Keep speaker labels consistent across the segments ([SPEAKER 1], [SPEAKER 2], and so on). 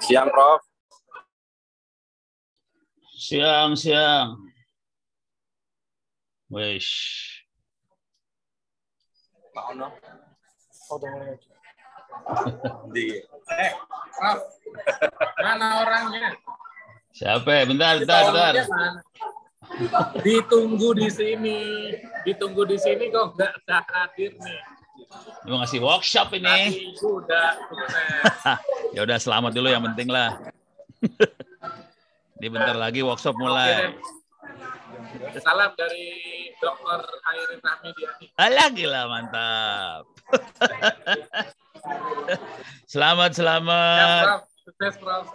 [SPEAKER 1] Siang, Prof.
[SPEAKER 2] Siang, siang. Wish.
[SPEAKER 1] Mau no?
[SPEAKER 3] Di. Eh, Prof. Mana orangnya?
[SPEAKER 2] Siapa? Bentar, bentar, bentar.
[SPEAKER 3] Ditunggu di sini. Ditunggu di sini kok nggak nggak hadir nih.
[SPEAKER 2] Mau ngasih workshop ini. Ya udah selamat dulu yang penting lah. Ini bentar lagi workshop mulai.
[SPEAKER 3] Salam dari Dr. Khairin Rahmidiani.
[SPEAKER 2] Alah gila mantap. selamat selamat.
[SPEAKER 3] Prof. Sukses, Prof.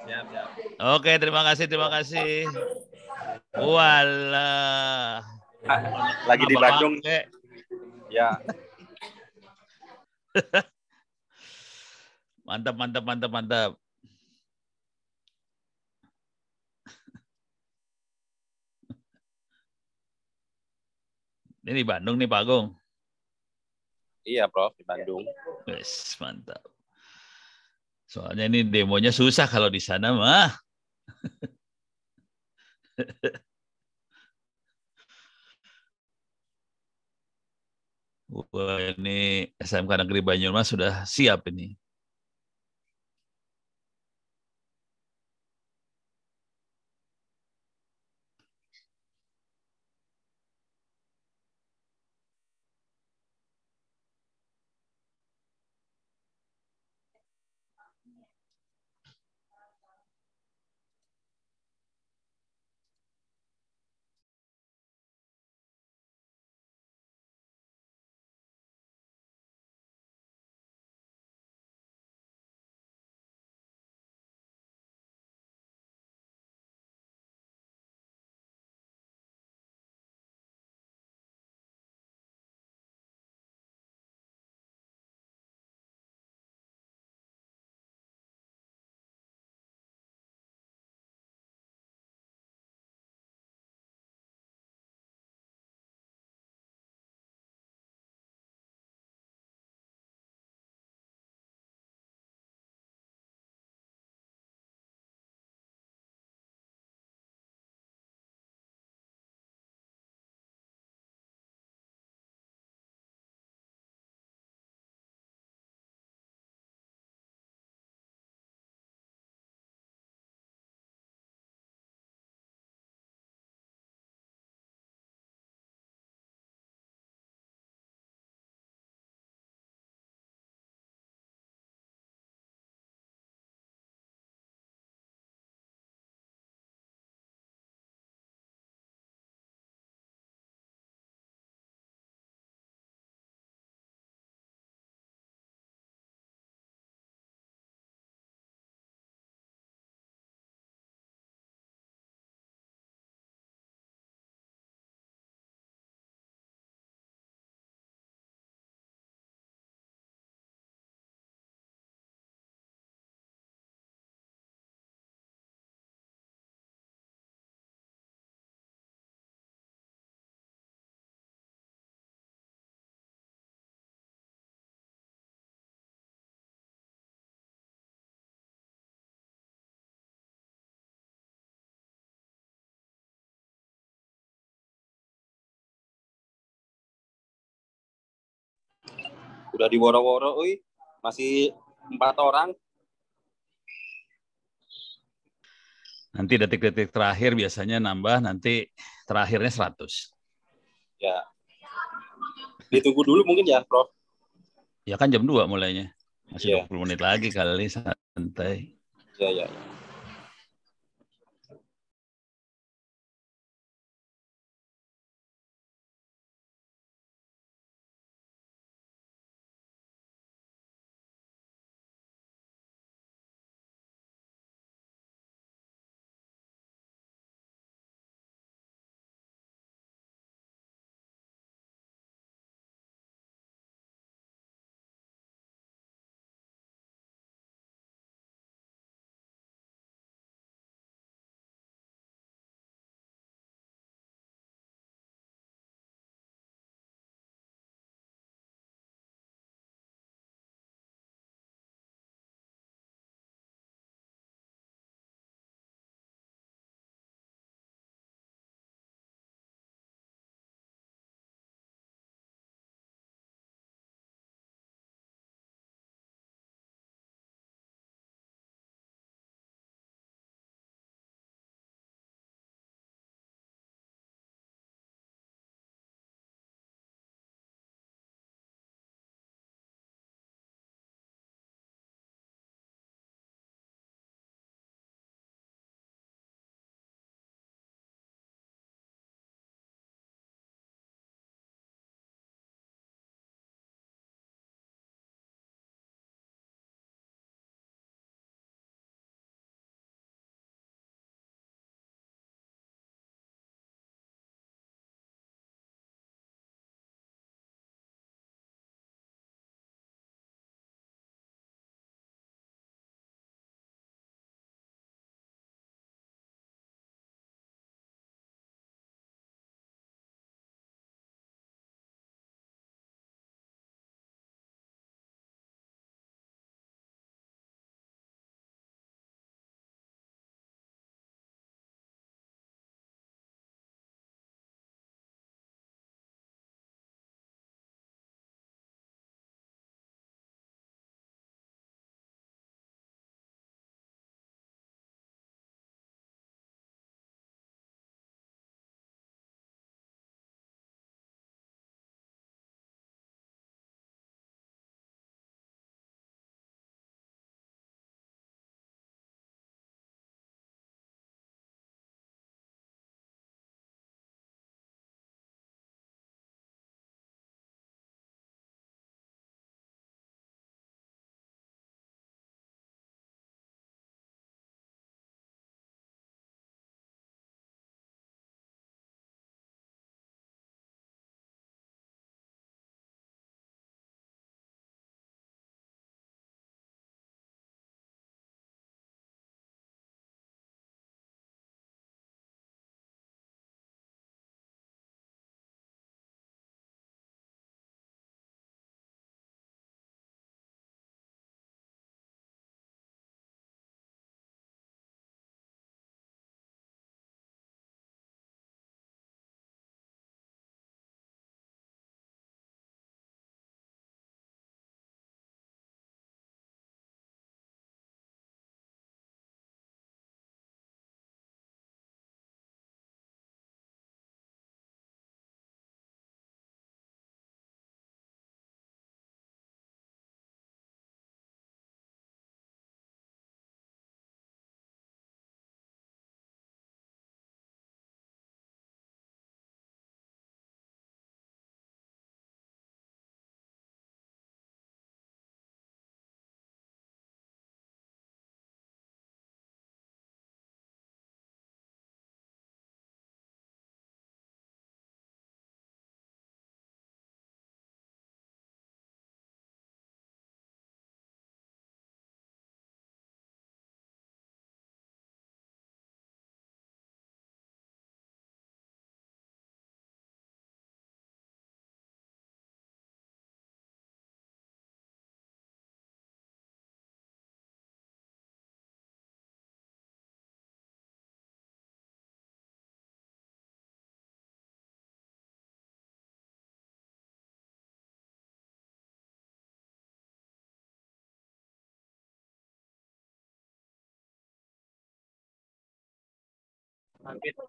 [SPEAKER 2] Oke terima kasih terima kasih. Walah.
[SPEAKER 1] Lagi di Bandung. Ya,
[SPEAKER 2] Mantap mantap mantap mantap. Ini di Bandung nih Pak Agung.
[SPEAKER 1] iya, Prof, di Bandung.
[SPEAKER 2] Wes, mantap. Soalnya ini demonya susah kalau di sana mah. Wah, ini SMK Negeri Banyumas sudah siap ini.
[SPEAKER 1] Udah di woro-woro, uy. Masih empat orang.
[SPEAKER 2] Nanti detik-detik terakhir biasanya nambah, nanti terakhirnya 100.
[SPEAKER 1] Ya. Ditunggu dulu mungkin ya, Prof.
[SPEAKER 2] Ya kan jam 2 mulainya. Masih
[SPEAKER 1] Iya.
[SPEAKER 2] 20 menit lagi kali santai.
[SPEAKER 1] Ya, ya, ya.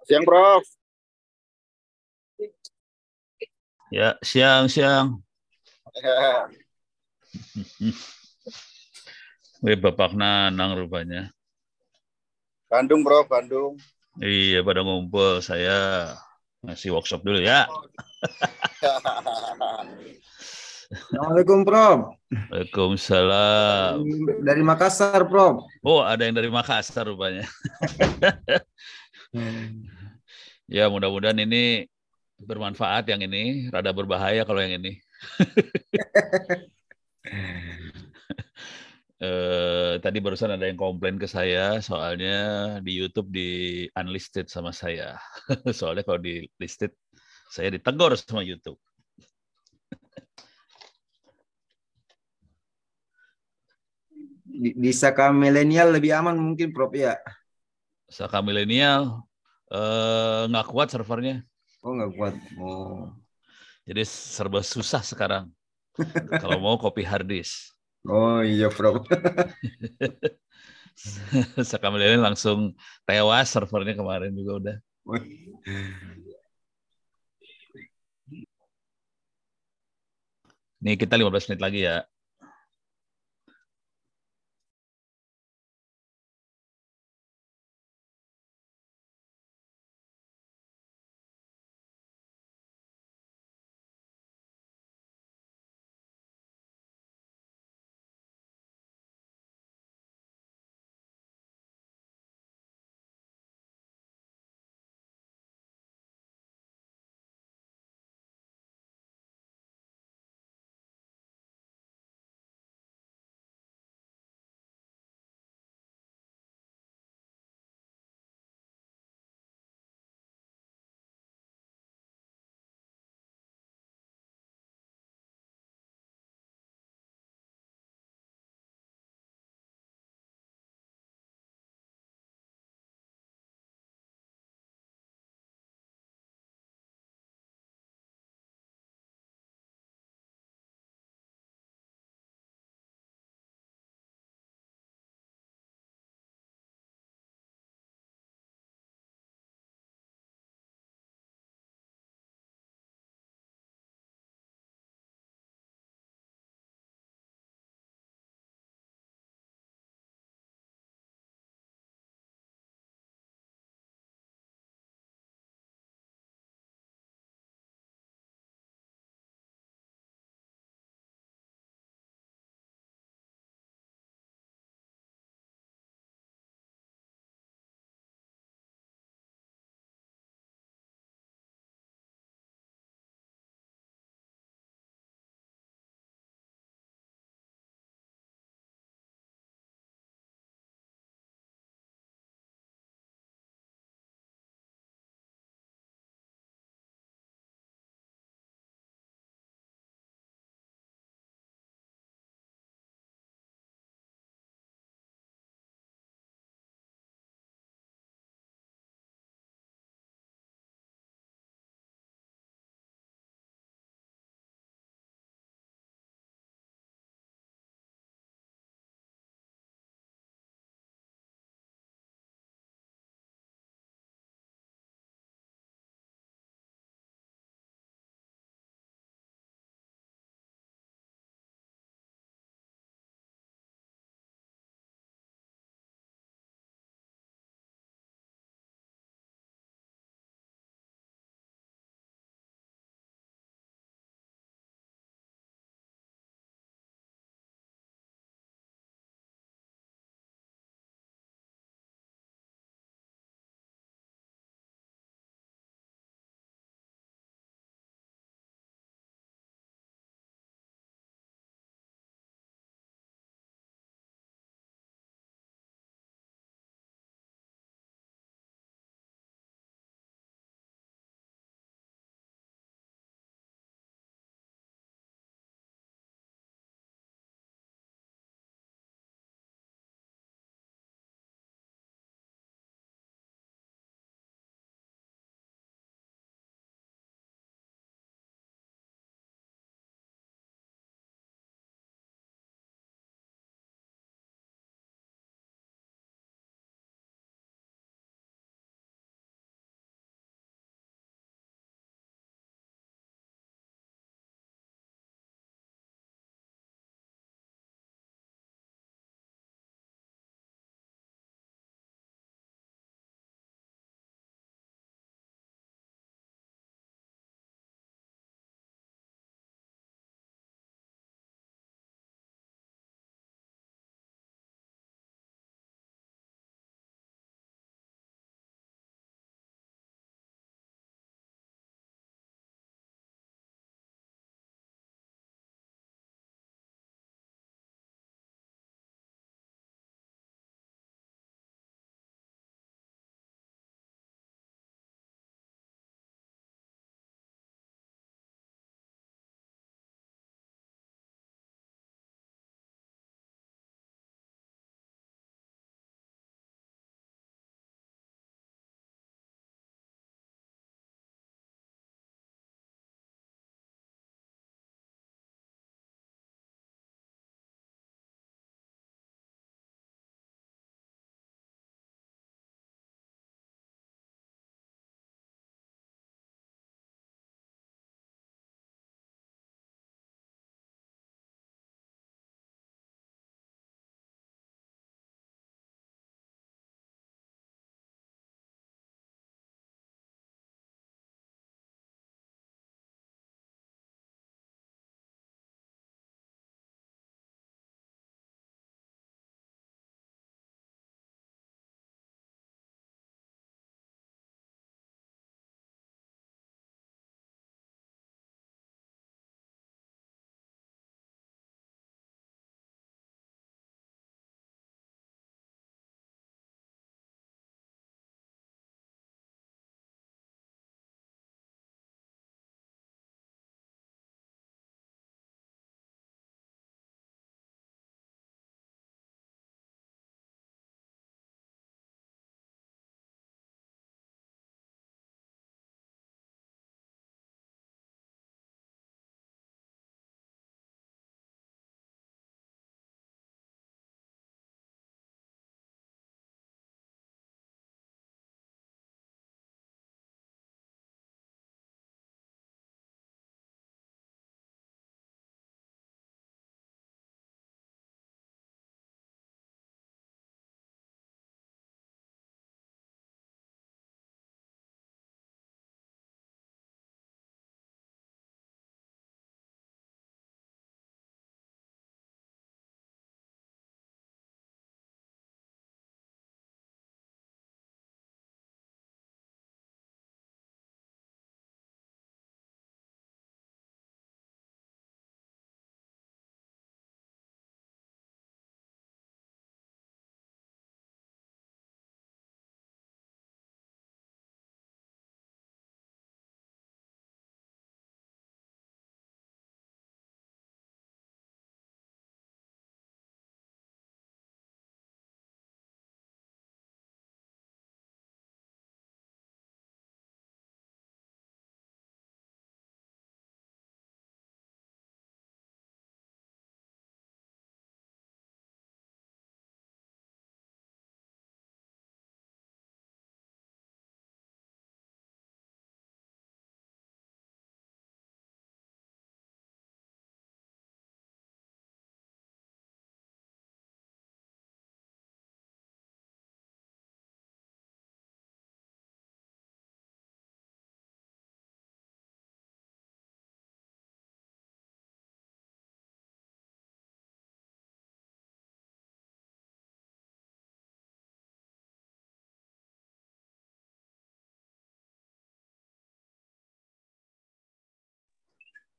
[SPEAKER 1] Siang, Prof.
[SPEAKER 2] Ya, siang-siang. Wih, Bapak Nanang rupanya.
[SPEAKER 1] Bandung, Prof, Bandung.
[SPEAKER 2] Iya, pada ngumpul. Saya ngasih workshop dulu ya.
[SPEAKER 4] Assalamualaikum, Prof.
[SPEAKER 2] Waalaikumsalam.
[SPEAKER 4] Dari Makassar, Prof.
[SPEAKER 2] Oh, ada yang dari Makassar rupanya. Ya, mudah-mudahan ini bermanfaat yang ini. Rada berbahaya kalau yang ini. eh, tadi barusan ada yang komplain ke saya soalnya di YouTube di unlisted sama saya. soalnya kalau di listed saya ditegur sama YouTube.
[SPEAKER 4] Di, di Saka milenial lebih aman mungkin, Prof ya.
[SPEAKER 2] Saka milenial eh, nggak kuat servernya.
[SPEAKER 4] Oh nggak kuat. Oh.
[SPEAKER 2] Jadi serba susah sekarang. Kalau mau copy hard disk.
[SPEAKER 4] Oh iya, Prof.
[SPEAKER 2] Saka milenial langsung tewas servernya kemarin juga udah. Nih kita 15 menit lagi ya.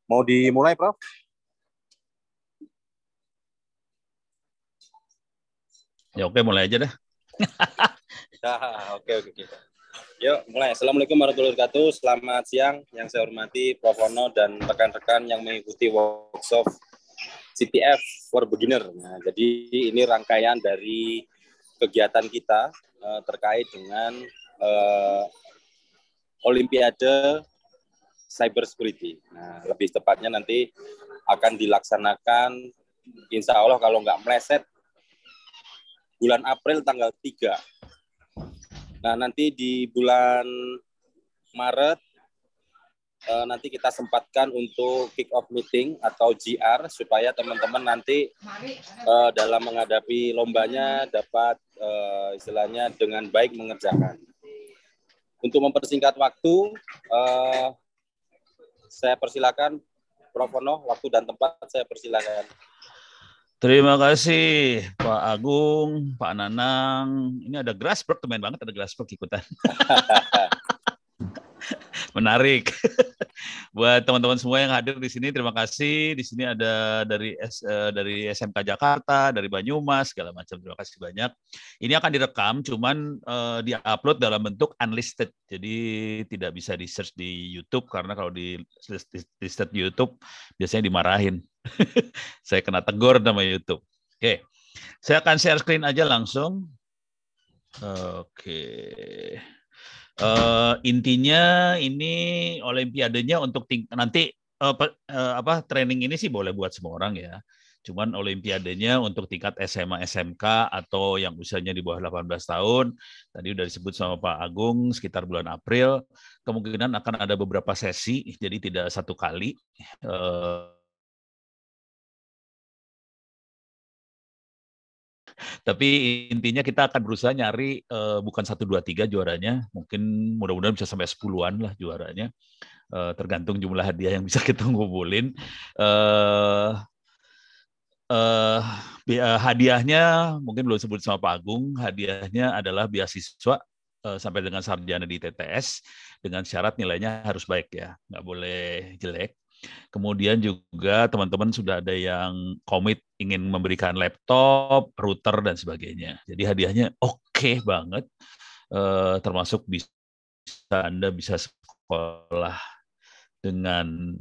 [SPEAKER 1] Mau dimulai, Prof?
[SPEAKER 2] Ya oke mulai aja dah.
[SPEAKER 1] Ya, oke, oke, oke. Yuk, mulai. Assalamualaikum warahmatullahi wabarakatuh. Selamat siang yang saya hormati Prof. Ono dan rekan-rekan yang mengikuti workshop CPF for Beginner. Nah, jadi ini rangkaian dari kegiatan kita uh, terkait dengan uh, Olimpiade Cyber Security. Nah, lebih tepatnya nanti akan dilaksanakan insya Allah kalau nggak meleset bulan April tanggal 3. Nah, nanti di bulan Maret eh, nanti kita sempatkan untuk kick off meeting atau GR supaya teman-teman nanti eh, dalam menghadapi lombanya dapat eh, istilahnya dengan baik mengerjakan. Untuk mempersingkat waktu, eh, saya persilakan Prof. Ono, waktu dan tempat saya persilakan.
[SPEAKER 2] Terima kasih Pak Agung, Pak Nanang. Ini ada Grasberg, teman banget ada Grasberg ikutan. Menarik. Buat teman-teman semua yang hadir di sini, terima kasih. Di sini ada dari S, uh, dari SMK Jakarta, dari Banyumas, segala macam. Terima kasih banyak. Ini akan direkam, cuman uh, diupload dalam bentuk unlisted. Jadi tidak bisa di search di YouTube karena kalau di listed di YouTube biasanya dimarahin. saya kena tegur sama YouTube. Oke, saya akan share screen aja langsung. Oke. Uh, intinya ini olimpiadenya untuk ting nanti uh, uh, apa training ini sih boleh buat semua orang ya. Cuman olimpiadenya untuk tingkat SMA SMK atau yang usianya di bawah 18 tahun, tadi udah disebut sama Pak Agung sekitar bulan April, kemungkinan akan ada beberapa sesi, jadi tidak satu kali. Uh, Tapi intinya kita akan berusaha nyari uh, bukan satu dua tiga juaranya, mungkin mudah-mudahan bisa sampai sepuluhan lah juaranya. Uh, tergantung jumlah hadiah yang bisa kita ngumpulin. Uh, uh, hadiahnya mungkin belum sebut sama Pak Agung. Hadiahnya adalah beasiswa sampai dengan sarjana di TTS dengan syarat nilainya harus baik ya, nggak boleh jelek. Kemudian juga teman-teman sudah ada yang komit ingin memberikan laptop, router dan sebagainya. Jadi hadiahnya oke okay banget, uh, termasuk bisa Anda bisa sekolah dengan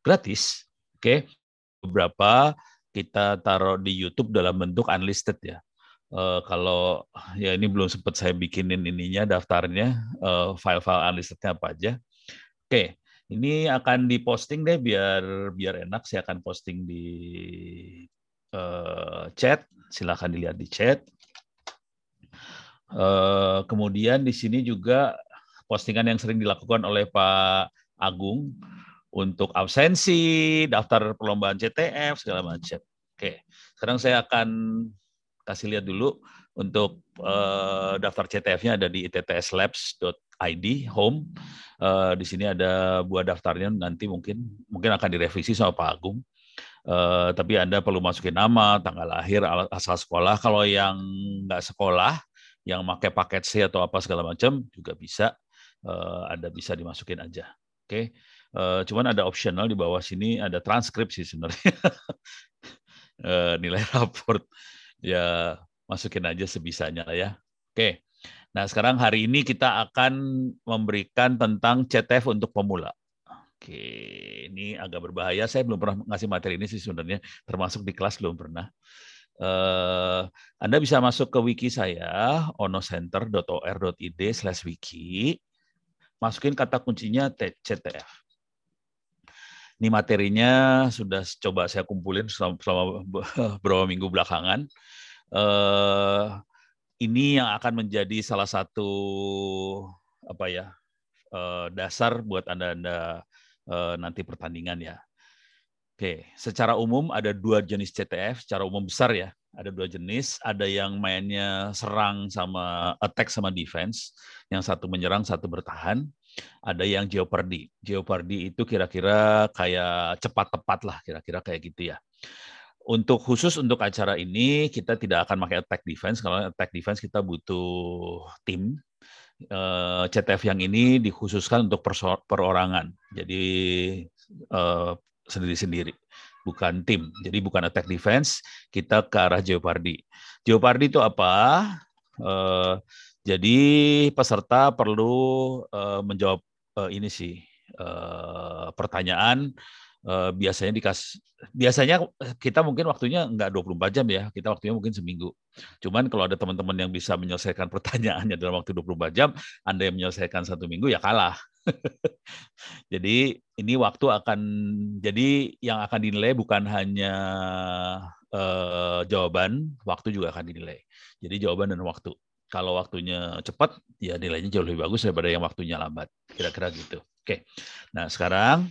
[SPEAKER 2] gratis. Oke, okay. beberapa kita taruh di YouTube dalam bentuk unlisted ya. Uh, kalau ya ini belum sempat saya bikinin ininya daftarnya uh, file-file unlistednya apa aja. Oke, okay. Ini akan diposting deh biar biar enak. Saya akan posting di uh, chat. Silahkan dilihat di chat. Uh, kemudian di sini juga postingan yang sering dilakukan oleh Pak Agung untuk absensi, daftar perlombaan CTF segala macam. Oke, sekarang saya akan kasih lihat dulu untuk uh, daftar CTF-nya ada di ittslabs.id home. Uh, di sini ada buah daftarnya nanti mungkin mungkin akan direvisi sama Pak Agung. Uh, tapi Anda perlu masukin nama, tanggal lahir, asal sekolah. Kalau yang nggak sekolah, yang pakai paket C atau apa segala macam juga bisa. Uh, Anda bisa dimasukin aja. Oke. Okay? Uh, cuman ada optional di bawah sini ada transkripsi sebenarnya. uh, nilai raport ya masukin aja sebisanya lah ya. Oke. Nah, sekarang hari ini kita akan memberikan tentang CTF untuk pemula. Oke, ini agak berbahaya. Saya belum pernah ngasih materi ini sih sebenarnya, termasuk di kelas belum pernah. Uh, Anda bisa masuk ke wiki saya, onocenter.or.id slash wiki. Masukin kata kuncinya CTF. Ini materinya sudah coba saya kumpulin selama, beberapa minggu belakangan. Uh, ini yang akan menjadi salah satu apa ya eh, dasar buat anda anda eh, nanti pertandingan ya. Oke, secara umum ada dua jenis CTF, secara umum besar ya. Ada dua jenis, ada yang mainnya serang sama attack sama defense, yang satu menyerang, satu bertahan. Ada yang jeopardy. Jeopardy itu kira-kira kayak cepat tepat lah, kira-kira kayak gitu ya untuk khusus untuk acara ini kita tidak akan pakai attack defense. Kalau attack defense kita butuh tim. Uh, eh, CTF yang ini dikhususkan untuk perorangan. Jadi uh, sendiri-sendiri, bukan tim. Jadi bukan attack defense, kita ke arah Jeopardy. Jeopardy itu apa? Uh, jadi peserta perlu menjawab ini sih pertanyaan uh, biasanya dikas biasanya kita mungkin waktunya enggak 24 jam ya, kita waktunya mungkin seminggu. Cuman kalau ada teman-teman yang bisa menyelesaikan pertanyaannya dalam waktu 24 jam, Anda yang menyelesaikan satu minggu ya kalah. jadi ini waktu akan jadi yang akan dinilai bukan hanya uh, jawaban, waktu juga akan dinilai. Jadi jawaban dan waktu. Kalau waktunya cepat, ya nilainya jauh lebih bagus daripada yang waktunya lambat. Kira-kira gitu. Oke. Nah sekarang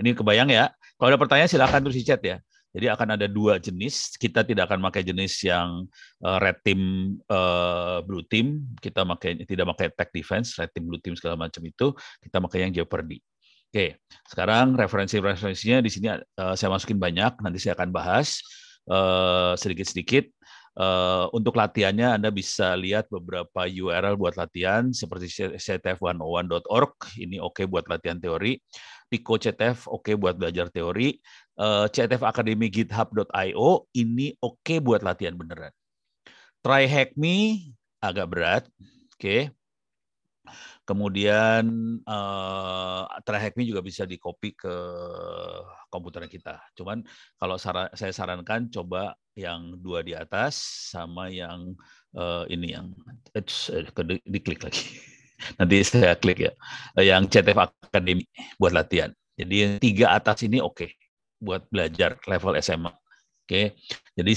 [SPEAKER 2] ini kebayang ya. Kalau ada pertanyaan silakan tulis di chat ya. Jadi akan ada dua jenis. Kita tidak akan pakai jenis yang uh, red team, uh, blue team. Kita pakai tidak pakai tech defense, red team, blue team segala macam itu. Kita pakai yang jeopardy. Oke, sekarang referensi-referensinya di sini uh, saya masukin banyak. Nanti saya akan bahas sedikit-sedikit. Uh, untuk latihannya Anda bisa lihat beberapa URL buat latihan seperti ctf101.org ini oke okay buat latihan teori, Pico CTF oke okay buat belajar teori, uh, CTF Academy GitHub.io ini oke okay buat latihan beneran. Try Hack Me agak berat, oke. Okay. Kemudian uh, Hack Me juga bisa di copy ke komputer kita. Cuman kalau saran, saya sarankan coba yang dua di atas sama yang uh, ini yang eh, diklik lagi. Nanti saya klik ya. Yang CTF Academy buat latihan. Jadi yang tiga atas ini oke okay, buat belajar level SMA. Oke. Okay. Jadi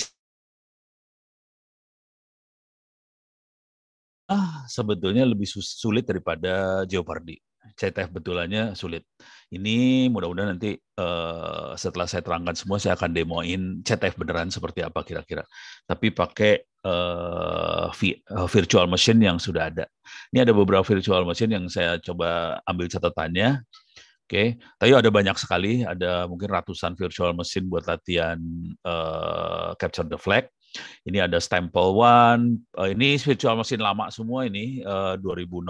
[SPEAKER 2] ah, sebetulnya lebih sulit daripada Jeopardy. CTF betulannya sulit. Ini mudah-mudahan nanti uh, setelah saya terangkan semua, saya akan demoin CTF beneran seperti apa kira-kira. Tapi pakai uh, virtual machine yang sudah ada. Ini ada beberapa virtual machine yang saya coba ambil catatannya. Oke, okay. tapi ada banyak sekali, ada mungkin ratusan virtual machine buat latihan uh, capture the flag. Ini ada Stempel One, uh, ini virtual machine lama semua ini uh, 2016,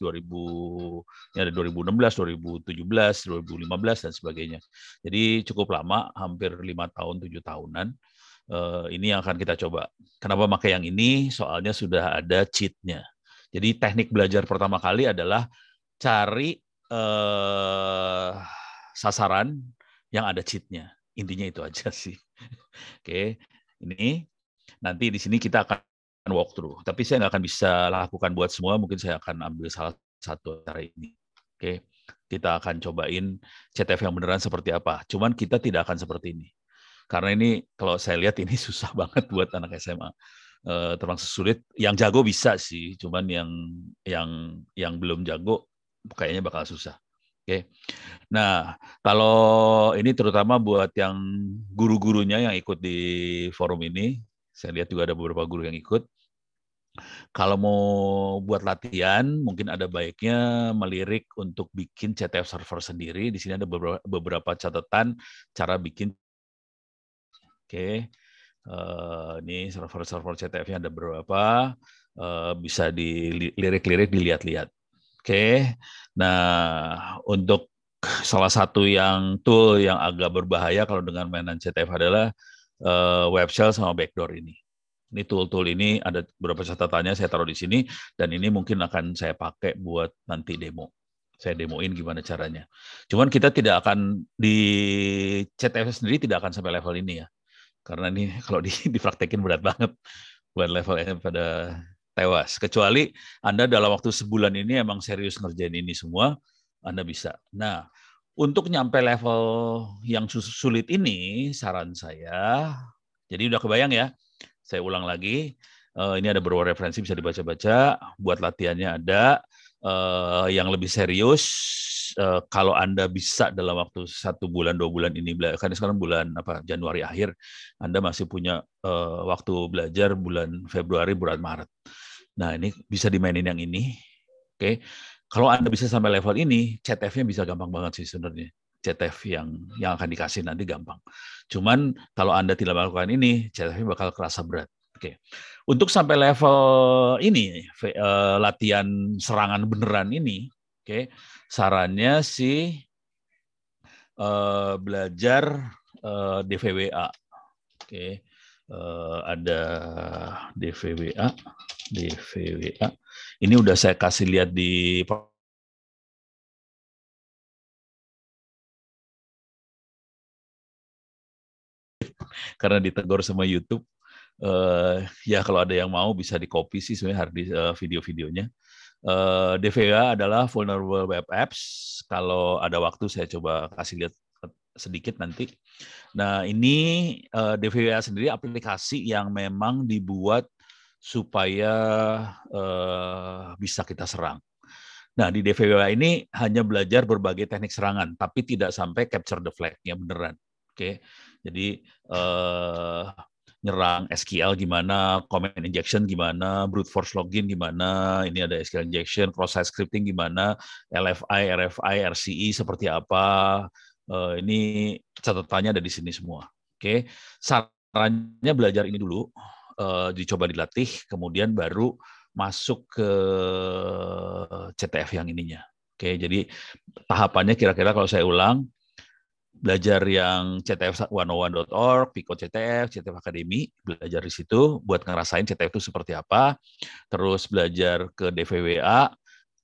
[SPEAKER 2] 2000, ini ada 2016, 2017, 2015 dan sebagainya. Jadi cukup lama, hampir lima tahun, tujuh tahunan. Uh, ini yang akan kita coba. Kenapa pakai yang ini? Soalnya sudah ada cheatnya. Jadi teknik belajar pertama kali adalah cari uh, sasaran yang ada cheatnya. Intinya itu aja sih. Oke, ini nanti di sini kita akan walkthrough. Tapi saya nggak akan bisa lakukan buat semua. Mungkin saya akan ambil salah satu cara ini. Oke, kita akan cobain CTF yang beneran seperti apa. Cuman kita tidak akan seperti ini. Karena ini kalau saya lihat ini susah banget buat anak SMA. Uh, eh, termasuk sulit. Yang jago bisa sih, cuman yang yang yang belum jago kayaknya bakal susah. Oke. Nah, kalau ini terutama buat yang guru-gurunya yang ikut di forum ini, saya lihat juga ada beberapa guru yang ikut. Kalau mau buat latihan, mungkin ada baiknya melirik untuk bikin CTF server sendiri. Di sini ada beberapa, catatan cara bikin. Oke, uh, ini server-server CTF-nya ada beberapa. Uh, bisa dilirik-lirik, dilihat-lihat. Oke. Nah, untuk salah satu yang tool yang agak berbahaya kalau dengan mainan CTF adalah uh, web shell sama backdoor ini. Ini tool-tool ini ada beberapa catatannya saya taruh di sini dan ini mungkin akan saya pakai buat nanti demo. Saya demoin gimana caranya. Cuman kita tidak akan di CTF sendiri tidak akan sampai level ini ya. Karena ini kalau di, dipraktekin berat banget buat level pada tewas. Kecuali Anda dalam waktu sebulan ini emang serius ngerjain ini semua, Anda bisa. Nah, untuk nyampe level yang sulit ini, saran saya, jadi udah kebayang ya, saya ulang lagi, uh, ini ada beberapa referensi bisa dibaca-baca, buat latihannya ada, uh, yang lebih serius, uh, kalau Anda bisa dalam waktu satu bulan, dua bulan ini, kan sekarang bulan apa Januari akhir, Anda masih punya waktu belajar bulan Februari, bulan Maret. Nah, ini bisa dimainin yang ini. Oke. Okay. Kalau Anda bisa sampai level ini, CTF-nya bisa gampang banget sih sebenarnya. CTF yang yang akan dikasih nanti gampang. Cuman kalau Anda tidak melakukan ini, CTF-nya bakal kerasa berat. Oke. Okay. Untuk sampai level ini uh, latihan serangan beneran ini, oke. Okay, sarannya sih uh, belajar uh, DVWA. Oke. Okay. Uh, ada DVWA, DVWA. Ini udah saya kasih lihat di karena ditegur sama YouTube. Uh, ya kalau ada yang mau bisa di copy sih sebenarnya hard uh, video-videonya. Uh, DVA adalah vulnerable web apps. Kalau ada waktu saya coba kasih lihat sedikit nanti. Nah ini uh, DVA sendiri aplikasi yang memang dibuat supaya uh, bisa kita serang. Nah di DVWA ini hanya belajar berbagai teknik serangan, tapi tidak sampai capture the flag-nya beneran. Oke, jadi uh, nyerang SQL gimana, comment injection gimana, brute force login gimana, ini ada SQL injection, cross-site scripting gimana, LFI, RFI, RCE seperti apa, uh, ini catatannya ada di sini semua. Oke, sarannya belajar ini dulu, uh, dicoba dilatih, kemudian baru masuk ke CTF yang ininya. Oke, jadi tahapannya kira-kira kalau saya ulang, belajar yang ctf101.org, Pico CTF, CTF Academy, belajar di situ buat ngerasain CTF itu seperti apa, terus belajar ke DVWA,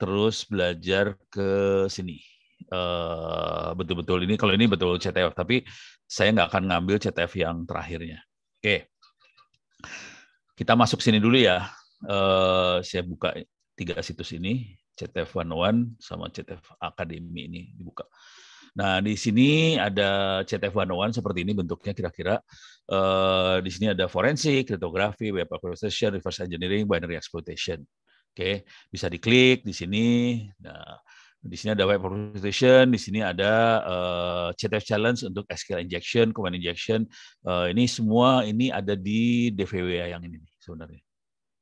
[SPEAKER 2] terus belajar ke sini. Eh, betul-betul ini kalau ini betul CTF, tapi saya nggak akan ngambil CTF yang terakhirnya. Oke, kita masuk sini dulu ya. Uh, saya buka tiga situs ini, CTF 101 sama CTF Academy ini dibuka. Nah, di sini ada CTF 101 seperti ini bentuknya kira-kira. Uh, di sini ada forensik, kriptografi, web application, reverse engineering, binary exploitation. Oke, okay. bisa diklik di sini. Nah, di sini ada web application, di sini ada uh, eh, CTF challenge untuk SQL injection, command injection. Uh, ini semua ini ada di DVWA yang ini sebenarnya.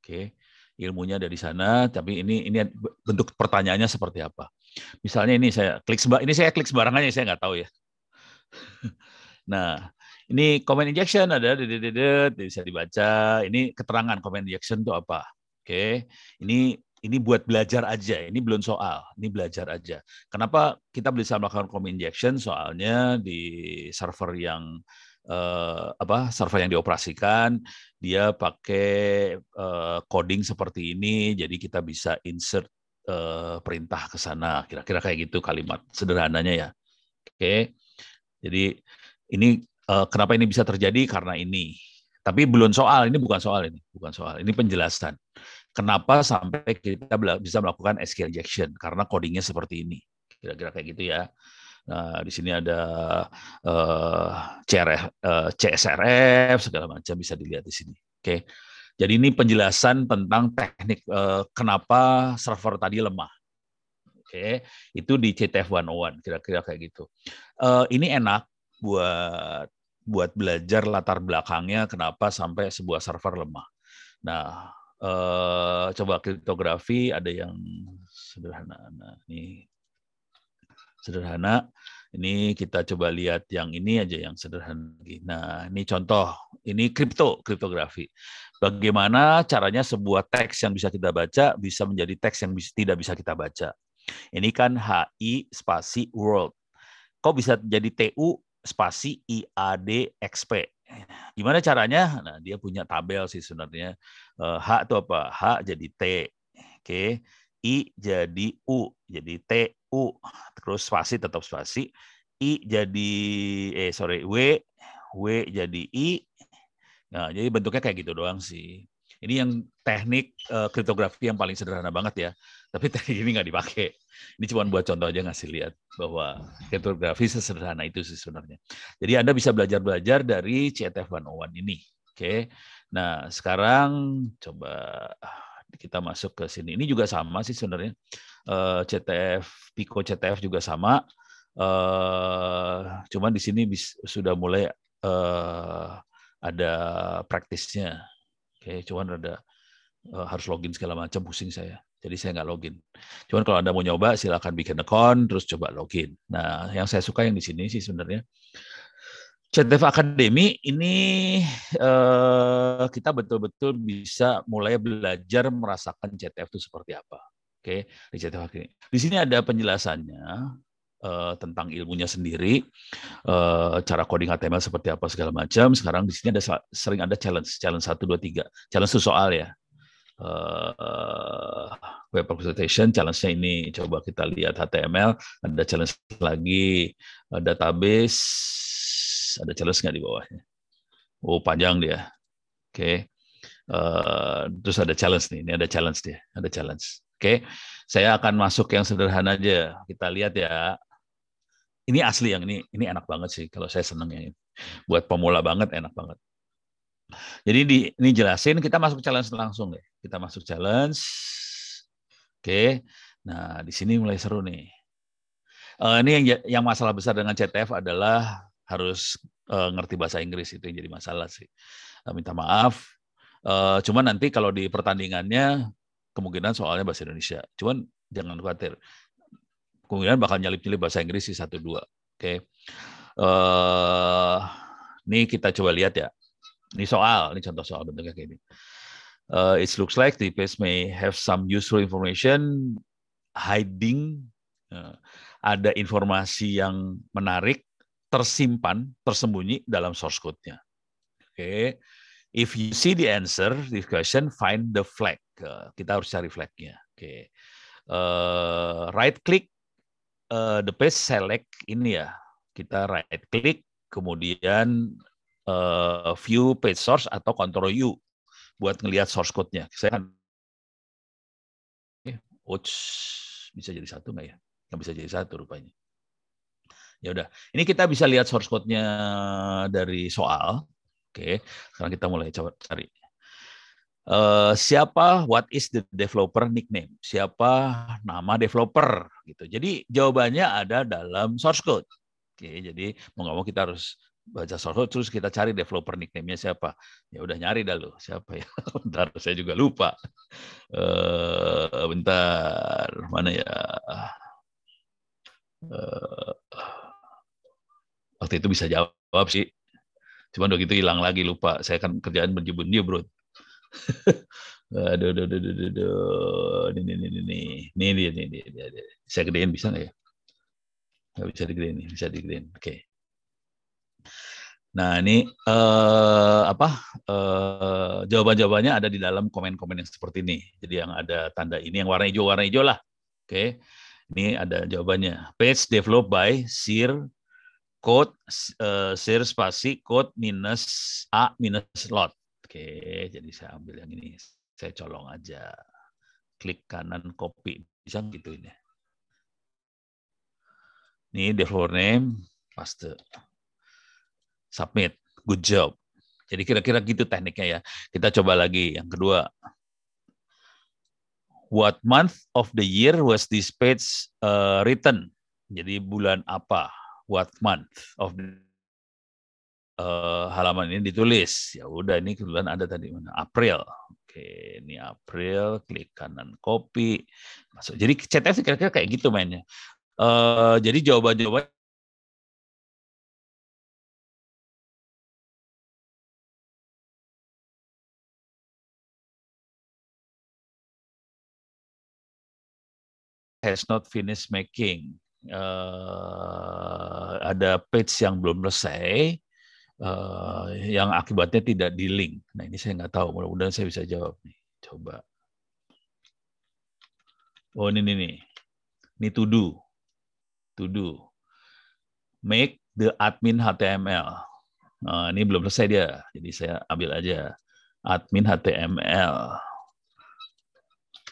[SPEAKER 2] Oke. Ilmunya ada di sana, tapi ini ini bentuk pertanyaannya seperti apa. Misalnya ini saya klik ini saya klik sembarangan saya nggak tahu ya. nah, ini comment injection ada bisa dibaca. Ini keterangan comment injection itu apa? Oke. Ini ini buat belajar aja. Ini belum soal. Ini belajar aja. Kenapa kita bisa melakukan comment injection? Soalnya di server yang uh, apa server yang dioperasikan dia pakai uh, coding seperti ini jadi kita bisa insert uh, perintah ke sana. Kira-kira kayak gitu kalimat sederhananya ya. Oke. Jadi ini uh, kenapa ini bisa terjadi? Karena ini. Tapi belum soal ini bukan soal ini bukan soal. Ini penjelasan. Kenapa sampai kita bisa melakukan SQL injection? Karena codingnya seperti ini. Kira-kira kayak gitu ya Nah, di sini ada uh, eh, uh, eh, CSRF segala macam bisa dilihat di sini. Oke. Jadi ini penjelasan tentang teknik uh, kenapa server tadi lemah. Oke, itu di CTF 101 kira-kira kayak gitu. Uh, ini enak buat buat belajar latar belakangnya kenapa sampai sebuah server lemah. Nah, uh, coba kriptografi ada yang sederhana. Nah, ini sederhana. Ini kita coba lihat yang ini aja yang sederhana. Nah, ini contoh. Ini kripto, kriptografi. Bagaimana caranya sebuah teks yang bisa kita baca bisa menjadi teks yang tidak bisa kita baca. Ini kan HI spasi world. Kok bisa jadi TU spasi IAD XP? Gimana caranya? Nah, dia punya tabel sih sebenarnya. Eh, H itu apa? H jadi T. Oke. I jadi U, jadi T U, terus spasi tetap spasi, I jadi eh sorry W, W jadi I. Nah, jadi bentuknya kayak gitu doang sih. Ini yang teknik uh, kriptografi yang paling sederhana banget ya. Tapi teknik ini nggak dipakai. Ini cuma buat contoh aja ngasih lihat bahwa kriptografi sesederhana itu sih sebenarnya. Jadi Anda bisa belajar-belajar dari CTF 101 ini. Oke. Nah, sekarang coba kita masuk ke sini. Ini juga sama sih sebenarnya. Eh, CTF, Pico CTF juga sama. Uh, cuman di sini sudah mulai uh, ada praktisnya. Oke, cuman ada harus login segala macam pusing saya. Jadi saya nggak login. Cuman kalau Anda mau nyoba silakan bikin account terus coba login. Nah, yang saya suka yang di sini sih sebenarnya CTF Academy ini uh, kita betul-betul bisa mulai belajar merasakan CTF itu seperti apa. Oke, di CTF Academy. Di sini ada penjelasannya. uh, tentang ilmunya sendiri, uh, cara coding HTML seperti apa segala macam. Sekarang di sini ada sering ada challenge, challenge satu dua tiga. Challenge itu soal ya. Uh, web presentation challenge-nya ini coba kita lihat HTML ada challenge lagi uh, ada challenge nggak di bawahnya? Oh panjang dia. Oke. Okay. uh, terus ada challenge nih. Ini ada challenge dia. Ada challenge. Oke. Okay. saya akan masuk yang sederhana aja. Kita lihat ya. Ini asli yang ini ini enak banget sih kalau saya seneng yang ini. Buat pemula banget enak banget. Jadi di ini jelasin kita masuk challenge langsung deh kita masuk challenge. Oke. Nah di sini mulai seru nih. Uh, ini yang yang masalah besar dengan CTF adalah harus uh, ngerti bahasa Inggris itu yang jadi masalah sih uh, minta maaf uh, cuman nanti kalau di pertandingannya kemungkinan soalnya bahasa Indonesia cuman jangan khawatir kemungkinan bakal nyalip-nyalip bahasa Inggris sih satu dua. Oke. Okay. Uh, ini kita coba lihat ya. Ini soal, ini contoh soal bentuknya kayak ini. Uh, it looks like the page may have some useful information hiding. Uh, ada informasi yang menarik tersimpan, tersembunyi dalam source code-nya. Oke. Okay. If you see the answer, this question, find the flag. Kita harus cari flagnya. Oke. Okay. Uh, right click uh, the page select ini ya kita right click kemudian uh, view page source atau control U buat ngelihat source code-nya. Saya kan eh, Ouch, bisa jadi satu nggak ya? Nggak bisa jadi satu rupanya. Ya udah, ini kita bisa lihat source code-nya dari soal. Oke, sekarang kita mulai coba cari. Uh, siapa what is the developer nickname? Siapa nama developer? Gitu. Jadi jawabannya ada dalam source code. Oke jadi mau nggak mau kita harus baca source code terus kita cari developer nickname-nya siapa. Ya udah nyari dah lo siapa ya? Bentar saya juga lupa. Uh, bentar. Mana ya? Uh, waktu itu bisa jawab sih. Cuman udah gitu hilang lagi lupa. Saya kan kerjaan berjebunnya bro. Aduh aduh aduh aduh aduh. Ini ini ini ini. Dia ini dia, saya gedein bisa nggak ya? Nggak bisa digedein bisa digedein. Oke. Okay. nah ini uh, apa eh, uh, jawaban jawabannya ada di dalam komen komen yang seperti ini. Jadi yang ada tanda ini yang warna hijau warna hijau lah. Oke. Okay. ini ada jawabannya. Page developed by Sir code uh, Sir spasi code minus a minus lot. Oke, jadi saya ambil yang ini. Saya colong aja. Klik kanan copy. Bisa gitu ini. Ini developer name, paste. Submit. Good job. Jadi kira-kira gitu tekniknya ya. Kita coba lagi yang kedua. What month of the year was this page uh, written? Jadi bulan apa? What month of uh, halaman ini ditulis. Ya udah ini kebetulan ada tadi mana? April. Oke, ini April, klik kanan copy. Masuk. Jadi CTF kira-kira kayak gitu mainnya. Uh, jadi jawaban-jawaban has not finished making. Uh, ada page yang belum selesai, uh, yang akibatnya tidak di link. Nah ini saya nggak tahu. Mudah-mudahan saya bisa jawab nih. Coba. Oh ini nih. Ini to do. To do. Make the admin HTML. Nah, ini belum selesai dia. Jadi saya ambil aja admin HTML.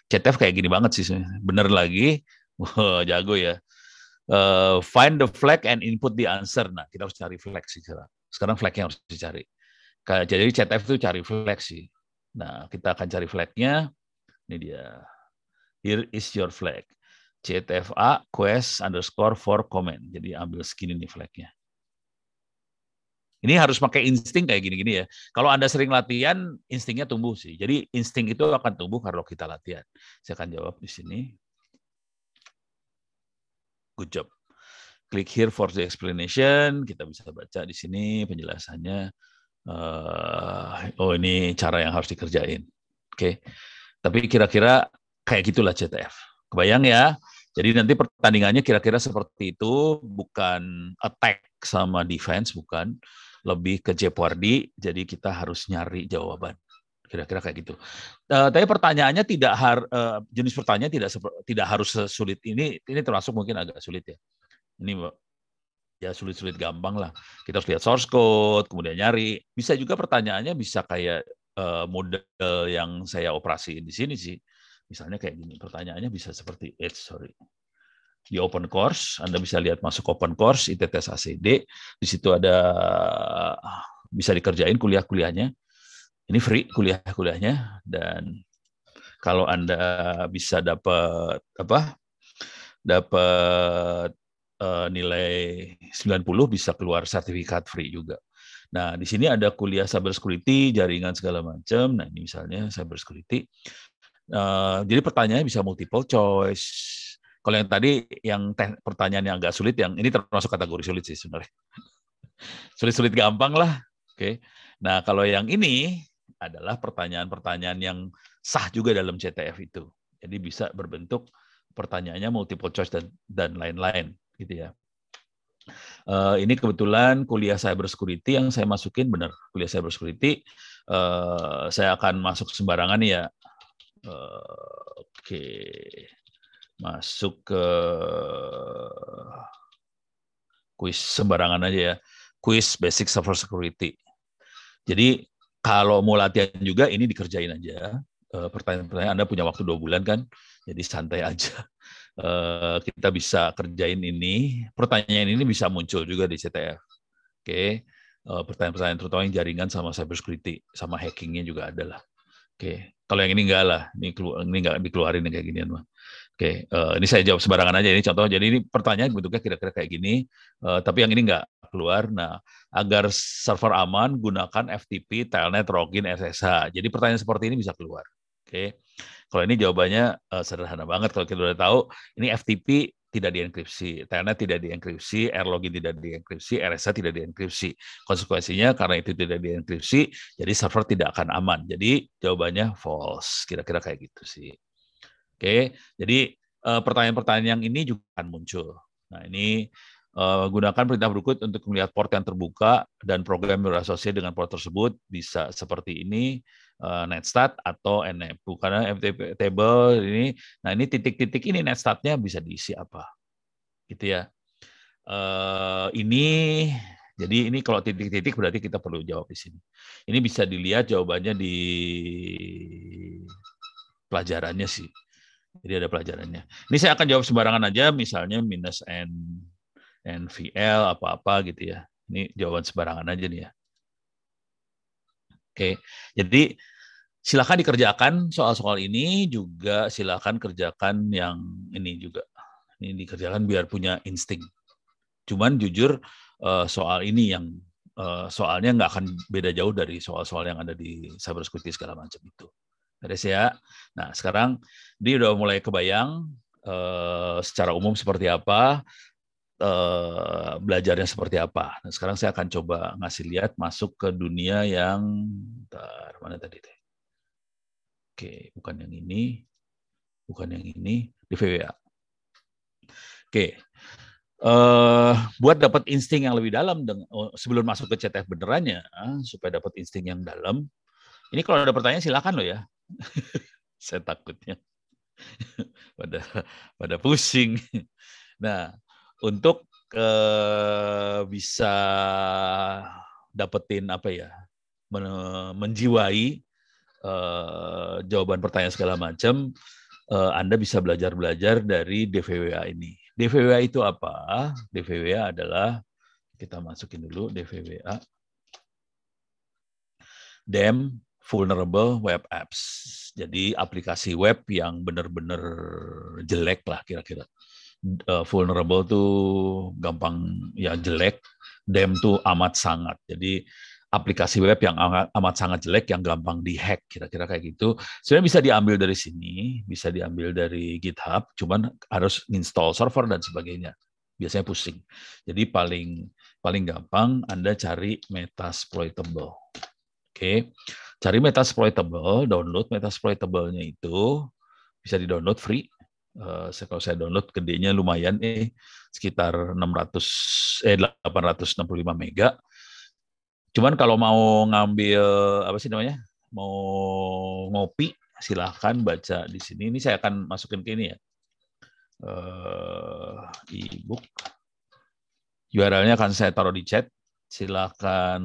[SPEAKER 2] CTF kayak gini banget sih. Bener lagi. Wah, jago ya. Uh, find the flag and input the answer. Nah, kita harus cari flag sih sekarang. Sekarang flagnya harus dicari. Jadi CTF itu cari flag sih. Nah, kita akan cari flagnya. Ini dia. Here is your flag. CTFA quest underscore for comment. Jadi ambil segini nih flagnya. Ini harus pakai insting kayak gini-gini ya. Kalau Anda sering latihan, instingnya tumbuh sih. Jadi insting itu akan tumbuh kalau kita latihan. Saya akan jawab di sini. Good job klik here for the explanation. Kita bisa baca di sini penjelasannya. Uh, oh ini cara yang harus dikerjain. Oke. Okay. Tapi kira-kira kayak gitulah CTF. Kebayang ya? Jadi nanti pertandingannya kira-kira seperti itu, bukan attack sama defense, bukan. Lebih ke Jeopardy, jadi kita harus nyari jawaban. Kira-kira kayak gitu. Uh, tapi pertanyaannya tidak har, uh, jenis pertanyaan tidak tidak harus sesulit ini. Ini termasuk mungkin agak sulit ya. Ini ya sulit-sulit gampang lah. Kita harus lihat source code, kemudian nyari. Bisa juga pertanyaannya bisa kayak uh, model yang saya operasiin di sini sih Misalnya kayak gini, pertanyaannya bisa seperti it, sorry. Di open course, Anda bisa lihat masuk open course, ITTS ACD, di situ ada bisa dikerjain kuliah-kuliahnya. Ini free kuliah-kuliahnya dan kalau Anda bisa dapat apa? dapat uh, nilai 90 bisa keluar sertifikat free juga. Nah, di sini ada kuliah cyber security, jaringan segala macam. Nah, ini misalnya cyber security. Uh, jadi pertanyaannya bisa multiple choice. Kalau yang tadi yang pertanyaan yang agak sulit, yang ini termasuk kategori sulit sih sebenarnya. Sulit-sulit gampang lah. Oke. Okay. Nah kalau yang ini adalah pertanyaan-pertanyaan yang sah juga dalam CTF itu. Jadi bisa berbentuk pertanyaannya multiple choice dan dan lain-lain gitu ya. Uh, ini kebetulan kuliah cyber security yang saya masukin benar kuliah cyber security. Uh, saya akan masuk sembarangan ya Oke, masuk ke kuis sembarangan aja ya. Kuis basic server security. Jadi kalau mau latihan juga ini dikerjain aja. Eh, pertanyaan-pertanyaan Anda punya waktu dua bulan kan, jadi santai aja. Eh, kita bisa kerjain ini. Pertanyaan ini bisa muncul juga di CTF. Oke, eh, pertanyaan-pertanyaan terutama yang jaringan sama cyber security, sama hackingnya juga ada lah. Oke, kalau yang ini enggak lah, ini ini enggak dikeluarin kayak ginian mah. Oke, uh, ini saya jawab sembarangan aja ini contoh. Jadi ini pertanyaan bentuknya kira-kira kayak gini, uh, tapi yang ini enggak keluar. Nah, agar server aman gunakan FTP, Telnet, Login, SSH. Jadi pertanyaan seperti ini bisa keluar. Oke. Kalau ini jawabannya uh, sederhana banget kalau kita udah tahu ini FTP tidak dienkripsi, Telnet tidak dienkripsi, Airlogin tidak dienkripsi, RSA tidak dienkripsi. Konsekuensinya karena itu tidak dienkripsi, jadi server tidak akan aman. Jadi jawabannya false. Kira-kira kayak gitu sih. Oke, jadi eh, pertanyaan-pertanyaan yang ini juga akan muncul. Nah ini uh, gunakan perintah berikut untuk melihat port yang terbuka dan program yang berasosiasi dengan port tersebut bisa seperti ini uh, netstat atau nfu karena FTP table ini nah ini titik-titik ini netstatnya bisa diisi apa gitu ya. Ini jadi ini kalau titik-titik berarti kita perlu jawab di sini. Ini bisa dilihat jawabannya di pelajarannya sih jadi ada pelajarannya ini saya akan jawab sembarangan aja misalnya minus n NVL apa-apa gitu ya. Ini jawaban sembarangan aja nih ya. Oke, jadi silakan dikerjakan soal-soal ini juga silakan kerjakan yang ini juga. Ini dikerjakan biar punya insting. Cuman jujur eh, soal ini yang eh, soalnya nggak akan beda jauh dari soal-soal yang ada di cyber security segala macam itu. Beres ya. Nah sekarang dia udah mulai kebayang eh, secara umum seperti apa uh, belajarnya seperti apa. Nah, sekarang saya akan coba ngasih lihat masuk ke dunia yang bentar, mana tadi teh? Oke, bukan yang ini, bukan yang ini, di VWA. Oke, uh, buat dapat insting yang lebih dalam oh, sebelum masuk ke CTF benerannya, supaya dapat insting yang dalam. Ini kalau ada pertanyaan silakan loh ya. saya takutnya pada pada pusing. Nah, untuk uh, bisa dapetin apa ya men menjiwai uh, jawaban pertanyaan segala macam uh, Anda bisa belajar-belajar dari DVWA ini. DVWA itu apa? DVWA adalah kita masukin dulu DVWA. DEM vulnerable web apps. Jadi aplikasi web yang benar-benar jelek lah kira-kira uh, vulnerable tuh gampang ya jelek, dem tuh amat sangat. Jadi aplikasi web yang amat, sangat jelek yang gampang dihack kira-kira kayak gitu. Sebenarnya bisa diambil dari sini, bisa diambil dari GitHub, cuman harus install server dan sebagainya. Biasanya pusing. Jadi paling paling gampang Anda cari Metasploitable. Oke. Cari Metasploitable, download Metasploitable-nya itu bisa di-download free Uh, kalau saya download gedenya lumayan eh sekitar 600 eh 865 mega. Cuman kalau mau ngambil apa sih namanya? Mau ngopi silahkan baca di sini. Ini saya akan masukin ke ini ya. Uh, e-book. URL-nya akan saya taruh di chat. Silahkan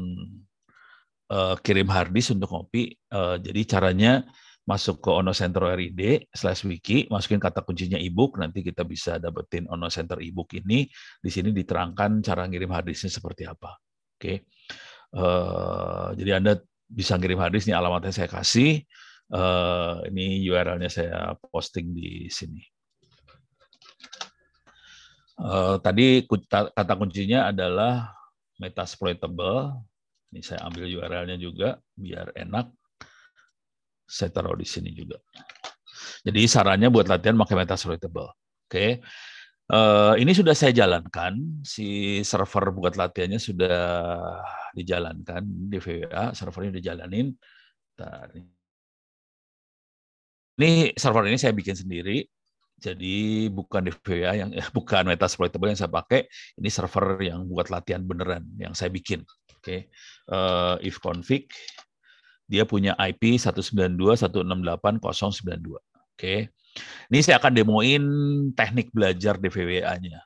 [SPEAKER 2] uh, kirim harddisk untuk ngopi. Uh, jadi caranya masuk ke Ono Center RID slash wiki, masukin kata kuncinya ebook, nanti kita bisa dapetin Ono Center ebook ini. Di sini diterangkan cara ngirim harddisknya seperti apa. Oke, okay. uh, jadi Anda bisa ngirim harddisk, ini alamatnya saya kasih. Uh, ini URL-nya saya posting di sini. Uh, tadi kata kuncinya adalah metasploitable. Ini saya ambil URL-nya juga biar enak saya taruh di sini juga. Jadi sarannya buat latihan pakai metasploitable. Oke. Okay. Uh, eh, ini sudah saya jalankan, si server buat latihannya sudah dijalankan di VWA, servernya udah jalanin. Ini server ini saya bikin sendiri, jadi bukan di VWA yang eh, bukan metasploitable yang saya pakai, ini server yang buat latihan beneran yang saya bikin. Oke, okay. uh, if config dia punya IP 192.168.092. Oke. Ini saya akan demoin teknik belajar DVWA-nya.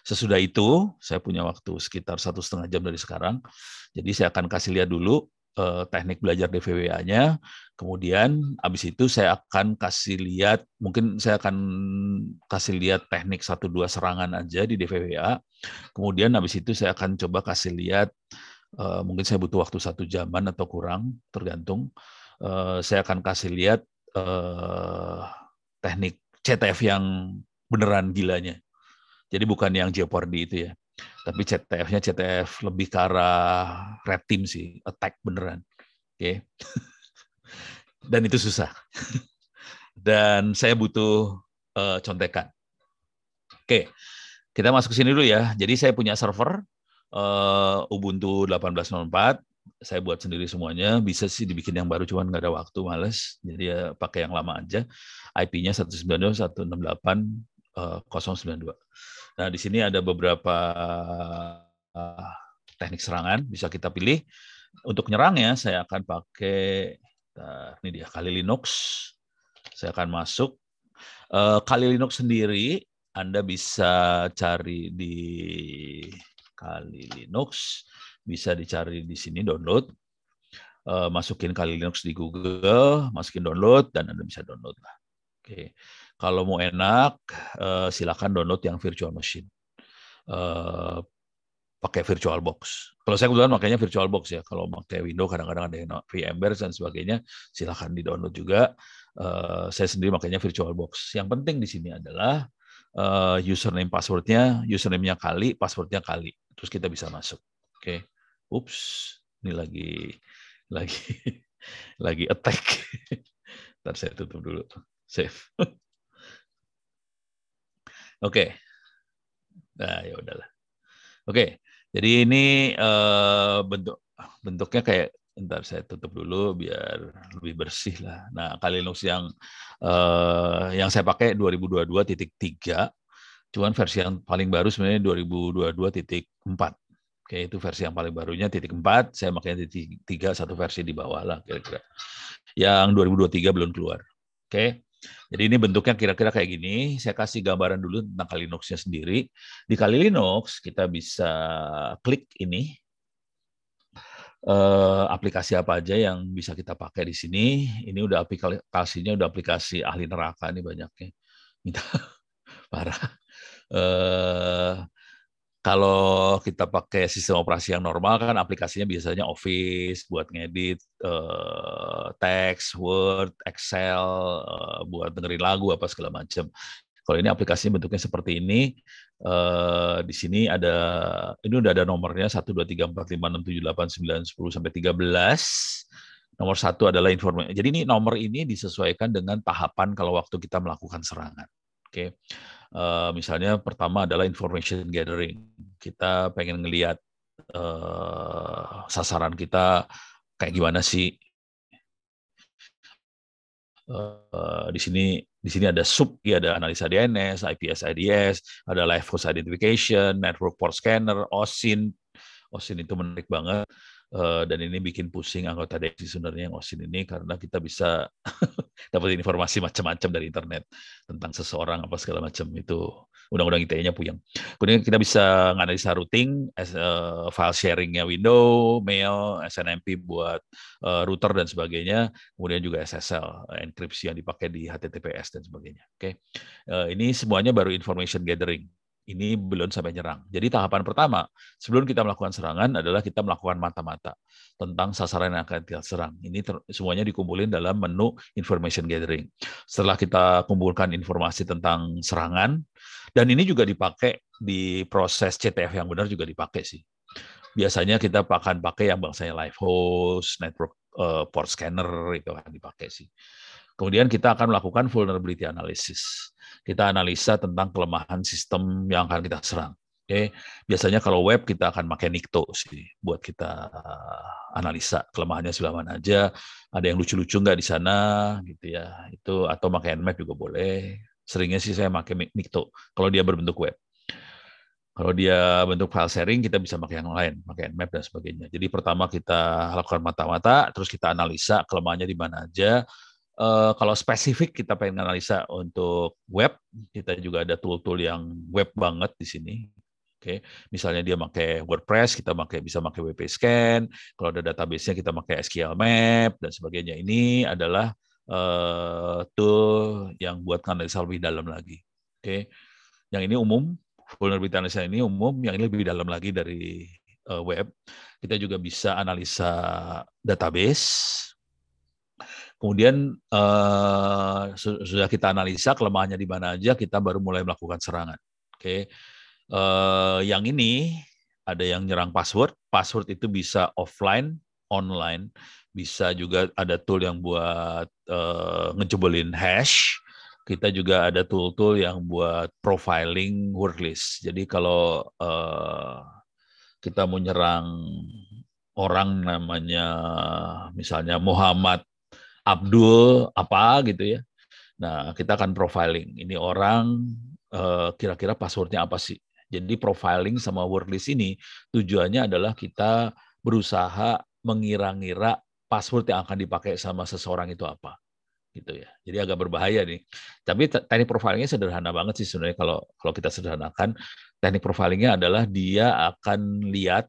[SPEAKER 2] Sesudah itu, saya punya waktu sekitar satu setengah jam dari sekarang. Jadi saya akan kasih lihat dulu eh, teknik belajar DVWA-nya. Kemudian habis itu saya akan kasih lihat, mungkin saya akan kasih lihat teknik satu dua serangan aja di DVWA. Kemudian habis itu saya akan coba kasih lihat Uh, mungkin saya butuh waktu satu jaman atau kurang, tergantung. Uh, saya akan kasih lihat uh, teknik CTF yang beneran gilanya. Jadi bukan yang Jeopardy itu ya. Tapi CTF-nya CTF lebih ke arah red team sih, attack beneran. Oke. Okay. Dan itu susah. Dan saya butuh uh, contekan. Oke. Okay. Kita masuk ke sini dulu ya. Jadi saya punya server uh, Ubuntu 18.04 saya buat sendiri semuanya bisa sih dibikin yang baru cuman nggak ada waktu males jadi ya pakai yang lama aja IP-nya 192.168.092 nah di sini ada beberapa uh, teknik serangan bisa kita pilih. Untuk nyerangnya saya akan pakai nah, ini dia Kali Linux. Saya akan masuk. Uh, Kali Linux sendiri anda bisa cari di Kali Linux bisa dicari di sini download. Uh, masukin Kali Linux di Google masukin download dan anda bisa download lah. Oke kalau mau enak uh, silakan download yang virtual machine uh, pakai virtual box. Kalau saya kebetulan makanya virtual box ya. Kalau pakai Windows kadang-kadang ada yang VMware dan sebagainya, silahkan di download juga. Uh, saya sendiri makanya virtual box. Yang penting di sini adalah username passwordnya, username-nya kali, passwordnya kali terus kita bisa masuk. Oke. Okay. Ups, ini lagi lagi lagi attack. Ntar saya tutup dulu. Save. Oke. Okay. Nah, ya udahlah. Oke. Okay. Jadi ini uh, bentuk bentuknya kayak ntar saya tutup dulu biar lebih bersih lah. Nah, kali Linux yang uh, yang saya pakai 2022.3 Cuman versi yang paling baru sebenarnya 2022.4. Oke, itu versi yang paling barunya titik 4, saya makanya titik 3, satu versi di bawah lah kira-kira. Yang 2023 belum keluar. Oke. Jadi ini bentuknya kira-kira kayak gini. Saya kasih gambaran dulu tentang Kali Linux-nya sendiri. Di Kali Linux kita bisa klik ini eh, aplikasi apa aja yang bisa kita pakai di sini. Ini udah aplikasinya udah aplikasi ahli neraka nih banyaknya. Minta parah eh, kalau kita pakai sistem operasi yang normal kan aplikasinya biasanya Office buat ngedit eh, teks, Word, Excel, eh, buat dengerin lagu apa segala macam. Kalau ini aplikasinya bentuknya seperti ini, eh, di sini ada ini udah ada nomornya 1 2 3 4 5 6 7 8 9 10 sampai 13. Nomor satu adalah informasi. Jadi ini nomor ini disesuaikan dengan tahapan kalau waktu kita melakukan serangan. Oke. Uh, misalnya pertama adalah information gathering. Kita pengen ngelihat uh, sasaran kita kayak gimana sih. Uh, di sini Di sini ada sub, ya ada analisa DNS, IPS IDS, ada live host identification, network port scanner, OSIN. OSIN itu menarik banget. Uh, dan ini bikin pusing anggota DXI sebenarnya yang OSIN ini karena kita bisa dapat informasi macam-macam dari internet tentang seseorang apa segala macam itu undang-undang ITE-nya puyeng. Kemudian kita bisa menganalisa routing, uh, file sharing-nya window, mail, SNMP buat uh, router dan sebagainya, kemudian juga SSL, enkripsi yang dipakai di HTTPS dan sebagainya. Oke, ini semuanya baru information gathering ini belum sampai nyerang. Jadi tahapan pertama sebelum kita melakukan serangan adalah kita melakukan mata-mata tentang sasaran yang akan kita serang. Ini ter, semuanya dikumpulin dalam menu information gathering. Setelah kita kumpulkan informasi tentang serangan dan ini juga dipakai di proses CTF yang benar juga dipakai sih. Biasanya kita akan pakai yang bangsanya live host, network uh, port scanner itu akan dipakai sih. Kemudian kita akan melakukan vulnerability analysis kita analisa tentang kelemahan sistem yang akan kita serang. Oke, biasanya kalau web kita akan pakai Nikto sih buat kita analisa kelemahannya sebelah mana aja. Ada yang lucu-lucu nggak di sana gitu ya. Itu atau pakai Nmap juga boleh. Seringnya sih saya pakai Nikto kalau dia berbentuk web. Kalau dia bentuk file sharing, kita bisa pakai yang lain, pakai Nmap dan sebagainya. Jadi pertama kita lakukan mata-mata, terus kita analisa kelemahannya di mana aja, Uh, kalau spesifik kita pengen analisa untuk web, kita juga ada tool-tool yang web banget di sini. Oke, okay. misalnya dia pakai WordPress, kita pakai bisa pakai WP Scan. Kalau ada database-nya kita pakai SQL Map dan sebagainya. Ini adalah uh, tool yang buat analisa lebih dalam lagi. Oke, okay. yang ini umum, vulnerability analysis ini umum, yang ini lebih dalam lagi dari uh, web. Kita juga bisa analisa database, Kemudian uh, sudah kita analisa kelemahannya di mana aja, kita baru mulai melakukan serangan. Oke, okay. uh, yang ini ada yang nyerang password. Password itu bisa offline, online, bisa juga ada tool yang buat uh, ngejebelin hash. Kita juga ada tool-tool yang buat profiling word list. Jadi kalau uh, kita mau nyerang orang namanya misalnya Muhammad Abdul apa gitu ya. Nah, kita akan profiling. Ini orang eh, kira-kira passwordnya apa sih? Jadi profiling sama word list ini tujuannya adalah kita berusaha mengira-ngira password yang akan dipakai sama seseorang itu apa gitu ya. Jadi agak berbahaya nih. Tapi teknik profilingnya sederhana banget sih sebenarnya kalau kalau kita sederhanakan. Teknik profilingnya adalah dia akan lihat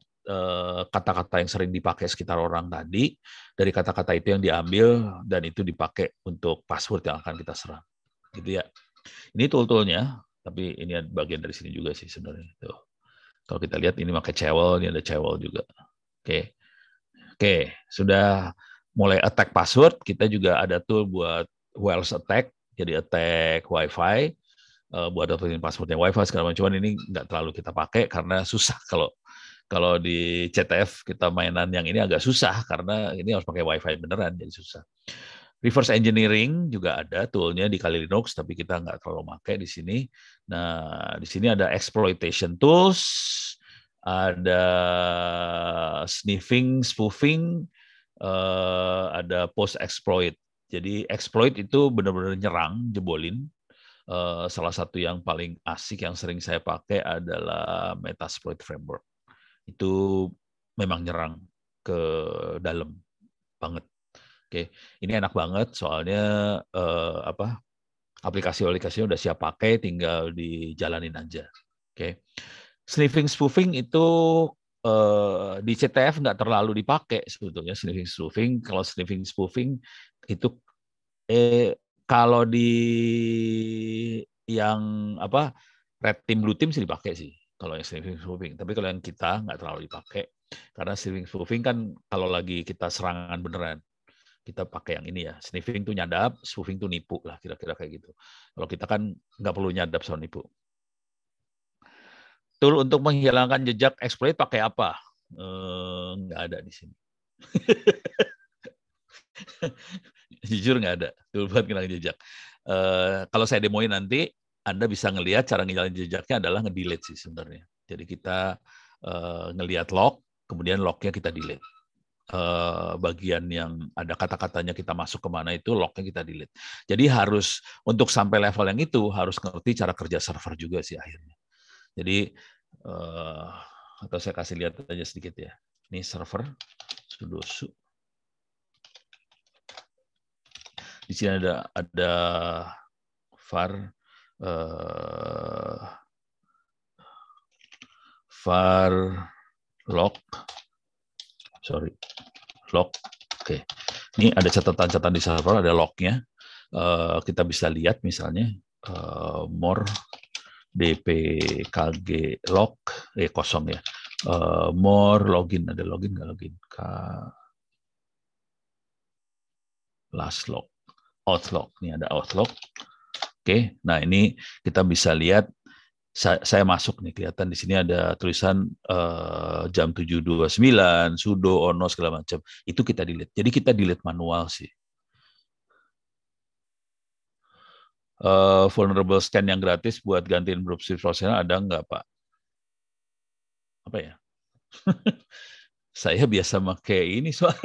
[SPEAKER 2] kata-kata yang sering dipakai sekitar orang tadi dari kata-kata itu yang diambil dan itu dipakai untuk password yang akan kita serang. Gitu ya. Ini tool-toolnya tapi ini bagian dari sini juga sih sebenarnya. Tuh. Kalau kita lihat ini pakai cewel ini ada cewel juga. Oke. Oke sudah mulai attack password kita juga ada tool buat Wells attack jadi attack wifi uh, buat dapetin passwordnya wifi segala macam. Ini nggak terlalu kita pakai karena susah kalau kalau di CTF kita mainan yang ini agak susah karena ini harus pakai WiFi beneran jadi susah. Reverse engineering juga ada toolnya di Kali Linux, tapi kita nggak terlalu pakai di sini. Nah, di sini ada exploitation tools, ada sniffing, spoofing, uh, ada post exploit. Jadi exploit itu benar-benar nyerang, jebolin. Uh, salah satu yang paling asik yang sering saya pakai adalah Metasploit Framework itu memang nyerang ke dalam banget. Oke, ini enak banget soalnya eh, apa aplikasi-aplikasinya udah siap pakai, tinggal dijalanin aja. Oke, sniffing spoofing itu eh, di CTF nggak terlalu dipakai sebetulnya sniffing spoofing. Kalau sniffing spoofing itu eh kalau di yang apa red team blue team sih dipakai sih kalau yang sniffing spoofing. Tapi kalau yang kita nggak terlalu dipakai karena sniffing spoofing kan kalau lagi kita serangan beneran kita pakai yang ini ya. Sniffing tuh nyadap, spoofing tuh nipu lah kira-kira kayak gitu. Kalau kita kan nggak perlu nyadap soal nipu. Tool untuk menghilangkan jejak exploit pakai apa? Eh, nggak ada di sini. Jujur nggak ada tool buat ngilangin jejak. Uh, kalau saya demoin nanti, anda bisa ngelihat cara ngilangin jejaknya adalah ngedelete sih sebenarnya. Jadi kita uh, ngelihat log, kemudian lognya kita delete. eh, bagian yang ada kata-katanya kita masuk ke mana itu lognya kita delete. Jadi harus untuk sampai level yang itu harus ngerti cara kerja server juga sih akhirnya. Jadi eh, atau saya kasih lihat aja sedikit ya. Ini server sudo su. Di sini ada ada var eh, var log sorry. Log oke. Ini ada catatan-catatan di server ada lognya uh, kita bisa lihat misalnya uh, more dpkg log eh kosong ya. Uh, more login ada login nggak? Login k. Last log outlook ini ada outlook oke nah ini kita bisa lihat saya, masuk nih kelihatan di sini ada tulisan uh, jam 7.29 sudo ono segala macam. Itu kita delete. Jadi kita delete manual sih. Uh, vulnerable scan yang gratis buat gantiin browser profesional ada nggak pak? Apa ya? Saya biasa pakai ini soal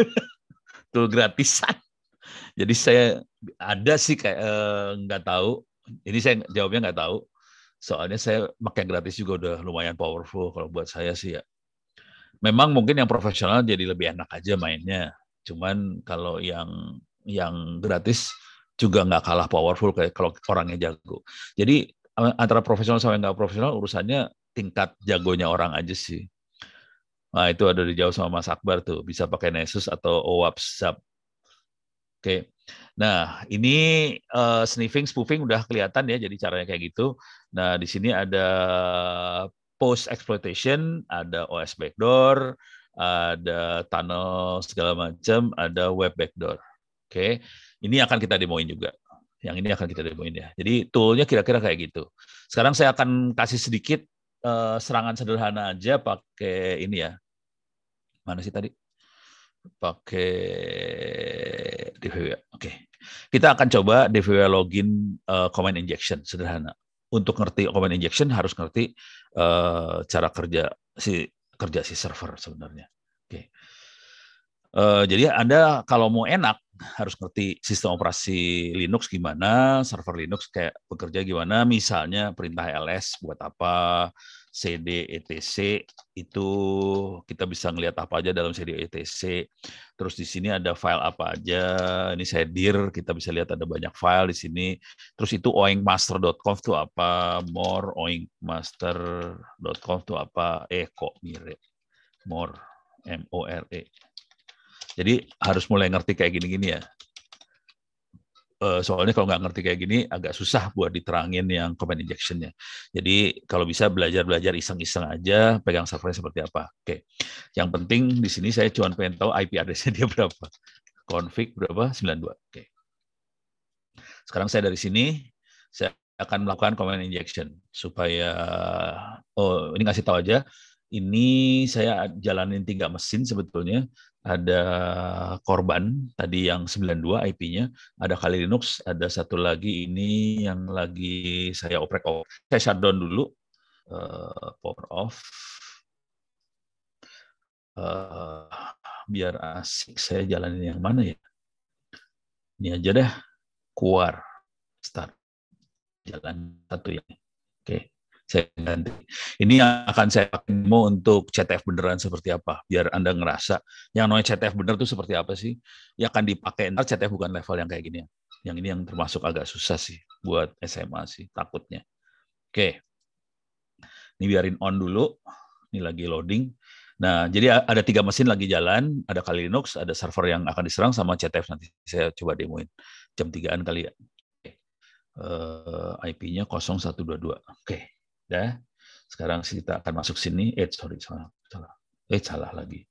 [SPEAKER 2] tool gratisan jadi saya ada sih kayak uh, nggak tahu ini saya jawabnya nggak tahu Soalnya saya makan gratis juga udah lumayan powerful kalau buat saya sih ya. Memang mungkin yang profesional jadi lebih enak aja mainnya. Cuman kalau yang yang gratis juga nggak kalah powerful kayak kalau orangnya jago. Jadi antara profesional sama nggak profesional urusannya tingkat jagonya orang aja sih. Nah itu ada dijawab sama Mas Akbar tuh bisa pakai Nessus atau OWASP. Oke. Nah, ini uh, sniffing, spoofing udah kelihatan ya, jadi caranya kayak gitu. Nah, di sini ada post exploitation, ada OS backdoor, ada tunnel segala macam, ada web backdoor. Oke, ini akan kita demoin juga. Yang ini akan kita demoin ya. Jadi toolnya kira-kira kayak gitu. Sekarang saya akan kasih sedikit uh, serangan sederhana aja pakai ini ya. Mana sih tadi? Pakai DVW. Oke. Okay. Kita akan coba DVW login uh, command injection sederhana. Untuk ngerti command injection harus ngerti uh, cara kerja si kerja si server sebenarnya. Oke. Okay. Uh, jadi Anda kalau mau enak harus ngerti sistem operasi Linux gimana, server Linux kayak bekerja gimana, misalnya perintah ls buat apa, CD etc itu kita bisa ngelihat apa aja dalam CD etc. Terus di sini ada file apa aja. Ini saya dir, kita bisa lihat ada banyak file di sini. Terus itu oingmaster.conf itu apa? More oingmaster.conf itu apa? Eh kok mirip. More M O R E. Jadi harus mulai ngerti kayak gini-gini ya. Eh, soalnya kalau nggak ngerti kayak gini agak susah buat diterangin yang command injectionnya. Jadi kalau bisa belajar-belajar iseng-iseng aja, pegang servernya seperti apa. Oke, yang penting di sini saya cuma pengen tahu IP address-nya dia berapa. Config berapa? 92. Oke. Sekarang saya dari sini, saya akan melakukan command injection supaya oh ini ngasih tahu aja ini saya jalanin tiga mesin sebetulnya ada korban tadi yang 92 IP-nya, ada Kali Linux, ada satu lagi ini yang lagi saya oprek off. Saya shutdown dulu, uh, power off. Uh, biar asik saya jalanin yang mana ya? Ini aja deh, keluar, start. Jalan satu ya. Oke. Okay saya ganti. Ini akan saya mau untuk CTF beneran seperti apa, biar Anda ngerasa yang namanya CTF bener itu seperti apa sih, yang akan dipakai. Ntar CTF bukan level yang kayak gini. Yang ini yang termasuk agak susah sih buat SMA sih, takutnya. Oke. Ini biarin on dulu. Ini lagi loading. Nah, jadi ada tiga mesin lagi jalan, ada kali Linux, ada server yang akan diserang sama CTF nanti saya coba demoin jam 3-an kali ya. Uh, eh, IP-nya 0122. Oke. Ya. Sekarang kita akan masuk sini. Eh, sorry, salah. Eh, salah lagi.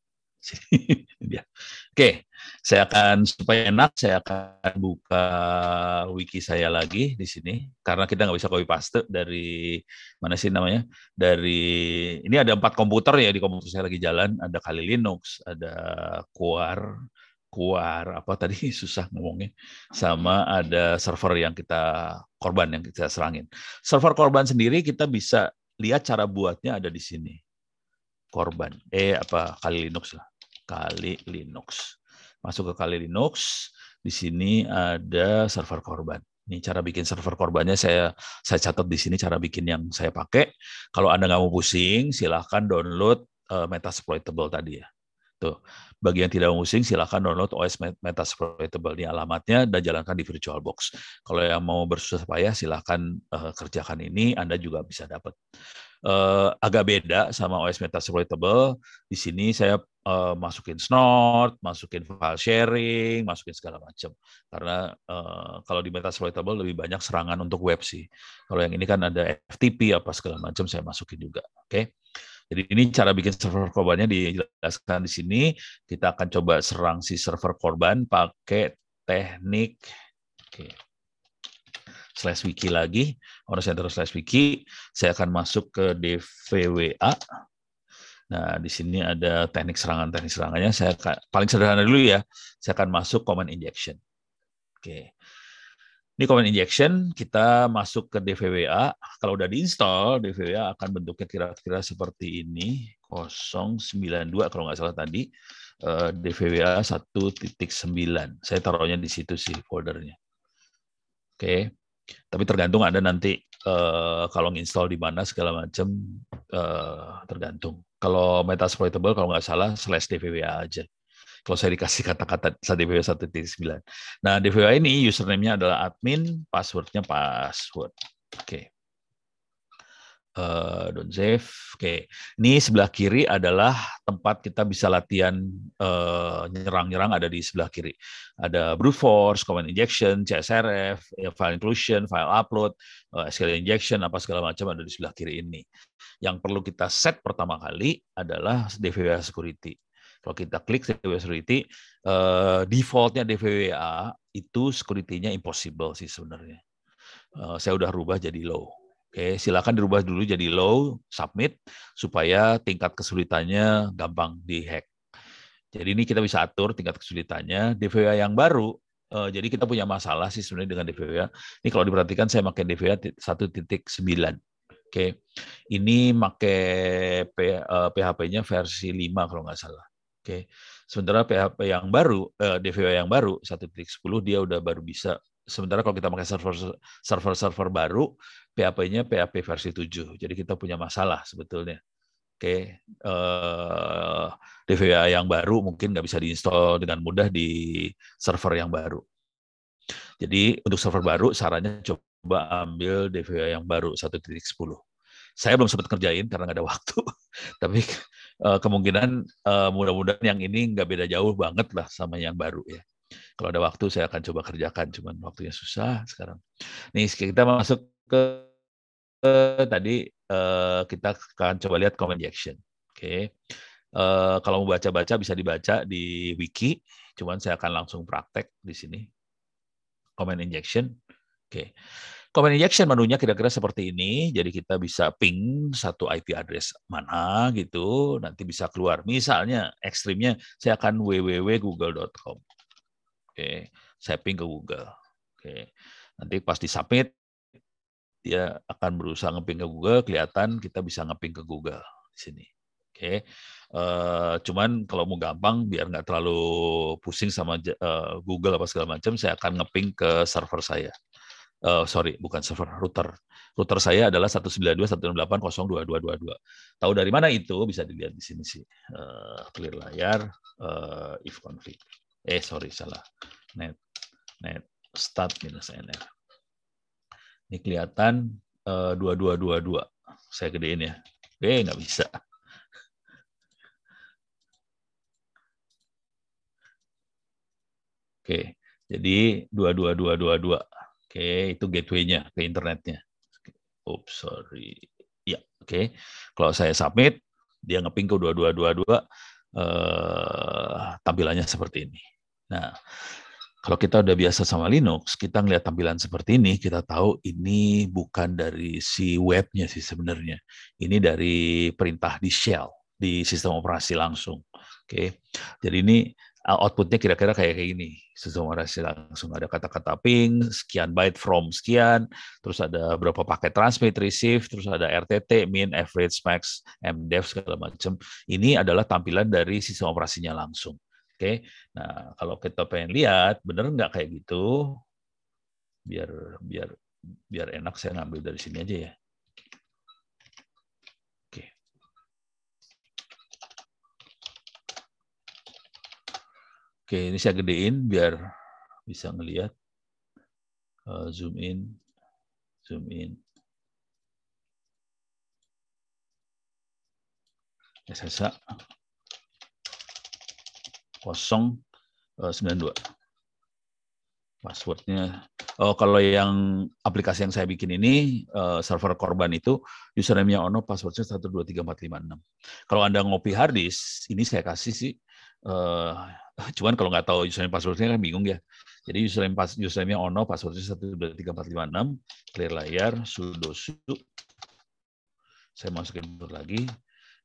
[SPEAKER 2] ya. Oke, saya akan supaya enak, saya akan buka wiki saya lagi di sini karena kita nggak bisa copy paste dari mana sih namanya? Dari ini ada empat komputer ya di komputer saya lagi jalan. Ada Kali Linux, ada Quar, Quar apa tadi susah ngomongnya, sama ada server yang kita korban yang kita serangin. Server korban sendiri kita bisa lihat cara buatnya ada di sini. Korban, eh apa kali Linux lah. Kali Linux. Masuk ke Kali Linux, di sini ada server korban. Ini cara bikin server korbannya saya saya catat di sini cara bikin yang saya pakai. Kalau Anda nggak mau pusing, silahkan download uh, Metasploitable tadi ya. Tuh, bagi yang tidak mau pusing, silahkan download OS Metasploitable ini alamatnya dan jalankan di VirtualBox. Kalau yang mau bersusah payah, silahkan uh, kerjakan ini. Anda juga bisa dapat uh, agak beda sama OS Metasploitable. Di sini saya uh, masukin snort, masukin file sharing, masukin segala macam. Karena uh, kalau di Metasploitable lebih banyak serangan untuk web sih. Kalau yang ini kan ada FTP apa segala macam saya masukin juga. Oke. Okay? Jadi ini cara bikin server korbannya dijelaskan di sini. Kita akan coba serang si server korban pakai teknik. Okay slash wiki lagi, Honor Center slash wiki, saya akan masuk ke DVWA. Nah, di sini ada teknik serangan-teknik serangannya. Saya paling sederhana dulu ya. Saya akan masuk command injection. Oke. Ini command injection, kita masuk ke DVWA. Kalau udah diinstal, DVWA akan bentuknya kira-kira seperti ini. 092 kalau nggak salah tadi. Eh, DVWA 1.9. Saya taruhnya di situ sih foldernya. Oke. Tapi tergantung Anda nanti uh, kalau nginstall di mana segala macam uh, tergantung. Kalau Metasploitable kalau nggak salah slash DVWA aja. Kalau saya dikasih kata-kata DVWA 1.9. Nah, DVWA ini username-nya adalah admin, password-nya password. Oke. Okay uh, don't save. Oke, okay. ini sebelah kiri adalah tempat kita bisa latihan eh, nyerang-nyerang ada di sebelah kiri. Ada brute force, command injection, CSRF, ya, file inclusion, file upload, uh, SQL injection, apa segala macam ada di sebelah kiri ini. Yang perlu kita set pertama kali adalah DVWA security. Kalau kita klik security, uh, defaultnya DVWA itu security-nya impossible sih sebenarnya. Uh, saya udah rubah jadi low Oke, silakan dirubah dulu jadi low, submit supaya tingkat kesulitannya gampang dihack. Jadi ini kita bisa atur tingkat kesulitannya. DVWA yang baru, uh, jadi kita punya masalah sih sebenarnya dengan DVWA. Ini kalau diperhatikan saya pakai DVWA 1.9. Oke, ini pakai PHP-nya eh, versi 5 kalau nggak salah. Oke, sementara PHP yang baru, eh, DVWA yang baru 1.10 dia udah baru bisa. Sementara kalau kita pakai server server server baru PHP-nya PHP versi 7 jadi kita punya masalah sebetulnya. Oke eh, DVA yang baru mungkin nggak bisa diinstal dengan mudah di server yang baru. Jadi untuk server baru sarannya coba ambil DVA yang baru 1.10 saya belum sempat kerjain karena nggak ada waktu tapi uh, kemungkinan uh, mudah-mudahan yang ini nggak beda jauh banget lah sama yang baru ya kalau ada waktu saya akan coba kerjakan, cuman waktunya susah sekarang. Nih kita masuk ke, ke tadi uh, kita akan coba lihat comment injection. Oke. Okay. Uh, kalau mau baca-baca bisa dibaca di wiki, cuman saya akan langsung praktek di sini. Comment injection. Oke. Okay. Comment injection menunya kira-kira seperti ini. Jadi kita bisa ping satu IP address mana gitu, nanti bisa keluar. Misalnya ekstrimnya saya akan www.google.com. Oke, saya ping ke Google. Oke. Nanti pas di submit dia akan berusaha ngeping ke Google, kelihatan kita bisa ngeping ke Google di sini. Oke. Uh, cuman kalau mau gampang biar nggak terlalu pusing sama uh, Google apa segala macam, saya akan ngeping ke server saya uh, sorry bukan server router. Router saya adalah 192.168.0.2.2.2. Tahu dari mana itu bisa dilihat di sini sih. Uh, clear layar uh, if config. Eh sorry salah. Net net start minus nr. Ini kelihatan dua dua dua dua. Saya gedein ya. Oke, eh, nggak bisa. Oke, jadi 22222 oke itu gateway-nya ke internetnya oops sorry ya oke kalau saya submit dia ngeping ke dua dua dua dua eh, tampilannya seperti ini Nah, kalau kita udah biasa sama Linux, kita ngeliat tampilan seperti ini, kita tahu ini bukan dari si webnya sih sebenarnya. Ini dari perintah di shell, di sistem operasi langsung. Oke, jadi ini outputnya kira-kira kayak gini. Operasi langsung ada kata-kata ping, sekian byte from sekian, terus ada berapa paket transmit, receive, terus ada RTT, min, average, max, MDEV segala macam. Ini adalah tampilan dari sistem operasinya langsung. Oke, nah kalau kita pengen lihat, bener nggak kayak gitu? Biar biar biar enak saya ngambil dari sini aja ya. Oke, ini saya gedein biar bisa ngelihat. Uh, zoom in, zoom in. SSA 092. Passwordnya, oh kalau yang aplikasi yang saya bikin ini, uh, server korban itu, username-nya Ono, passwordnya 123456. Kalau Anda ngopi harddisk, ini saya kasih sih, uh, Cuman kalau nggak tahu username passwordnya kan bingung ya. Jadi username pas username ono passwordnya satu dua tiga empat lima enam clear layar sudo su. Saya masukin lagi.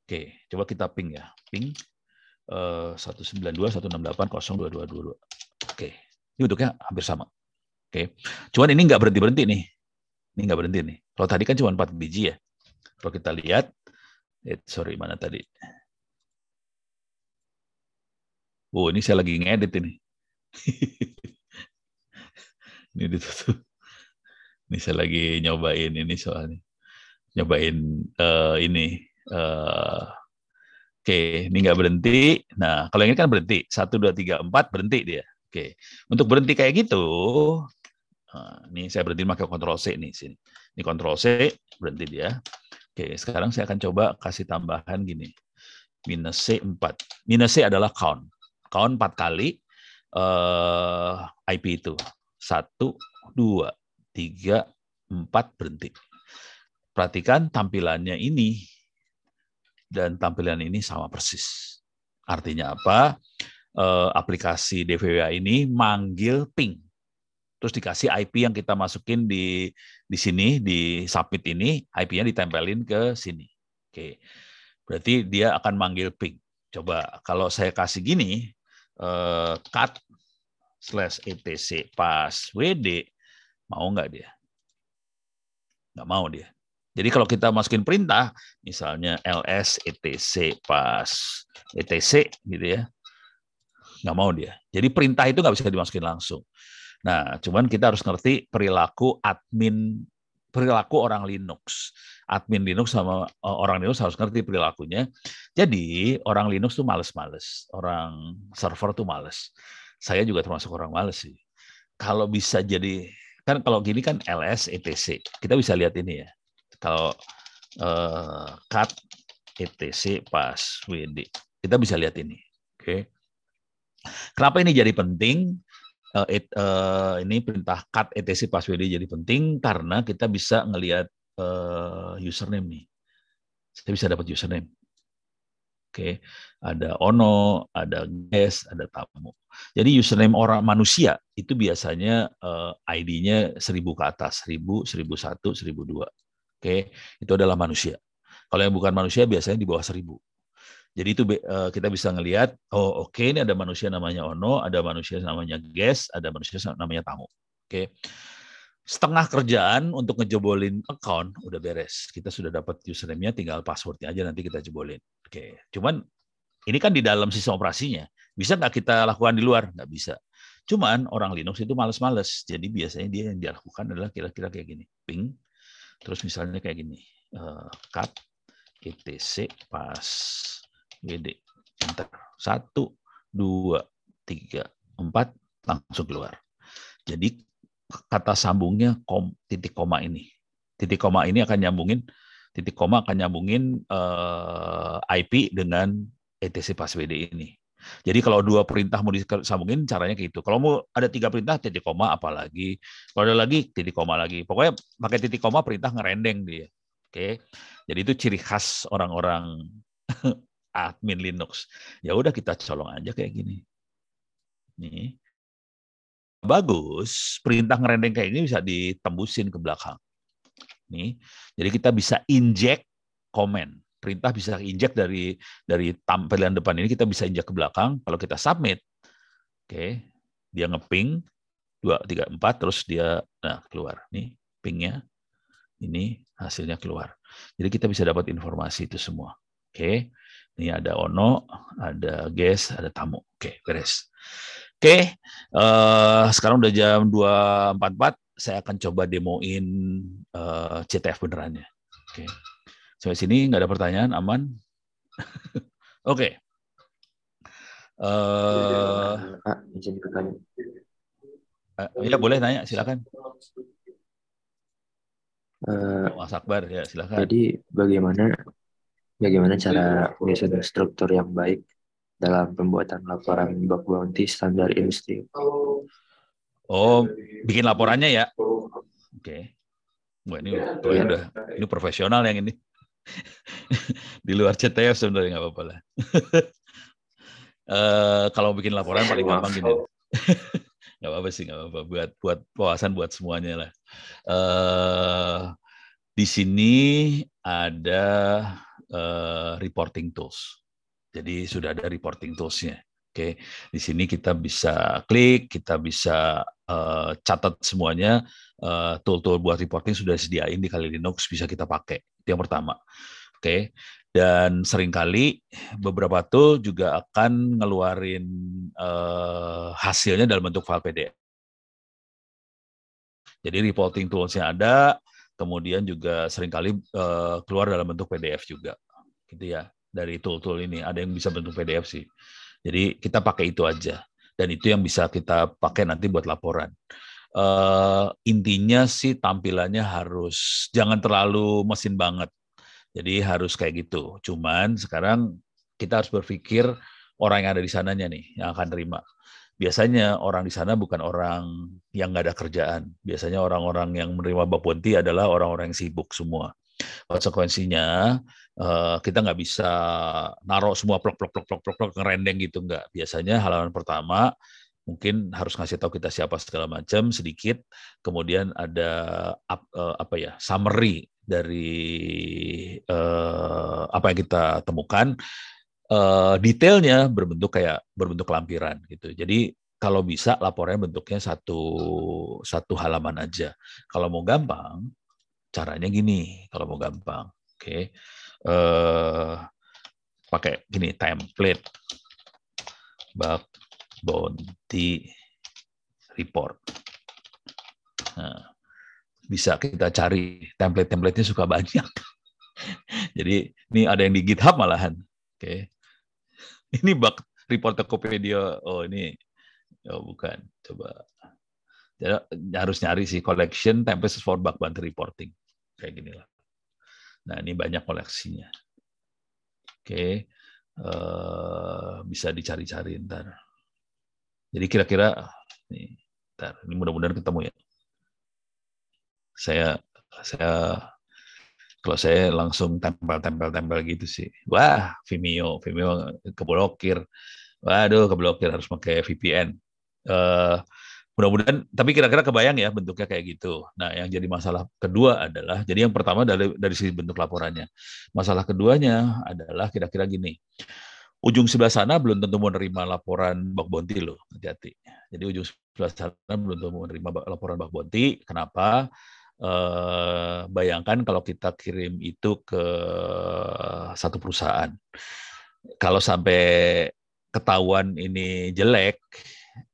[SPEAKER 2] Oke, coba kita ping ya. Ping eh, satu sembilan dua satu enam delapan kosong dua dua dua Oke, ini bentuknya hampir sama. Oke, cuman ini nggak berhenti berhenti nih. Ini nggak berhenti nih. Kalau tadi kan cuma empat biji ya. Kalau kita lihat, eh, sorry mana tadi? Oh, ini saya lagi ngedit ini. ini ditutup. Ini saya lagi nyobain ini soalnya. Nyobain uh, ini. Uh, Oke, okay, ini nggak berhenti. Nah, kalau ini kan berhenti. Satu, dua, tiga, empat, berhenti dia. Oke, okay. untuk berhenti kayak gitu, uh, ini saya berhenti pakai Ctrl C nih sini. Ini Ctrl C, berhenti dia. Oke, sekarang saya akan coba kasih tambahan gini. Minus C 4. Minus C adalah count count empat kali eh, IP itu. Satu, dua, tiga, empat, berhenti. Perhatikan tampilannya ini dan tampilan ini sama persis. Artinya apa? Uh, aplikasi DVWA ini manggil ping. Terus dikasih IP yang kita masukin di di sini di submit ini, IP-nya ditempelin ke sini. Oke. Berarti dia akan manggil ping. Coba kalau saya kasih gini, uh, cut slash etc pas wd mau nggak dia? Nggak mau dia. Jadi kalau kita masukin perintah, misalnya ls etc pas etc gitu ya, nggak mau dia. Jadi perintah itu nggak bisa dimasukin langsung. Nah, cuman kita harus ngerti perilaku admin perilaku orang Linux. Admin Linux sama eh, orang Linux harus ngerti perilakunya. Jadi orang Linux tuh males-males, orang server tuh males. Saya juga termasuk orang males sih. Kalau bisa jadi kan kalau gini kan ls etc. Kita bisa lihat ini ya. Kalau uh, cut etc pas wd. Kita bisa lihat ini. Oke. Kenapa ini jadi penting? uh, it, uh, ini perintah cut etc password jadi penting karena kita bisa ngelihat uh, username nih. Saya bisa dapat username. Oke, okay. ada ono, ada guest, ada tamu. Jadi username orang manusia itu biasanya uh, ID-nya 1000 ke atas, 1000, 1001, 1002. Oke, okay. itu adalah manusia. Kalau yang bukan manusia biasanya di bawah 1000. Jadi itu uh, kita bisa ngelihat, oh oke okay, ini ada manusia namanya Ono, ada manusia namanya Guest, ada manusia namanya Tamu. Oke. Okay. Setengah kerjaan untuk ngejebolin account udah beres. Kita sudah dapat username-nya, tinggal passwordnya aja nanti kita jebolin. Oke. Cuman ini kan di dalam sistem operasinya. Bisa nggak kita lakukan di luar? Nggak bisa. Cuman orang Linux itu males-males. Jadi biasanya dia yang dilakukan adalah kira-kira kayak gini. Ping. Terus misalnya kayak gini. Uh, cut etc pas WD. Enter. Satu, dua, tiga, empat, langsung keluar. Jadi kata sambungnya kom, titik koma ini. Titik koma ini akan nyambungin, titik koma akan nyambungin uh, eh, IP dengan etc pas WD ini. Jadi kalau dua perintah mau disambungin caranya kayak gitu. Kalau mau ada tiga perintah titik koma apalagi. Kalau ada lagi titik koma lagi. Pokoknya pakai titik koma perintah ngerendeng dia. Oke. Jadi itu ciri khas orang-orang admin Linux. Ya udah kita colong aja kayak gini. Nih. Bagus, perintah ngerendeng kayak ini bisa ditembusin ke belakang. Nih. Jadi kita bisa inject comment. Perintah bisa inject dari dari tampilan depan ini kita bisa injek ke belakang. Kalau kita submit, Oke, dia ngeping dua tiga empat terus dia nah keluar nih pingnya ini hasilnya keluar. Jadi kita bisa dapat informasi itu semua. Oke, ini ada Ono, ada Ges, ada tamu. Oke, beres. Oke, uh, sekarang udah jam 2.44. Saya akan coba demoin uh, eh, CTF benerannya. Oke, sampai sini nggak ada pertanyaan, aman? Oke. Uh, Pak, izin bertanya. Uh, ya boleh tanya, silakan.
[SPEAKER 5] Uh, Mas Akbar, ya silakan. Jadi bagaimana bagaimana cara menyusun struktur yang baik dalam pembuatan laporan bug bounty standar industri?
[SPEAKER 2] Oh, bikin laporannya ya? Oke. Okay. Wah ini, ya. udah, ini profesional yang ini. Di luar CTF sebenarnya nggak apa-apa lah. uh, kalau bikin laporan paling gampang gini. nggak apa-apa sih, nggak apa-apa. Buat buat wawasan buat semuanya lah. Uh, di sini ada uh, reporting tools. Jadi sudah ada reporting toolsnya. Oke, di sini kita bisa klik, kita bisa uh, catat semuanya. Uh, tool-tool buat reporting sudah disediain di Kali Linux, bisa kita pakai. Itu yang pertama. Oke, dan sering kali beberapa tool juga akan ngeluarin uh, hasilnya dalam bentuk file PDF. Jadi reporting tools-nya ada, kemudian juga sering kali uh, keluar dalam bentuk PDF juga, gitu ya. Dari tool-tool ini ada yang bisa bentuk PDF sih. Jadi kita pakai itu aja, dan itu yang bisa kita pakai nanti buat laporan. Uh, intinya sih tampilannya harus jangan terlalu mesin banget jadi harus kayak gitu. Cuman sekarang kita harus berpikir orang yang ada di sananya nih yang akan terima. Biasanya orang di sana bukan orang yang nggak ada kerjaan. Biasanya orang-orang yang menerima Baponti adalah orang-orang yang sibuk semua. Konsekuensinya eh, kita nggak bisa naruh semua plok plok plok plok plok plok ngerendeng gitu nggak. Biasanya halaman pertama mungkin harus ngasih tahu kita siapa segala macam sedikit kemudian ada eh, apa ya summary dari uh, apa yang kita temukan uh, detailnya berbentuk kayak berbentuk lampiran gitu. Jadi kalau bisa laporannya bentuknya satu satu halaman aja. Kalau mau gampang, caranya gini. Kalau mau gampang, oke, okay. Uh, pakai gini template bug bounty report. Nah, bisa kita cari template-templatenya suka banyak. Jadi ini ada yang di GitHub malahan. Oke. Okay. Ini bug report Tokopedia. Oh ini oh bukan. Coba. Jadi, harus nyari sih collection templates for bug bounty reporting. Kayak gini lah. Nah, ini banyak koleksinya. Oke. Eh, bisa dicari-cari ntar. Jadi kira-kira nih, ntar ini mudah-mudahan ketemu ya saya saya kalau saya langsung tempel-tempel-tempel gitu sih. Wah, Vimeo, Vimeo keblokir. Waduh, keblokir harus pakai VPN. Uh, mudah-mudahan, tapi kira-kira kebayang ya bentuknya kayak gitu. Nah, yang jadi masalah kedua adalah, jadi yang pertama dari dari sisi bentuk laporannya. Masalah keduanya adalah kira-kira gini. Ujung sebelah sana belum tentu menerima laporan bug bounty loh, hati-hati. Jadi ujung sebelah sana belum tentu menerima laporan bug bounty. Kenapa? eh, bayangkan kalau kita kirim itu ke satu perusahaan. Kalau sampai ketahuan ini jelek,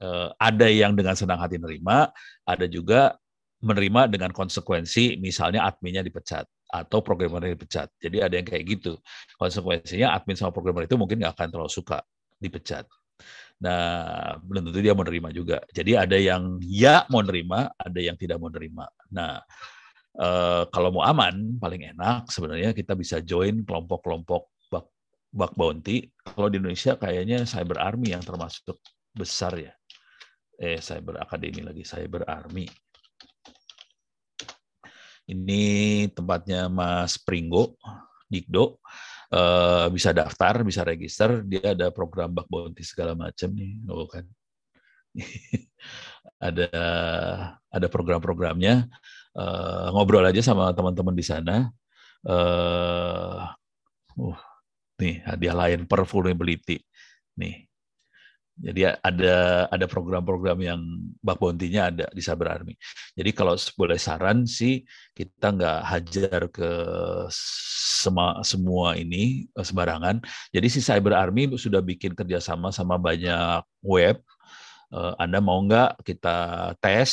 [SPEAKER 2] eh, ada yang dengan senang hati menerima, ada juga menerima dengan konsekuensi, misalnya adminnya dipecat atau programmer dipecat. Jadi ada yang kayak gitu. Konsekuensinya admin sama programmer itu mungkin nggak akan terlalu suka dipecat. Nah, belum tentu dia mau nerima juga. Jadi ada yang ya mau nerima, ada yang tidak mau nerima. Nah, eh, kalau mau aman, paling enak sebenarnya kita bisa join kelompok-kelompok bug bounty. Kalau di Indonesia kayaknya Cyber Army yang termasuk besar ya. Eh, Cyber Academy lagi, Cyber Army. Ini tempatnya Mas Pringgo, Dikdo uh, bisa daftar, bisa register, dia ada program bug bounty segala macam nih, oh kan. ada ada program-programnya, uh, ngobrol aja sama teman-teman di sana. Uh, uh, nih hadiah lain per. Nih, Jadi ada ada program-program yang bug bounty-nya ada di Cyber Army. Jadi kalau boleh saran sih kita nggak hajar ke semua semua ini eh, sembarangan. Jadi si Cyber Army sudah bikin kerjasama sama banyak web. Eh, Anda mau nggak kita tes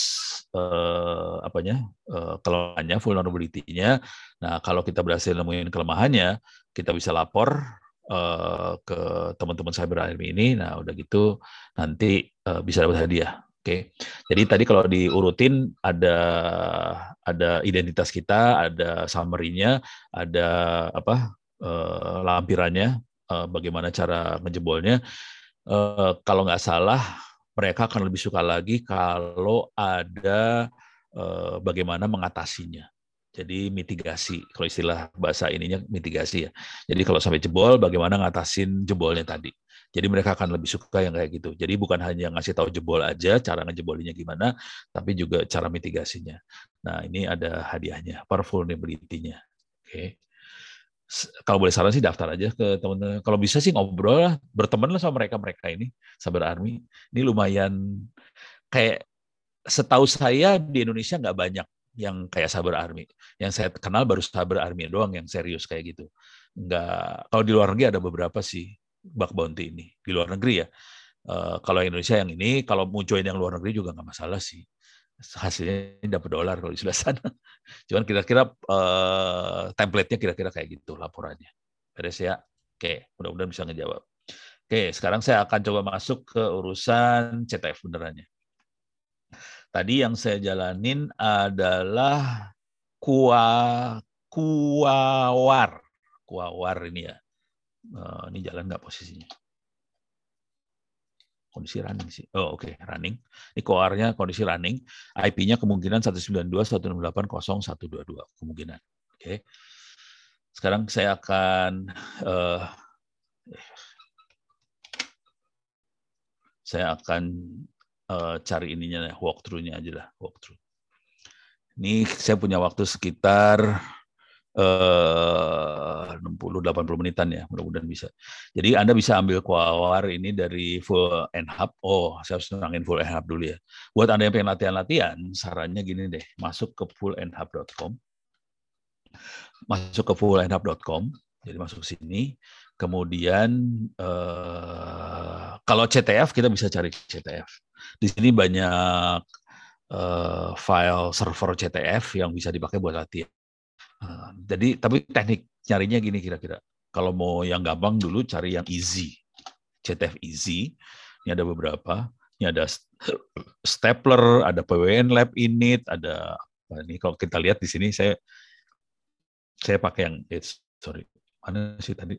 [SPEAKER 2] uh, apanya uh, kelemahannya, vulnerability-nya. Nah kalau kita berhasil nemuin kelemahannya, kita bisa lapor uh, ke teman-teman cyber army ini. Nah, udah gitu nanti uh, bisa dapat hadiah. Oke. Okay. Jadi tadi kalau diurutin ada ada identitas kita, ada summary-nya, ada apa? Uh, lampirannya, uh, bagaimana cara ngejebolnya. Uh, kalau nggak salah, mereka akan lebih suka lagi kalau ada uh, bagaimana mengatasinya. Jadi mitigasi, kalau istilah bahasa ininya mitigasi ya. Jadi kalau sampai jebol, bagaimana ngatasin jebolnya tadi. Jadi mereka akan lebih suka yang kayak gitu. Jadi bukan hanya ngasih tahu jebol aja, cara ngejebolinya gimana, tapi juga cara mitigasinya. Nah ini ada hadiahnya, vulnerability-nya. Oke. Kalau boleh saran sih daftar aja ke teman-teman. Kalau bisa sih ngobrol lah, berteman lah sama mereka-mereka ini, Sabar Army. Ini lumayan kayak setahu saya di Indonesia nggak banyak yang kayak Saber Army. Yang saya kenal baru Saber Army doang yang serius kayak gitu. Enggak, kalau di luar negeri ada beberapa sih bug bounty ini di luar negeri ya. Uh, kalau Indonesia yang ini, kalau join yang luar negeri juga nggak masalah sih. Hasilnya dapat dolar kalau di sebelah sana. Cuman kira-kira uh, template-nya kira-kira kayak gitu laporannya. Beres ya? Oke, mudah-mudahan bisa ngejawab. Oke, sekarang saya akan coba masuk ke urusan CTF benerannya. Tadi yang saya jalanin adalah kuah kuawar. Kuawar ini ya. Uh, ini jalan nggak posisinya? Kondisi running sih. Oh oke, okay. running. Ini kuawarnya kondisi running. IP-nya kemungkinan 192.168.0122 kemungkinan. Oke. Okay. Sekarang saya akan uh, saya akan uh, cari ininya walkthrough-nya aja lah walkthrough. Ini saya punya waktu sekitar eh, uh, 60-80 menitan ya, mudah-mudahan bisa. Jadi Anda bisa ambil kuawar ini dari full NHub. Oh, saya harus nerangin full NHub dulu ya. Buat Anda yang pengen latihan-latihan, sarannya gini deh, masuk ke fullnhub.com. Masuk ke fullnhub.com, jadi masuk sini. Kemudian eh, kalau CTF kita bisa cari CTF. Di sini banyak uh, file server CTF yang bisa dipakai buat latihan. Uh, jadi tapi teknik nyarinya gini kira-kira. Kalau mau yang gampang dulu cari yang easy. CTF easy. Ini ada beberapa. Ini ada stapler, ada PWN lab init, ada apa ini kalau kita lihat di sini saya saya pakai yang it's sorry mana sih tadi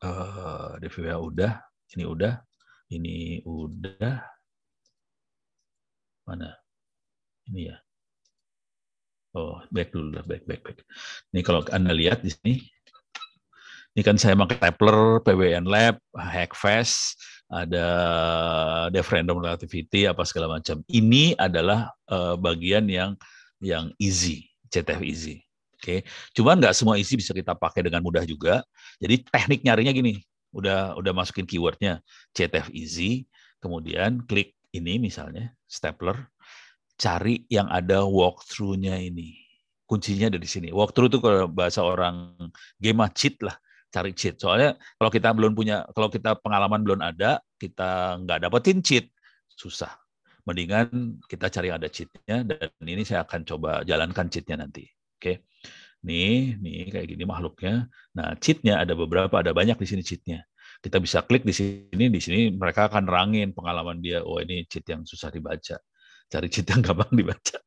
[SPEAKER 2] uh, DVWA udah ini udah ini udah mana? Ini ya. Oh, back dulu lah, back, back, back. Ini kalau Anda lihat di sini, ini kan saya pakai Tapler, PWN Lab, Hackfest, ada Dev Random Relativity, apa segala macam. Ini adalah uh, bagian yang yang easy, CTF easy. Oke, okay. cuman nggak semua easy bisa kita pakai dengan mudah juga. Jadi teknik nyarinya gini, udah udah masukin keywordnya CTF easy, kemudian klik ini misalnya stapler, cari yang ada walkthrough-nya ini. Kuncinya ada di sini. Walkthrough itu kalau bahasa orang game cheat lah, cari cheat. Soalnya kalau kita belum punya, kalau kita pengalaman belum ada, kita nggak dapetin cheat, susah. Mendingan kita cari ada cheatnya dan ini saya akan coba jalankan cheatnya nanti. Oke. Okay. Nih, nih kayak gini makhluknya. Nah, cheatnya ada beberapa, ada banyak di sini cheatnya. Kita bisa klik di sini, di sini mereka akan rangin pengalaman dia. Oh ini cheat yang susah dibaca. Cari cheat yang gampang dibaca.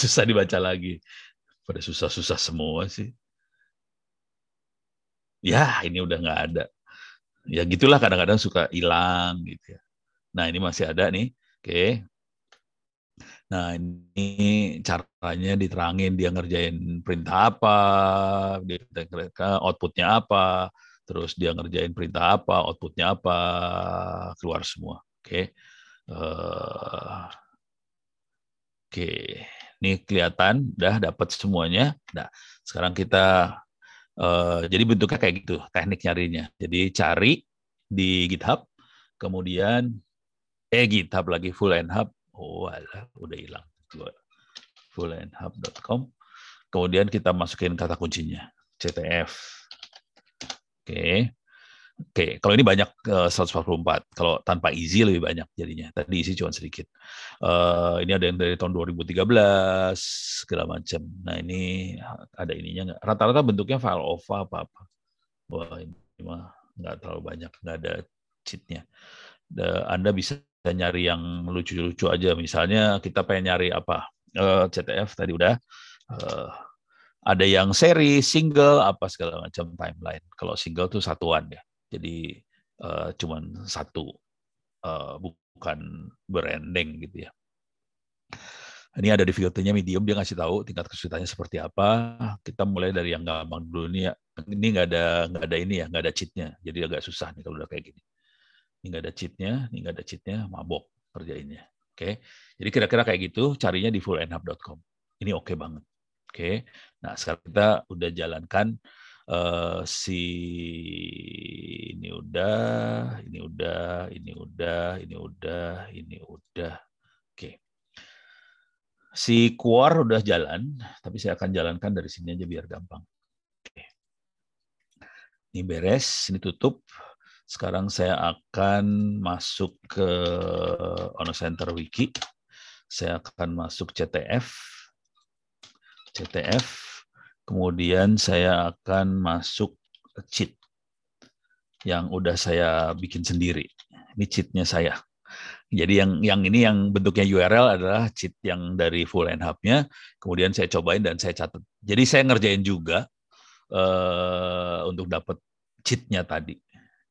[SPEAKER 2] susah dibaca lagi. Pada susah-susah semua sih. Ya, ini udah nggak ada. Ya gitulah kadang-kadang suka hilang gitu ya. Nah ini masih ada nih. Oke, Nah, ini caranya diterangin dia ngerjain perintah apa, dia outputnya apa, terus dia ngerjain perintah apa, outputnya apa, keluar semua. Oke. Okay. Uh, eh, Oke, okay. ini kelihatan, udah dapat semuanya. Nah, sekarang kita Uh, jadi bentuknya kayak gitu teknik nyarinya. Jadi cari di GitHub, kemudian eh GitHub lagi full and hub. Oh, alah, udah hilang. fullandhub.com. Kemudian kita masukin kata kuncinya CTF. Oke. Okay. Oke, kalau ini banyak uh, 144. Kalau tanpa easy lebih banyak jadinya. Tadi easy cuma sedikit. Uh, ini ada yang dari tahun 2013 segala macam. Nah ini ada ininya nggak? Rata-rata bentuknya file OVA apa apa. Wah ini mah nggak terlalu banyak, nggak ada cheatnya. Anda bisa nyari yang lucu-lucu aja. Misalnya kita pengen nyari apa? Uh, eh, CTF tadi udah. Uh, ada yang seri, single, apa segala macam timeline. Kalau single tuh satuan ya. Jadi uh, cuman satu, uh, bukan branding gitu ya. Ini ada di filternya medium, dia ngasih tahu tingkat kesulitannya seperti apa. Kita mulai dari yang gampang dulu nih ya. Ini nggak ada nggak ada ini ya, nggak ada cheatnya. Jadi agak susah nih kalau udah kayak gini. Ini nggak ada cheatnya, ini nggak ada cheatnya, mabok kerjainnya. Oke, jadi kira-kira kayak gitu. Carinya di fullenhub.com. Ini oke okay banget. Oke, nah sekarang kita udah jalankan uh, si ini udah, ini udah, ini udah, ini udah, ini udah. Oke. Si Quar udah jalan, tapi saya akan jalankan dari sini aja biar gampang. Oke. Ini beres, ini tutup. Sekarang saya akan masuk ke Ono Center Wiki. Saya akan masuk CTF. CTF Kemudian saya akan masuk cheat yang udah saya bikin sendiri. Ini cheatnya saya. Jadi yang yang ini yang bentuknya URL adalah cheat yang dari full and hub-nya. Kemudian saya cobain dan saya catat. Jadi saya ngerjain juga uh, untuk dapat cheatnya tadi.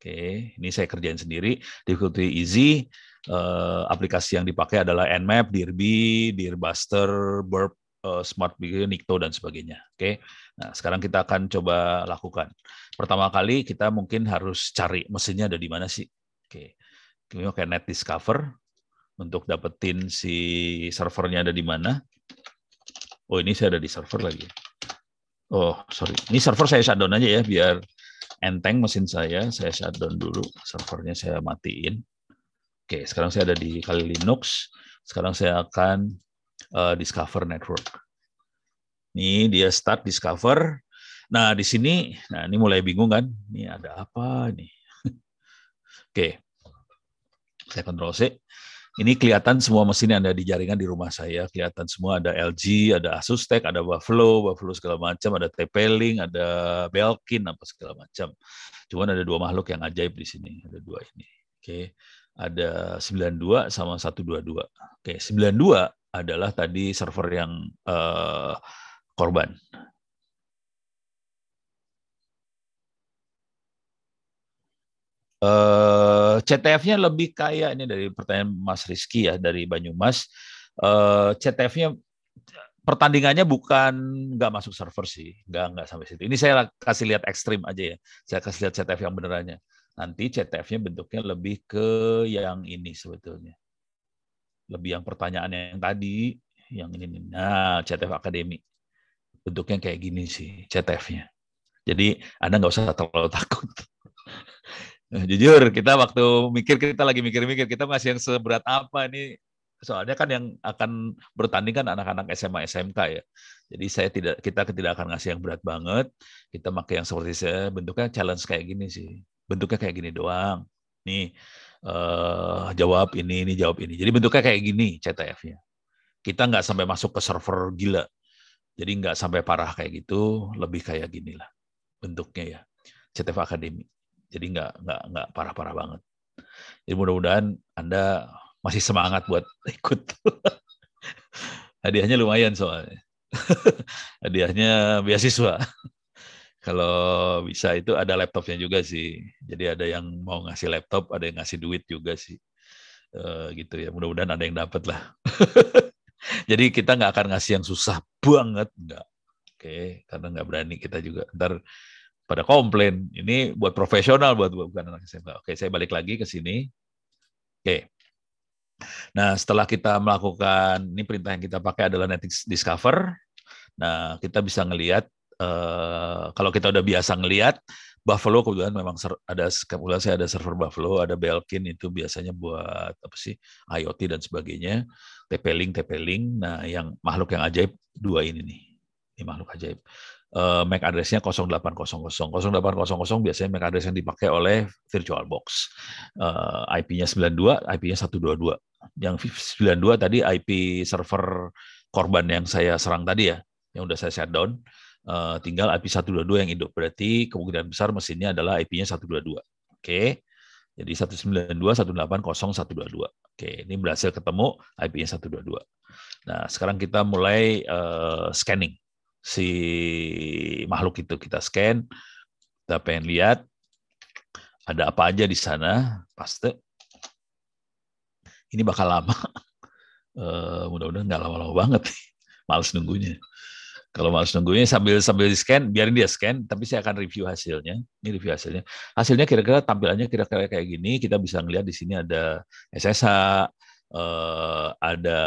[SPEAKER 2] Oke, ini saya kerjain sendiri. Difficulty easy. Uh, aplikasi yang dipakai adalah Nmap, Dirby, Dirbuster, Burp, uh, smart Nikto dan sebagainya. Oke. Nah, sekarang kita akan coba lakukan. Pertama kali kita mungkin harus cari mesinnya ada di mana sih. Oke. Kita pakai Net Discover untuk dapetin si servernya ada di mana. Oh, ini saya ada di server lagi. Oh, sorry. Ini server saya shutdown aja ya biar enteng mesin saya. Saya shutdown dulu. Servernya saya matiin. Oke, sekarang saya ada di Kali Linux. Sekarang saya akan uh, Discover Network. Ini dia start Discover. Nah, di sini, nah ini mulai bingung kan? Ini ada apa nih? Oke, saya kontrol C. Ini kelihatan semua mesin yang ada di jaringan di rumah saya. Kelihatan semua ada LG, ada Asus Tech, ada Buffalo, Buffalo segala macam, ada TP-Link, ada Belkin, apa segala macam. Cuman ada dua makhluk yang ajaib di sini. Ada dua ini. Oke, ada 92 sama 122. Oke, 92 adalah tadi server yang uh, korban. Uh, eh, CTF-nya lebih kayak ini dari pertanyaan Mas Rizky ya dari Banyumas. Uh, eh, CTF-nya pertandingannya bukan nggak masuk server sih, nggak nggak sampai situ. Ini saya kasih lihat ekstrim aja ya. Saya kasih lihat CTF yang benerannya. Nanti CTF-nya bentuknya lebih ke yang ini sebetulnya lebih yang pertanyaan yang tadi, yang ini. Nah, CTF Academy. Bentuknya kayak gini sih, CTF-nya. Jadi Anda nggak usah terlalu takut. Nah, jujur, kita waktu mikir, kita lagi mikir-mikir, kita masih yang seberat apa nih. Soalnya kan yang akan bertanding kan anak-anak SMA, SMK ya. Jadi saya tidak, kita tidak akan ngasih yang berat banget. Kita pakai yang seperti saya, bentuknya challenge kayak gini sih. Bentuknya kayak gini doang. Nih, uh, jawab ini, ini jawab ini. Jadi bentuknya kayak gini CTF-nya. Kita nggak sampai masuk ke server gila. Jadi nggak sampai parah kayak gitu, lebih kayak gini lah bentuknya ya. CTF Academy. Jadi nggak nggak nggak parah-parah banget. Jadi mudah-mudahan Anda masih semangat buat ikut. Hadiahnya lumayan soalnya. Hadiahnya beasiswa. Kalau bisa itu ada laptopnya juga sih. Jadi ada yang mau ngasih laptop, ada yang ngasih duit juga sih. Uh, gitu ya. Mudah-mudahan ada yang dapat lah. Jadi kita nggak akan ngasih yang susah banget, nggak. Oke, karena nggak berani kita juga. Ntar pada komplain. Ini buat profesional, buat bukan anak SMA. Oke, saya balik lagi ke sini. Oke. Nah, setelah kita melakukan ini perintah yang kita pakai adalah Netflix Discover. Nah, kita bisa ngelihat uh, kalau kita udah biasa ngelihat Buffalo kebetulan memang ada kebetulan saya ada server Buffalo, ada Belkin itu biasanya buat apa sih IoT dan sebagainya, TP-Link, TP-Link. Nah, yang makhluk yang ajaib dua ini nih, ini makhluk ajaib. Uh, MAC address-nya 0800. 0800 biasanya MAC address yang dipakai oleh VirtualBox. Uh, IP-nya 92, IP-nya 122. Yang 92 tadi IP server korban yang saya serang tadi ya, yang udah saya shutdown uh, tinggal IP 122 yang hidup. Berarti kemungkinan besar mesinnya adalah IP-nya 122. Oke. Jadi 192.168.0.122. Oke, ini berhasil ketemu IP-nya 122. Nah, sekarang kita mulai uh, scanning si makhluk itu. Kita scan, kita pengen lihat ada apa aja di sana. Paste. Ini bakal lama. Uh, mudah-mudahan nggak lama-lama banget. Males nunggunya. Kalau males nunggunya sambil sambil di scan, biarin dia scan, tapi saya akan review hasilnya. Ini review hasilnya. Hasilnya kira-kira tampilannya kira-kira kayak gini. Kita bisa ngelihat di sini ada SSH, eh, ada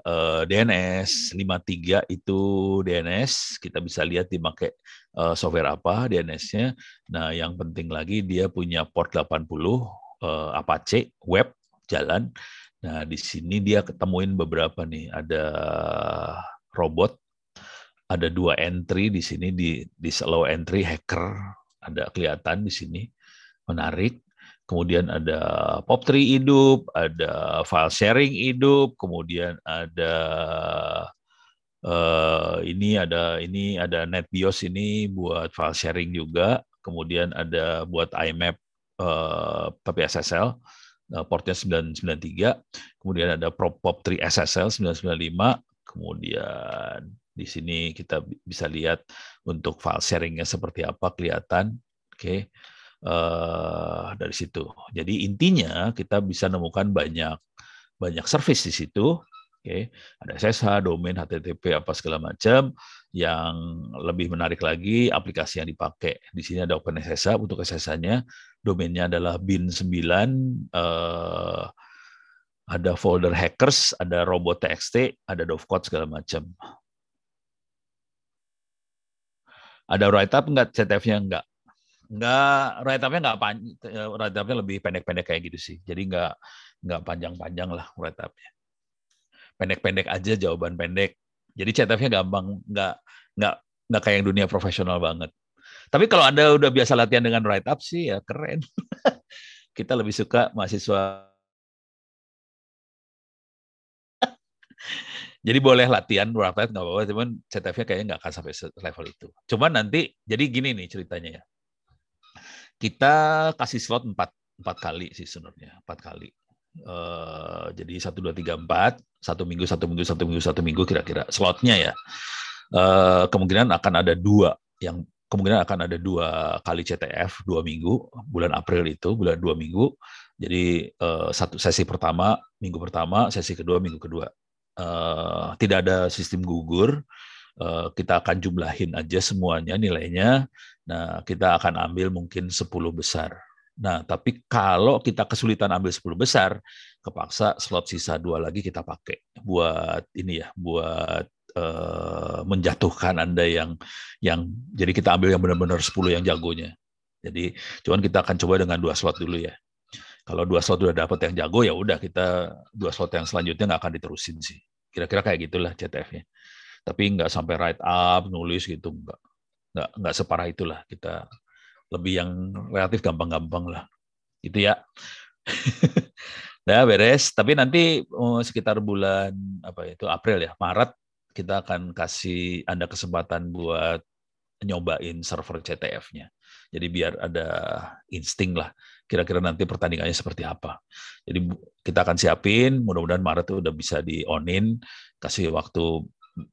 [SPEAKER 2] eh, DNS 53 itu DNS. Kita bisa lihat dipakai eh, software apa DNS-nya. Nah, yang penting lagi dia punya port 80 eh, Apache web jalan. Nah, di sini dia ketemuin beberapa nih. Ada robot ada dua entry di sini di di slow entry hacker ada kelihatan di sini menarik kemudian ada pop 3 hidup ada file sharing hidup kemudian ada uh, ini ada ini ada NetBIOS ini buat file sharing juga kemudian ada buat IMAP uh, tapi SSL uh, portnya 993 kemudian ada pop 3 SSL 995 kemudian di sini kita bisa lihat untuk file sharingnya seperti apa kelihatan. Oke. Okay. Uh, eh, dari situ. Jadi intinya kita bisa nemukan banyak banyak service di situ. Oke, okay. ada SSH, domain, HTTP apa segala macam. Yang lebih menarik lagi aplikasi yang dipakai. Di sini ada OpenSSH untuk SSH-nya. Domainnya adalah bin9 uh, ada folder hackers, ada robot TXT, ada dovecode segala macam. Ada write up enggak CTF-nya enggak? Enggak, write up-nya panjang, write up-nya lebih pendek-pendek kayak gitu sih. Jadi enggak enggak panjang-panjang lah write up-nya. Pendek-pendek aja jawaban pendek. Jadi CTF-nya gampang, enggak enggak enggak kayak yang dunia profesional banget. Tapi kalau Anda udah biasa latihan dengan write up sih ya keren. Kita lebih suka mahasiswa Jadi boleh latihan workout nggak apa-apa, cuman CTF-nya kayaknya nggak akan sampai level itu. Cuman nanti, jadi gini nih ceritanya ya. Kita kasih slot empat empat kali sih sebenarnya, empat kali. Uh, jadi satu dua tiga empat, satu minggu, satu minggu, satu minggu, satu minggu kira-kira slotnya ya. Uh, kemungkinan akan ada dua yang kemungkinan akan ada dua kali CTF dua minggu bulan April itu bulan dua minggu jadi uh, satu sesi pertama minggu pertama sesi kedua minggu kedua uh, tidak ada sistem gugur, uh, kita akan jumlahin aja semuanya nilainya. Nah, kita akan ambil mungkin 10 besar. Nah, tapi kalau kita kesulitan ambil 10 besar, kepaksa slot sisa dua lagi kita pakai buat ini ya, buat uh, menjatuhkan Anda yang yang jadi kita ambil yang benar-benar 10 yang jagonya. Jadi, cuman kita akan coba dengan dua slot dulu ya. Kalau dua slot udah dapat yang jago ya udah kita dua slot yang selanjutnya nggak akan diterusin sih. Kira-kira kayak gitulah CTF-nya. Tapi nggak sampai write up, nulis gitu nggak nggak nggak separah itulah kita lebih yang relatif gampang-gampang lah. Itu ya. Nah, beres. Tapi nanti oh, sekitar bulan apa ya, itu April ya, Maret kita akan kasih Anda kesempatan buat nyobain server CTF-nya. Jadi biar ada insting lah kira-kira nanti pertandingannya seperti apa. Jadi kita akan siapin, mudah-mudahan Maret itu udah bisa di onin, kasih waktu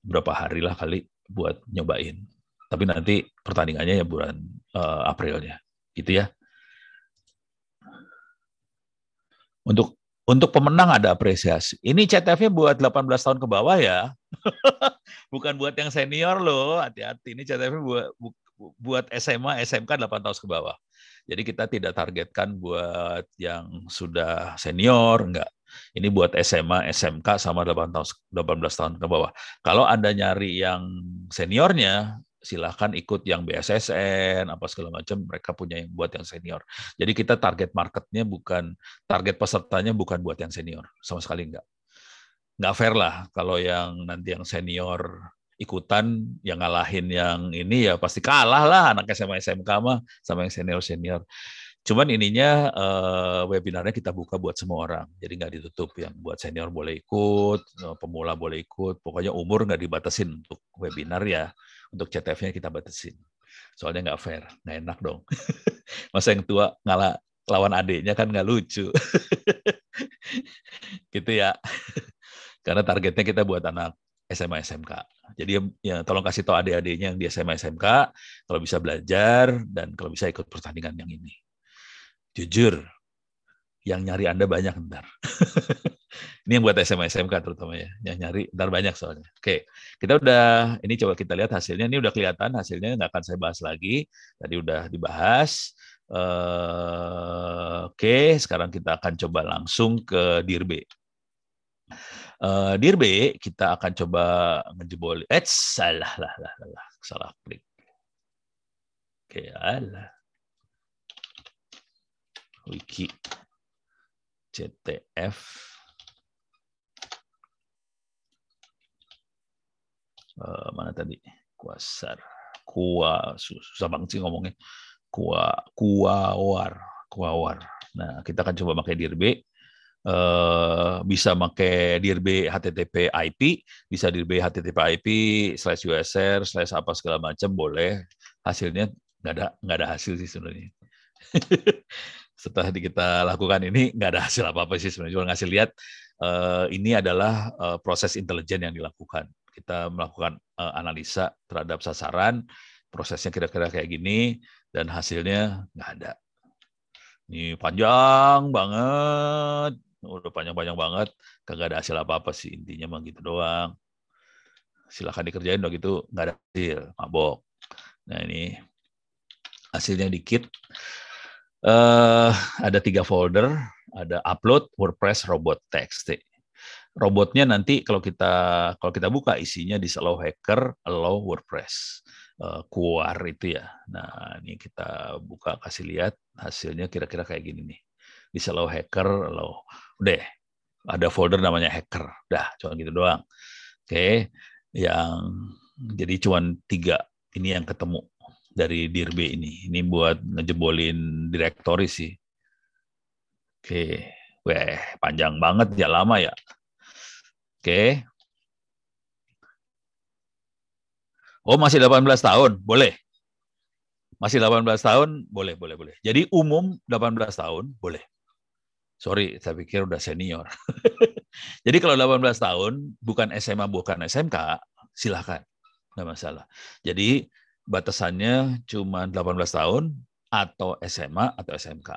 [SPEAKER 2] berapa hari lah kali buat nyobain. Tapi nanti pertandingannya ya bulan uh, Aprilnya, gitu ya. Untuk untuk pemenang ada apresiasi. Ini CTF-nya buat 18 tahun ke bawah ya. Bukan buat yang senior loh, hati-hati. Ini CTF-nya buat buat SMA, SMK 8 tahun ke bawah. Jadi kita tidak targetkan buat yang sudah senior, enggak. Ini buat SMA, SMK sama 8 tahun, 18 tahun ke bawah. Kalau Anda nyari yang seniornya, silahkan ikut yang BSSN apa segala macam mereka punya yang buat yang senior. Jadi kita target marketnya bukan target pesertanya bukan buat yang senior sama sekali enggak. Nggak fair lah kalau yang nanti yang senior ikutan yang ngalahin yang ini ya pasti kalah lah anak SMA SMK mah sama yang senior senior Cuman ininya uh, webinarnya kita buka buat semua orang, jadi nggak ditutup. Yang buat senior boleh ikut, eh, pemula boleh ikut, pokoknya umur nggak dibatasin untuk webinar ya. Untuk CTF-nya kita batasin. Soalnya nggak fair, nggak enak dong. Masa yang tua ngalah lawan adiknya kan nggak lucu. gitu ya. Karena targetnya kita buat anak SMA SMK. Jadi ya tolong kasih tahu adik-adiknya yang di SMA SMK kalau bisa belajar dan kalau bisa ikut pertandingan yang ini. Jujur, yang nyari Anda banyak ntar. ini yang buat SMA SMK terutama ya, yang nyari ntar banyak soalnya. Oke, kita udah ini coba kita lihat hasilnya. Ini udah kelihatan hasilnya, nggak akan saya bahas lagi. Tadi udah dibahas. Uh, Oke, sekarang kita akan coba langsung ke Dirbe. Uh, Dirbe kita akan coba ngejebol. Eh, salah lah, lah, lah, salah klik. Oke, alah wiki. CTF uh, eh, mana tadi? Kuasar. Kuah susah banget sih ngomongnya. Kuah kuawar kuawar. Nah kita akan coba pakai dirbe Uh, bisa pakai dirbe HTTP IP, bisa dirbe HTTP IP slash USR slash apa segala macam boleh. Hasilnya nggak ada nggak ada hasil sih sebenarnya. setelah kita lakukan ini nggak ada hasil apa-apa sih sebenarnya. Cuma ngasih lihat uh, ini adalah uh, proses intelijen yang dilakukan. Kita melakukan uh, analisa terhadap sasaran, prosesnya kira-kira kayak gini, dan hasilnya nggak ada. Ini panjang banget, udah panjang-panjang banget, kagak ada hasil apa-apa sih intinya mah gitu doang. Silahkan dikerjain dong gitu, nggak ada hasil, mabok. Nah ini hasilnya dikit uh, ada tiga folder, ada upload, WordPress, robot text. Robotnya nanti kalau kita kalau kita buka isinya di allow hacker, allow WordPress, uh, itu ya. Nah ini kita buka kasih lihat hasilnya kira-kira kayak gini nih. Di allow hacker, allow udah ada folder namanya hacker, dah cuma gitu doang. Oke, yang jadi cuma tiga ini yang ketemu dari Dirbe ini. Ini buat ngejebolin direktori sih. Oke, weh panjang banget ya lama ya. Oke. Oh masih 18 tahun, boleh. Masih 18 tahun, boleh, boleh, boleh. Jadi umum 18 tahun, boleh. Sorry, saya pikir udah senior. Jadi kalau 18 tahun, bukan SMA, bukan SMK, silahkan. Nggak masalah. Jadi batasannya cuma 18 tahun atau SMA atau SMK.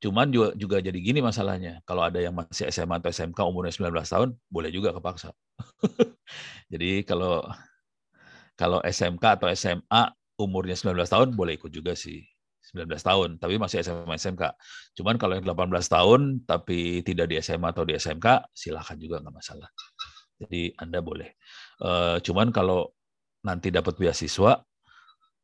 [SPEAKER 2] Cuman juga, juga jadi gini masalahnya. Kalau ada yang masih SMA atau SMK umurnya 19 tahun, boleh juga kepaksa. jadi kalau kalau SMK atau SMA umurnya 19 tahun, boleh ikut juga sih. 19 tahun, tapi masih SMA SMK. Cuman kalau yang 18 tahun tapi tidak di SMA atau di SMK, silahkan juga nggak masalah. Jadi Anda boleh. Uh, cuman kalau nanti dapat beasiswa,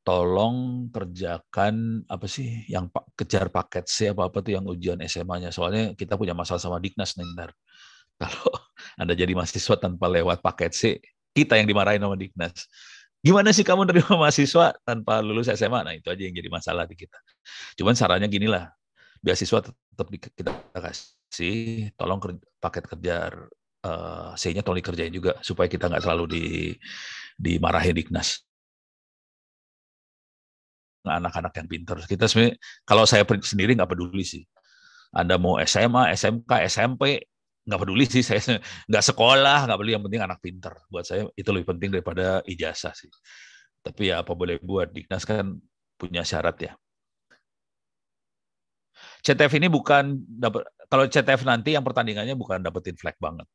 [SPEAKER 2] tolong kerjakan apa sih yang kejar paket C apa apa tuh yang ujian SMA-nya soalnya kita punya masalah sama Diknas nih ntar kalau anda jadi mahasiswa tanpa lewat paket C kita yang dimarahin sama Diknas gimana sih kamu nerima mahasiswa tanpa lulus SMA nah itu aja yang jadi masalah di kita. Cuman sarannya gini lah beasiswa tetap kita kasih tolong paket kerja uh, C-nya tolong dikerjain juga supaya kita nggak terlalu di dimarahin Diknas anak-anak yang pintar. Kita sebenarnya kalau saya sendiri nggak peduli sih. Anda mau SMA, SMK, SMP, nggak peduli sih. Saya nggak sekolah, nggak peduli. Yang penting anak pintar. Buat saya itu lebih penting daripada ijazah sih. Tapi ya apa boleh buat. Diknas kan punya syarat ya. CTF ini bukan kalau CTF nanti yang pertandingannya bukan dapetin flag banget.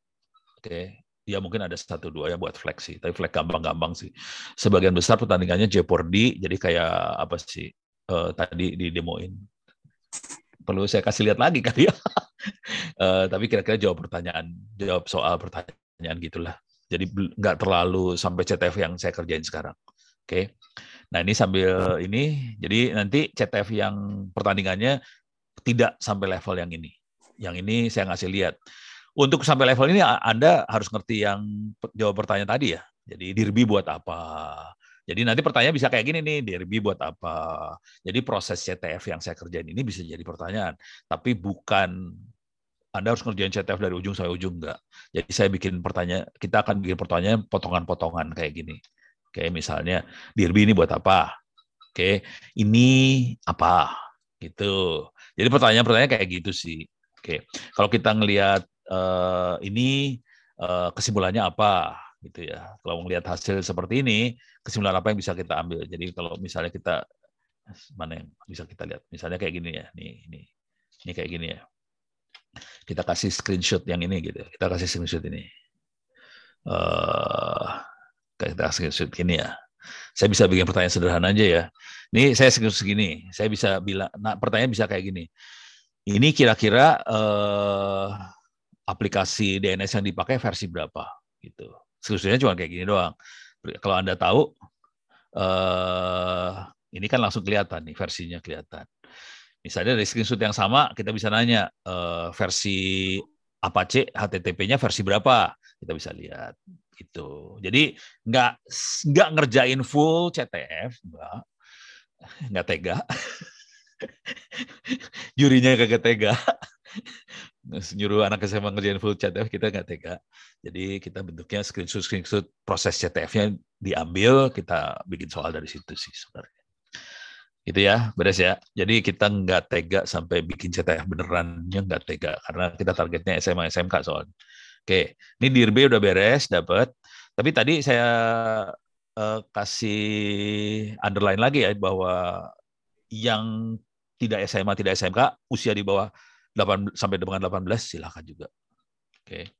[SPEAKER 2] Oke, ya mungkin ada satu dua yang buat flag sih, tapi flag gampang-gampang sih. Sebagian besar pertandingannya Jeopardy, jadi kayak apa sih uh, tadi di demoin. Perlu saya kasih lihat lagi kali ya. uh, tapi kira-kira jawab pertanyaan, jawab soal pertanyaan gitulah. Jadi nggak terlalu sampai CTF yang saya kerjain sekarang. Oke. Nah, ini sambil ini jadi nanti CTF yang pertandingannya tidak sampai level yang ini. Yang ini saya ngasih lihat. Untuk sampai level ini Anda harus ngerti yang jawab pertanyaan tadi ya. Jadi dirbi buat apa? Jadi nanti pertanyaan bisa kayak gini nih, derby buat apa? Jadi proses CTF yang saya kerjain ini bisa jadi pertanyaan, tapi bukan anda harus ngerjain CTF dari ujung sampai ujung enggak. Jadi saya bikin pertanyaan, kita akan bikin pertanyaan potongan-potongan kayak gini. Kayak misalnya, derby ini buat apa? Oke, ini apa? Gitu. Jadi pertanyaan-pertanyaan kayak gitu sih. Oke, kalau kita ngelihat uh, ini uh, kesimpulannya apa? gitu ya. Kalau melihat hasil seperti ini, kesimpulan apa yang bisa kita ambil? Jadi kalau misalnya kita mana yang bisa kita lihat? Misalnya kayak gini ya, nih ini ini kayak gini ya. Kita kasih screenshot yang ini gitu. Kita kasih screenshot ini. Uh, kita kasih screenshot gini ya. Saya bisa bikin pertanyaan sederhana aja ya. Ini saya screenshot segini. Saya bisa bilang, nah pertanyaan bisa kayak gini. Ini kira-kira uh, aplikasi DNS yang dipakai versi berapa gitu Solusinya cuma kayak gini doang. Kalau Anda tahu, uh, ini kan langsung kelihatan nih, versinya kelihatan. Misalnya dari screenshot yang sama, kita bisa nanya uh, versi Apache HTTP-nya versi berapa, kita bisa lihat itu. Jadi nggak nggak ngerjain full CTF, nggak nggak tega. Jurinya kagak tega nyuruh anak SMA ngerjain full CTF kita nggak tega. Jadi kita bentuknya screenshot screenshot proses CTF-nya diambil, kita bikin soal dari situ sih sebenarnya. Gitu ya, beres ya. Jadi kita nggak tega sampai bikin CTF benerannya nggak tega karena kita targetnya SMA SMK soalnya. Oke, ini DIRB udah beres, dapat. Tapi tadi saya uh, kasih underline lagi ya bahwa yang tidak SMA, tidak SMK, usia di bawah 8, sampai dengan 18 silakan juga. Oke.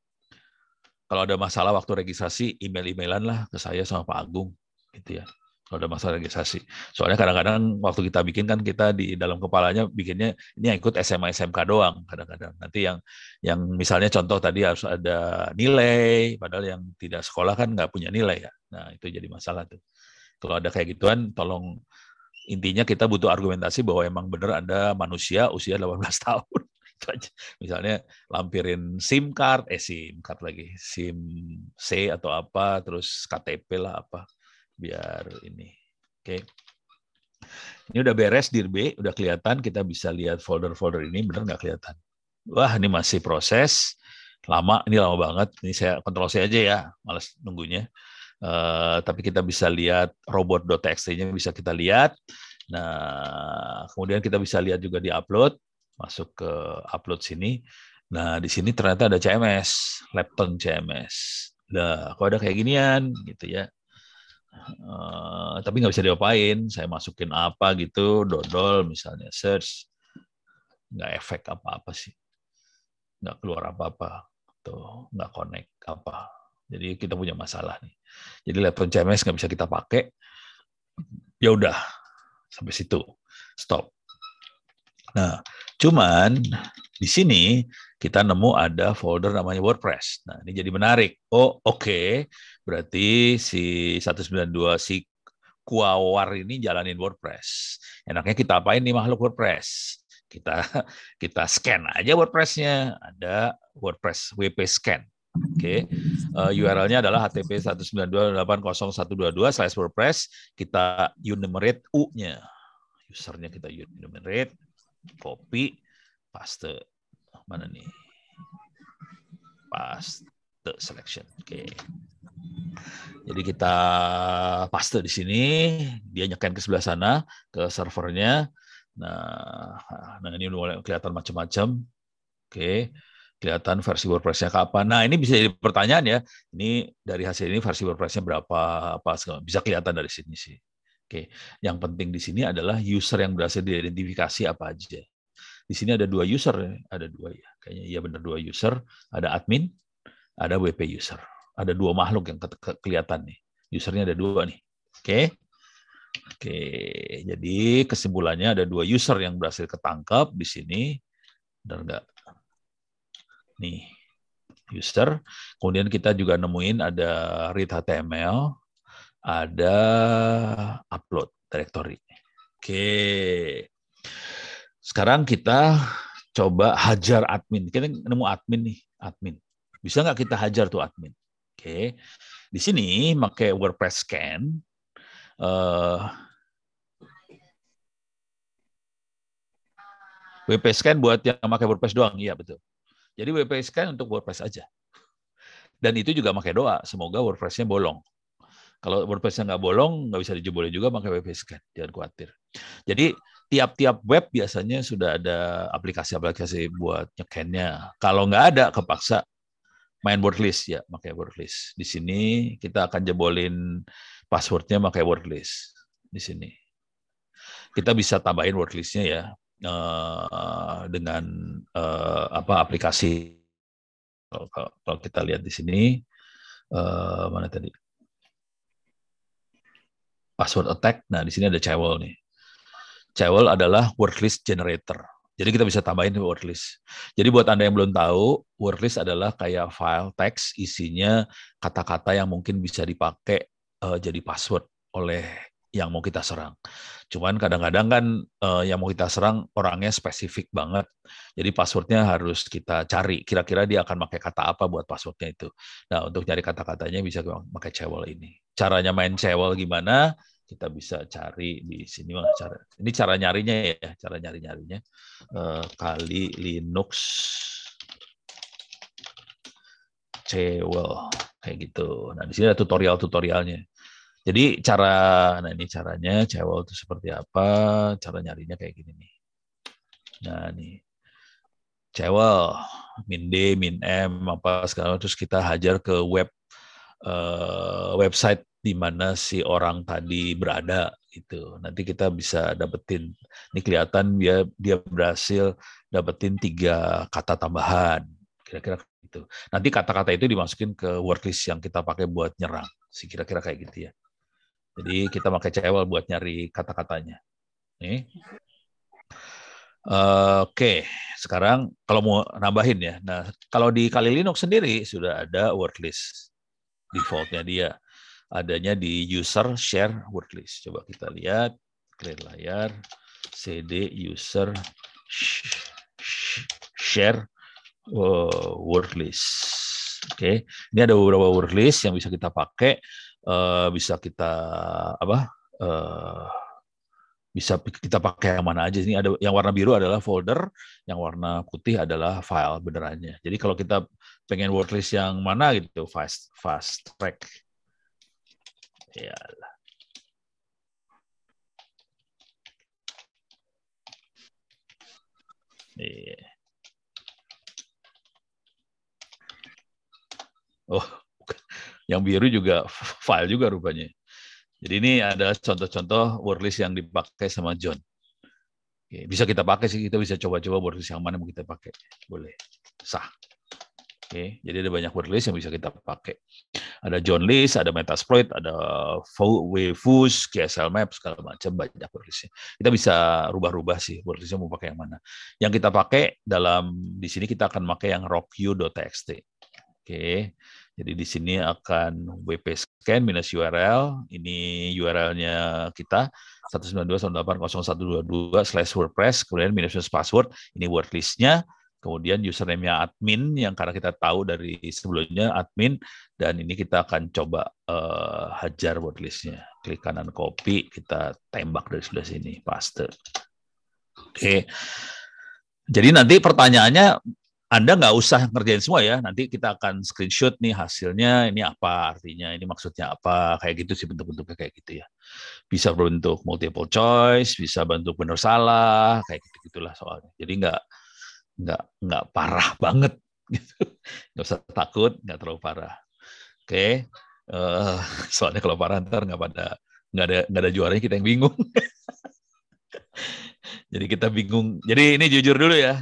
[SPEAKER 2] Kalau ada masalah waktu registrasi, email-emailan lah ke saya sama Pak Agung, gitu ya. Kalau ada masalah registrasi. Soalnya kadang-kadang waktu kita bikin kan kita di dalam kepalanya bikinnya ini yang ikut SMA SMK doang kadang-kadang. Nanti yang yang misalnya contoh tadi harus ada nilai, padahal yang tidak sekolah kan nggak punya nilai ya. Nah itu jadi masalah tuh. Kalau ada kayak gituan, tolong intinya kita butuh argumentasi bahwa emang benar Anda manusia usia 18 tahun. Misalnya lampirin SIM card, eh SIM card lagi, SIM C atau apa, terus KTP lah apa, biar ini. Oke. Ini udah beres DIRB, udah kelihatan, kita bisa lihat folder-folder ini, bener nggak kelihatan? Wah, ini masih proses, lama, ini lama banget. Ini saya kontrol saya aja ya, males nunggunya. Uh, tapi kita bisa lihat robot.txt-nya bisa kita lihat. Nah, kemudian kita bisa lihat juga di upload masuk ke upload sini. Nah, di sini ternyata ada CMS, Lepton CMS. Nah, kok ada kayak ginian gitu ya. Uh, tapi nggak bisa diapain. Saya masukin apa gitu, dodol misalnya search, nggak efek apa-apa sih, nggak keluar apa-apa, tuh nggak connect apa. Jadi kita punya masalah nih. Jadi Lepton CMS nggak bisa kita pakai. Ya udah, sampai situ, stop. Nah, cuman di sini kita nemu ada folder namanya WordPress. Nah, ini jadi menarik. Oh, oke. Okay. Berarti si 192 si Kuawar ini jalanin WordPress. Enaknya kita apain nih makhluk WordPress? Kita kita scan aja WordPress-nya. Ada WordPress WP scan. Oke, okay. uh, eh, URL-nya adalah http 192.80122 slash WordPress. Kita enumerate U-nya. Usernya kita enumerate copy, paste. Mana nih? Paste selection. Oke. Okay. Jadi kita paste di sini, dia nyekan ke sebelah sana ke servernya. Nah, nah ini udah kelihatan macam-macam. Oke. Okay. Kelihatan versi WordPress-nya kapan. Nah, ini bisa jadi pertanyaan ya. Ini dari hasil ini versi WordPress-nya berapa apa bisa kelihatan dari sini sih. Oke, yang penting di sini adalah user yang berhasil diidentifikasi apa aja. Di sini ada dua user, ada dua ya, kayaknya iya benar dua user, ada admin, ada WP user. Ada dua makhluk yang ke ke kelihatan nih. Usernya ada dua nih. Oke. Oke, jadi kesimpulannya ada dua user yang berhasil ketangkap di sini. Benar enggak? Nih, user. Kemudian kita juga nemuin ada read HTML, ada upload directory. Oke. Sekarang kita coba hajar admin. Kita nemu admin nih, admin. Bisa nggak kita hajar tuh admin? Oke. Di sini pakai WordPress scan. Uh, WP scan buat yang pakai WordPress doang, iya betul. Jadi WP scan untuk WordPress aja. Dan itu juga pakai doa, semoga WordPress-nya bolong. Kalau WordPress-nya nggak bolong, nggak bisa dijebolin juga pakai WP scan, jangan khawatir. Jadi tiap-tiap web biasanya sudah ada aplikasi-aplikasi buat nyekennya. Kalau nggak ada, kepaksa main wordlist ya, pakai wordlist. Di sini kita akan jebolin passwordnya pakai wordlist. Di sini kita bisa tambahin wordlistnya ya uh, dengan uh, apa aplikasi kalau, kita lihat di sini uh, mana tadi password attack. Nah di sini ada Cewel nih. Cewel adalah wordlist generator. Jadi kita bisa tambahin wordlist. Jadi buat Anda yang belum tahu, wordlist adalah kayak file teks isinya kata-kata yang mungkin bisa dipakai uh, jadi password oleh yang mau kita serang. Cuman kadang-kadang kan uh, yang mau kita serang orangnya spesifik banget. Jadi passwordnya harus kita cari. Kira-kira dia akan pakai kata apa buat passwordnya itu. Nah untuk cari kata-katanya bisa pakai cewel ini. Caranya main cewel gimana? Kita bisa cari di sini. Cara, ini cara nyarinya ya, cara nyari-nyarinya. Uh, kali Linux cewel kayak gitu. Nah di sini ada tutorial-tutorialnya. Jadi cara, nah ini caranya cewek itu seperti apa, cara nyarinya kayak gini nih. Nah nih, cewek, min D, min M, apa segala terus kita hajar ke web uh, website di mana si orang tadi berada gitu. Nanti kita bisa dapetin. Ini kelihatan dia dia berhasil dapetin tiga kata tambahan. Kira-kira gitu. Nanti kata-kata itu dimasukin ke wordlist yang kita pakai buat nyerang. Si kira-kira kayak gitu ya. Jadi kita pakai cewel buat nyari kata-katanya. Nih. Oke, sekarang kalau mau nambahin ya. Nah, kalau di Kali Linux sendiri sudah ada word list. Defaultnya dia. Adanya di user share word list. Coba kita lihat. Clear layar. CD user share uh, word list. Oke, ini ada beberapa word list yang bisa kita pakai uh, bisa kita apa uh, bisa kita pakai yang mana aja. Ini ada yang warna biru adalah folder yang warna putih adalah file benerannya. Jadi kalau kita pengen wordlist yang mana gitu fast fast track. Ya. Yeah. Oh, yang biru juga file juga rupanya. Jadi ini ada contoh-contoh wordlist yang dipakai sama John. Oke, bisa kita pakai sih, kita bisa coba-coba wordlist yang mana mau kita pakai. Boleh, sah. Oke, jadi ada banyak wordlist yang bisa kita pakai. Ada John List, ada Metasploit, ada Wefus, KSL Map, segala macam banyak wordlistnya. Kita bisa rubah-rubah sih wordlistnya mau pakai yang mana. Yang kita pakai dalam di sini kita akan pakai yang rocku.txt. Oke, jadi di sini akan WP scan minus URL. Ini URL-nya kita 192.168.0122 slash WordPress. Kemudian minus password. Ini word list-nya. Kemudian username-nya admin yang karena kita tahu dari sebelumnya admin dan ini kita akan coba uh, hajar word list-nya. Klik kanan copy, kita tembak dari sebelah sini, paste. Oke. Jadi nanti pertanyaannya anda nggak usah ngerjain semua ya. Nanti kita akan screenshot nih hasilnya. Ini apa artinya? Ini maksudnya apa? Kayak gitu sih bentuk-bentuknya kayak gitu ya. Bisa berbentuk multiple choice, bisa bentuk benar salah, kayak gitu gitulah soalnya. Jadi nggak nggak nggak parah banget gitu. Nggak usah takut, nggak terlalu parah. Oke. Uh, soalnya kalau parah ntar nggak pada nggak ada nggak ada juaranya kita yang bingung. Jadi kita bingung. Jadi ini jujur dulu ya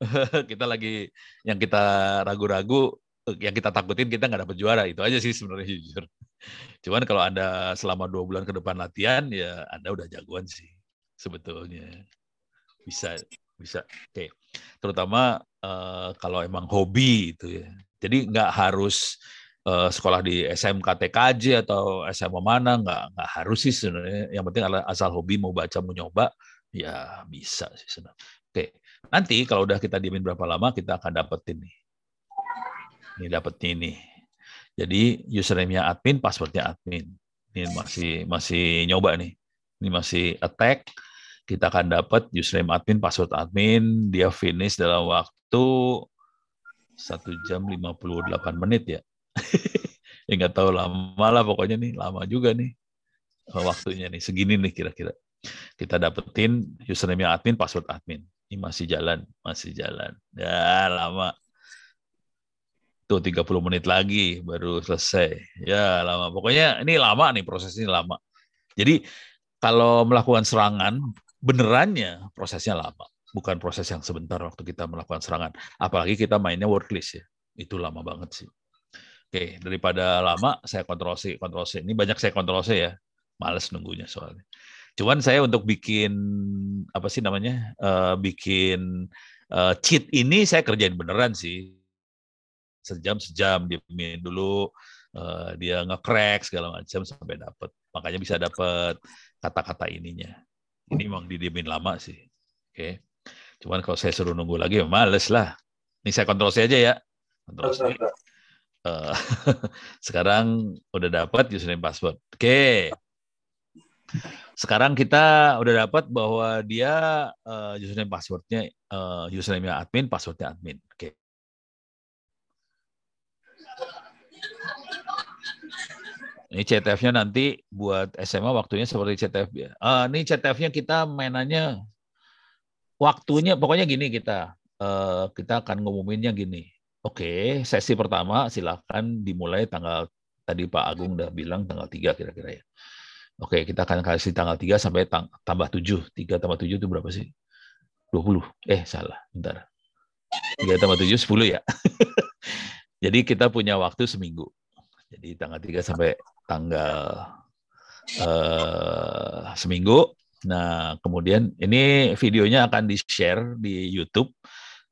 [SPEAKER 2] kita lagi yang kita ragu-ragu, yang kita takutin kita nggak dapat juara. Itu aja sih sebenarnya jujur. Cuman kalau anda selama dua bulan ke depan latihan ya anda udah jagoan sih sebetulnya. Bisa bisa. Oke. Okay. terutama uh, kalau emang hobi itu ya. Jadi nggak harus uh, sekolah di SMK TKJ atau SMA mana nggak nggak harus sih sebenarnya. Yang penting asal hobi mau baca mau nyoba ya bisa sih sebenarnya. Oke nanti kalau udah kita diemin berapa lama kita akan dapetin nih. Ini dapetnya ini. Jadi username-nya admin passwordnya admin. Ini masih masih nyoba nih. Ini masih attack. Kita akan dapat username admin password admin. Dia finish dalam waktu satu jam 58 menit ya. Ya nggak tahu lama lah pokoknya nih. Lama juga nih waktunya nih. Segini nih kira-kira. Kita dapetin username admin password admin ini masih jalan masih jalan. Ya lama. Tuh 30 menit lagi baru selesai. Ya lama. Pokoknya ini lama nih prosesnya lama. Jadi kalau melakukan serangan benerannya prosesnya lama. Bukan proses yang sebentar waktu kita melakukan serangan. Apalagi kita mainnya worklist ya. Itu lama banget sih. Oke, daripada lama saya kontrol C, kontrol C. Ini banyak saya kontrol C ya. Males nunggunya soalnya. Cuman saya untuk bikin apa sih namanya? Uh, bikin uh, cheat ini saya kerjain beneran sih. Sejam sejam diemin dulu uh, dia nge-crack segala macam sampai dapat. Makanya bisa dapat kata-kata ininya. Ini memang didiemin lama sih. Oke. Cuman kalau saya suruh nunggu lagi ya males lah. Ini saya kontrol C aja ya. Kontrol C. Uh, sekarang udah dapat username password. Oke. Okay. Sekarang kita udah dapat bahwa dia uh, username passwordnya uh, username admin, passwordnya admin. Oke. Okay. Ini CTF-nya nanti buat SMA waktunya seperti CTF. Uh, ini CTF-nya kita mainannya waktunya pokoknya gini kita. Uh, kita akan ngumuminnya gini Oke, sesi pertama silakan dimulai tanggal tadi Pak Agung udah bilang tanggal 3 kira-kira ya. Oke, kita akan kasih tanggal 3 sampai tang tambah 7. 3 tambah 7 itu berapa sih? 20. Eh, salah. Bentar. 3 tambah 7 10 ya. Jadi kita punya waktu seminggu. Jadi tanggal 3 sampai tanggal uh, seminggu. Nah, kemudian ini videonya akan di-share di YouTube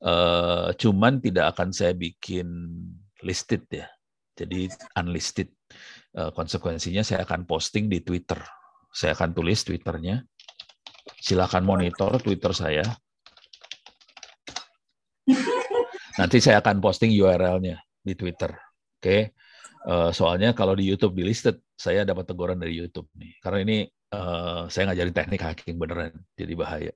[SPEAKER 2] Uh, cuman tidak akan saya bikin listed ya. Jadi unlisted. Uh, konsekuensinya saya akan posting di Twitter. Saya akan tulis Twitternya. Silakan monitor Twitter saya. Nanti saya akan posting URL-nya di Twitter. Oke. Okay? Uh, soalnya kalau di YouTube di listed, saya dapat teguran dari YouTube nih. Karena ini uh, saya ngajarin teknik hacking beneran, jadi bahaya.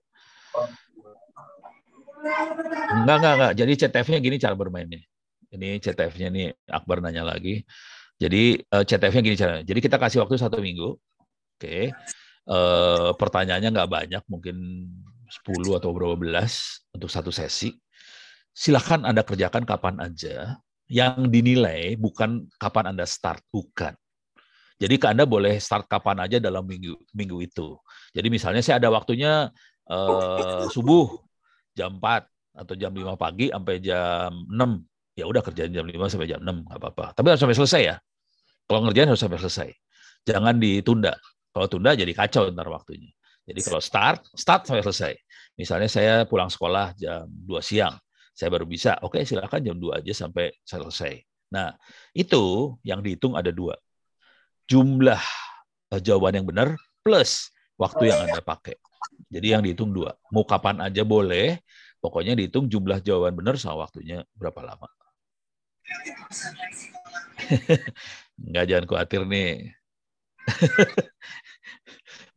[SPEAKER 2] Enggak, enggak, enggak. Jadi CTF-nya gini cara bermainnya. Ini CTF-nya nih Akbar nanya lagi. Jadi uh, eh, CTF-nya gini cara. Jadi kita kasih waktu satu minggu. Oke. Okay. Uh, pertanyaannya nggak banyak, mungkin 10 atau berapa belas untuk satu sesi. Silahkan Anda kerjakan kapan aja. Yang dinilai bukan kapan Anda start, bukan. Jadi Anda boleh start kapan aja dalam minggu minggu itu. Jadi misalnya saya ada waktunya uh, subuh jam 4 atau jam 5 pagi sampai jam 6. Ya udah kerjain jam 5 sampai jam 6, nggak apa-apa. Tapi harus sampai selesai ya. Kalau ngerjain harus sampai selesai. Jangan ditunda. Kalau tunda jadi kacau ntar waktunya. Jadi kalau start, start sampai selesai. Misalnya saya pulang sekolah jam 2 siang, saya baru bisa, oke silakan jam 2 aja sampai selesai. Nah, itu yang dihitung ada dua. Jumlah eh, jawaban yang benar plus waktu yang Anda pakai. Jadi yang dihitung dua. Mau kapan aja boleh, pokoknya dihitung jumlah jawaban benar sama waktunya berapa lama. Enggak, jangan khawatir nih.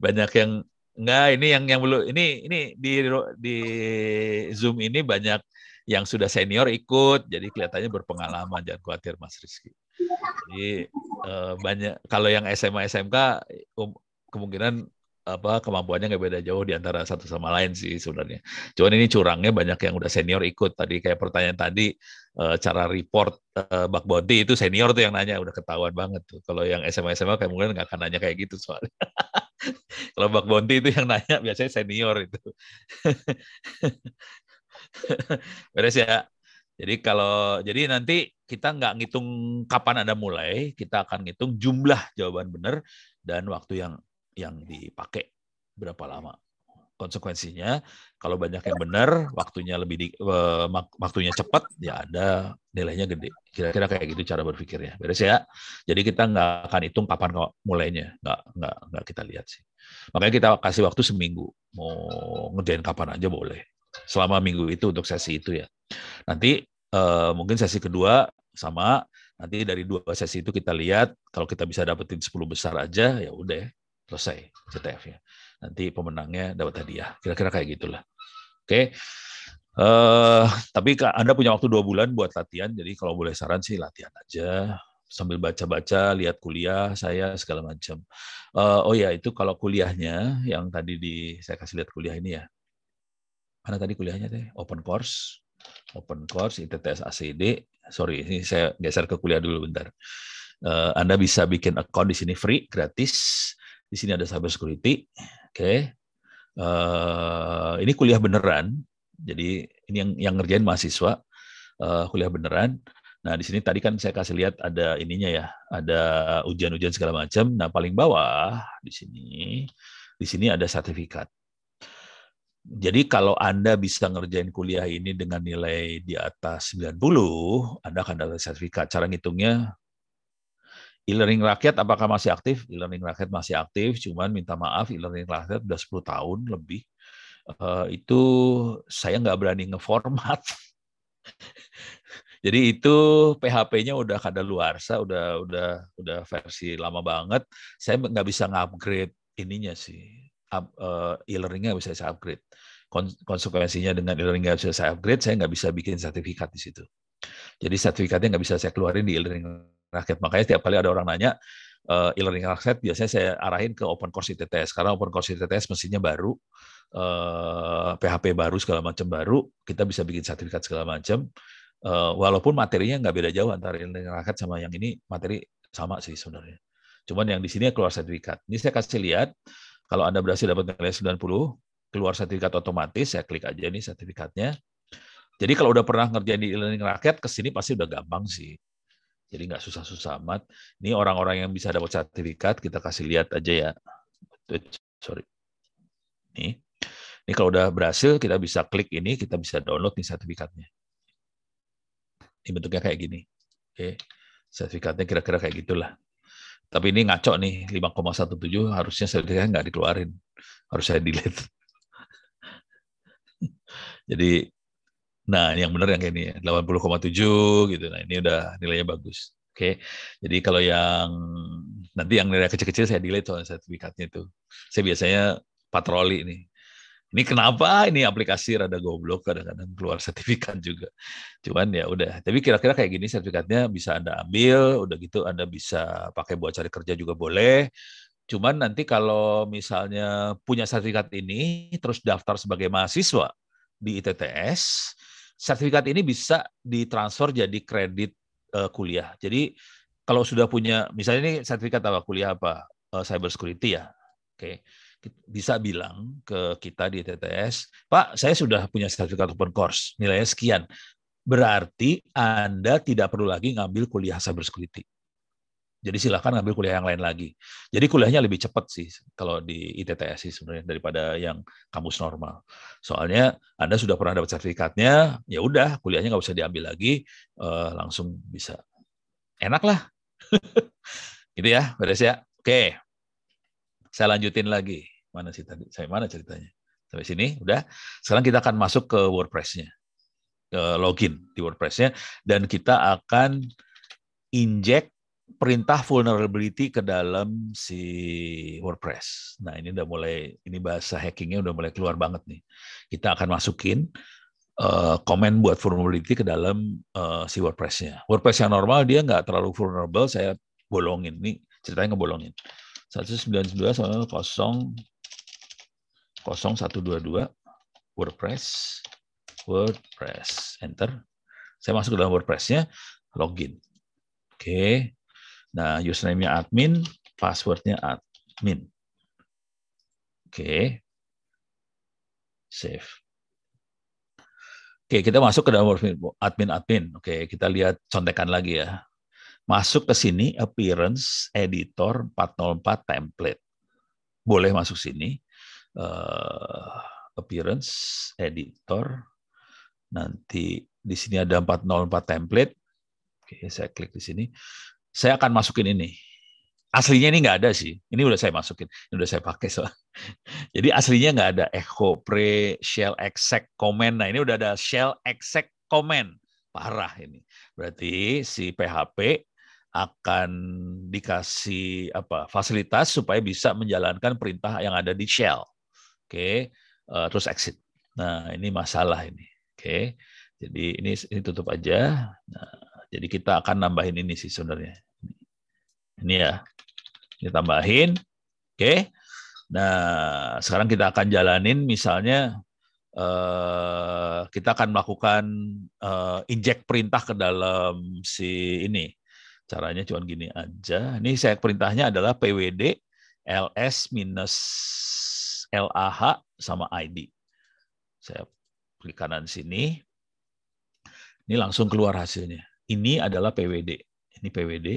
[SPEAKER 2] banyak yang enggak ini yang yang belum ini ini di di Zoom ini banyak yang sudah senior ikut jadi kelihatannya berpengalaman jangan khawatir Mas Rizky. Jadi eh, banyak kalau yang SMA SMK um, kemungkinan apa kemampuannya nggak beda jauh di antara satu sama lain sih sebenarnya. Cuman ini curangnya banyak yang udah senior ikut. Tadi kayak pertanyaan tadi eh, cara report uh, bug bounty itu senior tuh yang nanya udah ketahuan banget tuh. Kalau yang SMA SMA kayak mungkin nggak akan nanya kayak gitu soalnya. Kalau bug bounty itu yang nanya biasanya senior itu. Beres ya. Jadi kalau jadi nanti kita nggak ngitung kapan Anda mulai, kita akan ngitung jumlah jawaban benar dan waktu yang yang dipakai berapa lama. Konsekuensinya kalau banyak yang benar, waktunya lebih di, uh, waktunya cepat, ya ada nilainya gede. Kira-kira kayak gitu cara berpikirnya. Beres ya. Jadi kita nggak akan hitung kapan kok mulainya, nggak nggak nggak kita lihat sih. Makanya kita kasih waktu seminggu. Mau ngerjain kapan aja boleh. Selama minggu itu untuk sesi itu ya. Nanti uh, mungkin sesi kedua sama nanti dari dua sesi itu kita lihat kalau kita bisa dapetin 10 besar aja ya udah selesai CTF ya nanti pemenangnya dapat hadiah. Kira-kira kayak gitulah. Oke. Uh, tapi Anda punya waktu dua bulan buat latihan, jadi kalau boleh saran sih latihan aja sambil baca-baca, lihat kuliah saya segala macam. Uh, oh ya itu kalau kuliahnya yang tadi di saya kasih lihat kuliah ini ya. Mana tadi kuliahnya teh? Open course, open course ITTS ACD. Sorry, ini saya geser ke kuliah dulu bentar. Uh, Anda bisa bikin account di sini free, gratis. Di sini ada cyber security. Oke. Okay. Uh, eh, ini kuliah beneran. Jadi ini yang yang ngerjain mahasiswa uh, kuliah beneran. Nah, di sini tadi kan saya kasih lihat ada ininya ya, ada ujian-ujian segala macam. Nah, paling bawah di sini di sini ada sertifikat. Jadi kalau Anda bisa ngerjain kuliah ini dengan nilai di atas 90, Anda akan dapat sertifikat. Cara ngitungnya E-learning rakyat apakah masih aktif? E-learning rakyat masih aktif, cuman minta maaf e-learning rakyat udah 10 tahun lebih. Uh, itu saya nggak berani ngeformat. Jadi itu PHP-nya udah kada luarsa, udah udah udah versi lama banget. Saya nggak bisa ngupgrade ininya sih. Uh, e-learningnya bisa saya upgrade. Konsekuensinya dengan e-learning nggak bisa saya upgrade, saya nggak bisa bikin sertifikat di situ. Jadi sertifikatnya nggak bisa saya keluarin di e-learning rakyat. Makanya setiap kali ada orang nanya uh, e-learning rakyat, biasanya saya arahin ke open course ITTS karena open course ITTS mesinnya baru, uh, eh, PHP baru segala macam baru, kita bisa bikin sertifikat segala macam. Uh, walaupun materinya nggak beda jauh antara e-learning rakyat sama yang ini materi sama sih sebenarnya. Cuman yang di sini keluar sertifikat. Ini saya kasih lihat kalau Anda berhasil dapat nilai 90, keluar sertifikat otomatis, saya klik aja nih sertifikatnya. Jadi kalau udah pernah ngerjain di e-learning rakyat, ke sini pasti udah gampang sih. Jadi nggak susah-susah amat. Ini orang-orang yang bisa dapat sertifikat, kita kasih lihat aja ya. Sorry. Nih. Ini kalau udah berhasil, kita bisa klik ini, kita bisa download nih sertifikatnya. Ini bentuknya kayak gini. Oke. Sertifikatnya kira-kira kayak gitulah. Tapi ini ngaco nih, 5,17 harusnya sertifikatnya nggak dikeluarin. Harus saya delete. Jadi Nah, yang benar yang ini 80,7 gitu. Nah, ini udah nilainya bagus. Oke. Jadi kalau yang nanti yang nilai kecil-kecil saya delete soal sertifikatnya itu. Saya biasanya patroli ini. Ini kenapa ini aplikasi rada goblok kadang-kadang keluar sertifikat juga. Cuman ya udah. Tapi kira-kira kayak gini sertifikatnya bisa Anda ambil, udah gitu Anda bisa pakai buat cari kerja juga boleh. Cuman nanti kalau misalnya punya sertifikat ini terus daftar sebagai mahasiswa di ITTS, sertifikat ini bisa ditransfer jadi kredit uh, kuliah. Jadi kalau sudah punya, misalnya ini sertifikat apa kuliah apa uh, cyber security ya, oke, bisa bilang ke kita di TTS, Pak, saya sudah punya sertifikat open course, nilainya sekian. Berarti Anda tidak perlu lagi ngambil kuliah cyber security. Jadi silahkan ngambil kuliah yang lain lagi. Jadi kuliahnya lebih cepat sih kalau di ITTS sih sebenarnya daripada yang kampus normal. Soalnya Anda sudah pernah dapat sertifikatnya, ya udah kuliahnya nggak usah diambil lagi, uh, langsung bisa. Enak lah. gitu ya, beres ya. Oke. Saya lanjutin lagi. Mana sih tadi? Saya mana ceritanya? Sampai sini, udah. Sekarang kita akan masuk ke WordPress-nya. Ke login di WordPress-nya. Dan kita akan inject perintah vulnerability ke dalam si WordPress. Nah ini udah mulai, ini bahasa hackingnya udah mulai keluar banget nih. Kita akan masukin uh, komen buat vulnerability ke dalam uh, si WordPress-nya. WordPress yang normal dia nggak terlalu vulnerable, saya bolongin. Ini ceritanya ngebolongin. 192 sama 0 0122 WordPress WordPress enter. Saya masuk ke dalam WordPress-nya, login. Oke. Nah, username-nya admin, password-nya admin. Oke. Save. Oke, kita masuk ke dalam admin-admin. Oke, kita lihat contekan lagi ya. Masuk ke sini, appearance, editor, 404 template. Boleh masuk sini. uh, appearance, editor. Nanti di sini ada 404 template. Oke, saya klik di sini. Saya akan masukin ini. Aslinya ini nggak ada sih. Ini udah saya masukin. Ini udah saya pakai soal. Jadi aslinya nggak ada echo pre shell exec comment. Nah ini udah ada shell exec comment. Parah ini. Berarti si PHP akan dikasih apa fasilitas supaya bisa menjalankan perintah yang ada di shell. Oke, uh, terus exit. Nah, ini masalah ini. Oke. Jadi ini ini tutup aja. Nah, jadi kita akan nambahin ini sih sebenarnya. Ini ya. Ini tambahin. Oke. Nah, sekarang kita akan jalanin misalnya uh, kita akan melakukan uh, inject perintah ke dalam si ini Caranya cuma gini aja. Ini saya perintahnya adalah PWD ls minus LAH sama ID. Saya klik kanan sini. Ini langsung keluar hasilnya. Ini adalah PWD. Ini PWD.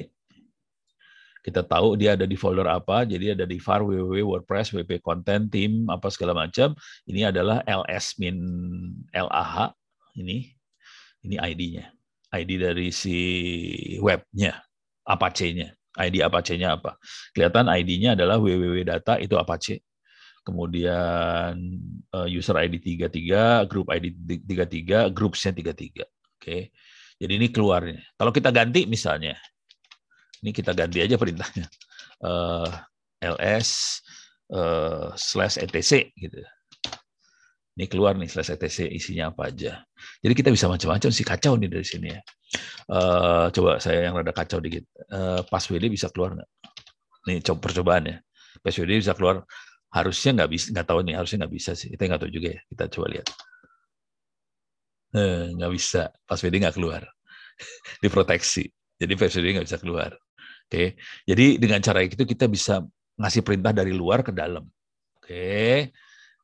[SPEAKER 2] Kita tahu dia ada di folder apa. Jadi ada di var www wordpress wp content team apa segala macam. Ini adalah ls min LAH. Ini ini ID-nya. ID dari si webnya, Apache-nya. ID Apache-nya apa? Kelihatan ID-nya adalah www.data itu Apache. Kemudian eh, user ID 33, group ID 33, groups-nya 33. Oke. Jadi ini keluarnya. Kalau kita ganti misalnya, ini kita ganti aja perintahnya. Uh, ls uh, slash etc gitu. Ini keluar nih slash etc isinya apa aja. Jadi kita bisa macam-macam sih kacau nih dari sini ya. Uh, coba saya yang rada kacau dikit. Uh, password bisa keluar nggak? Nih coba percobaan ya. Password bisa keluar. Harusnya nggak bisa, nggak tahu nih. Harusnya nggak bisa sih. Kita nggak tahu juga ya. Kita coba lihat. Eh, nggak bisa. Password nggak keluar. Diproteksi. Jadi password nggak bisa keluar. Oke. Jadi dengan cara itu kita bisa ngasih perintah dari luar ke dalam. Oke.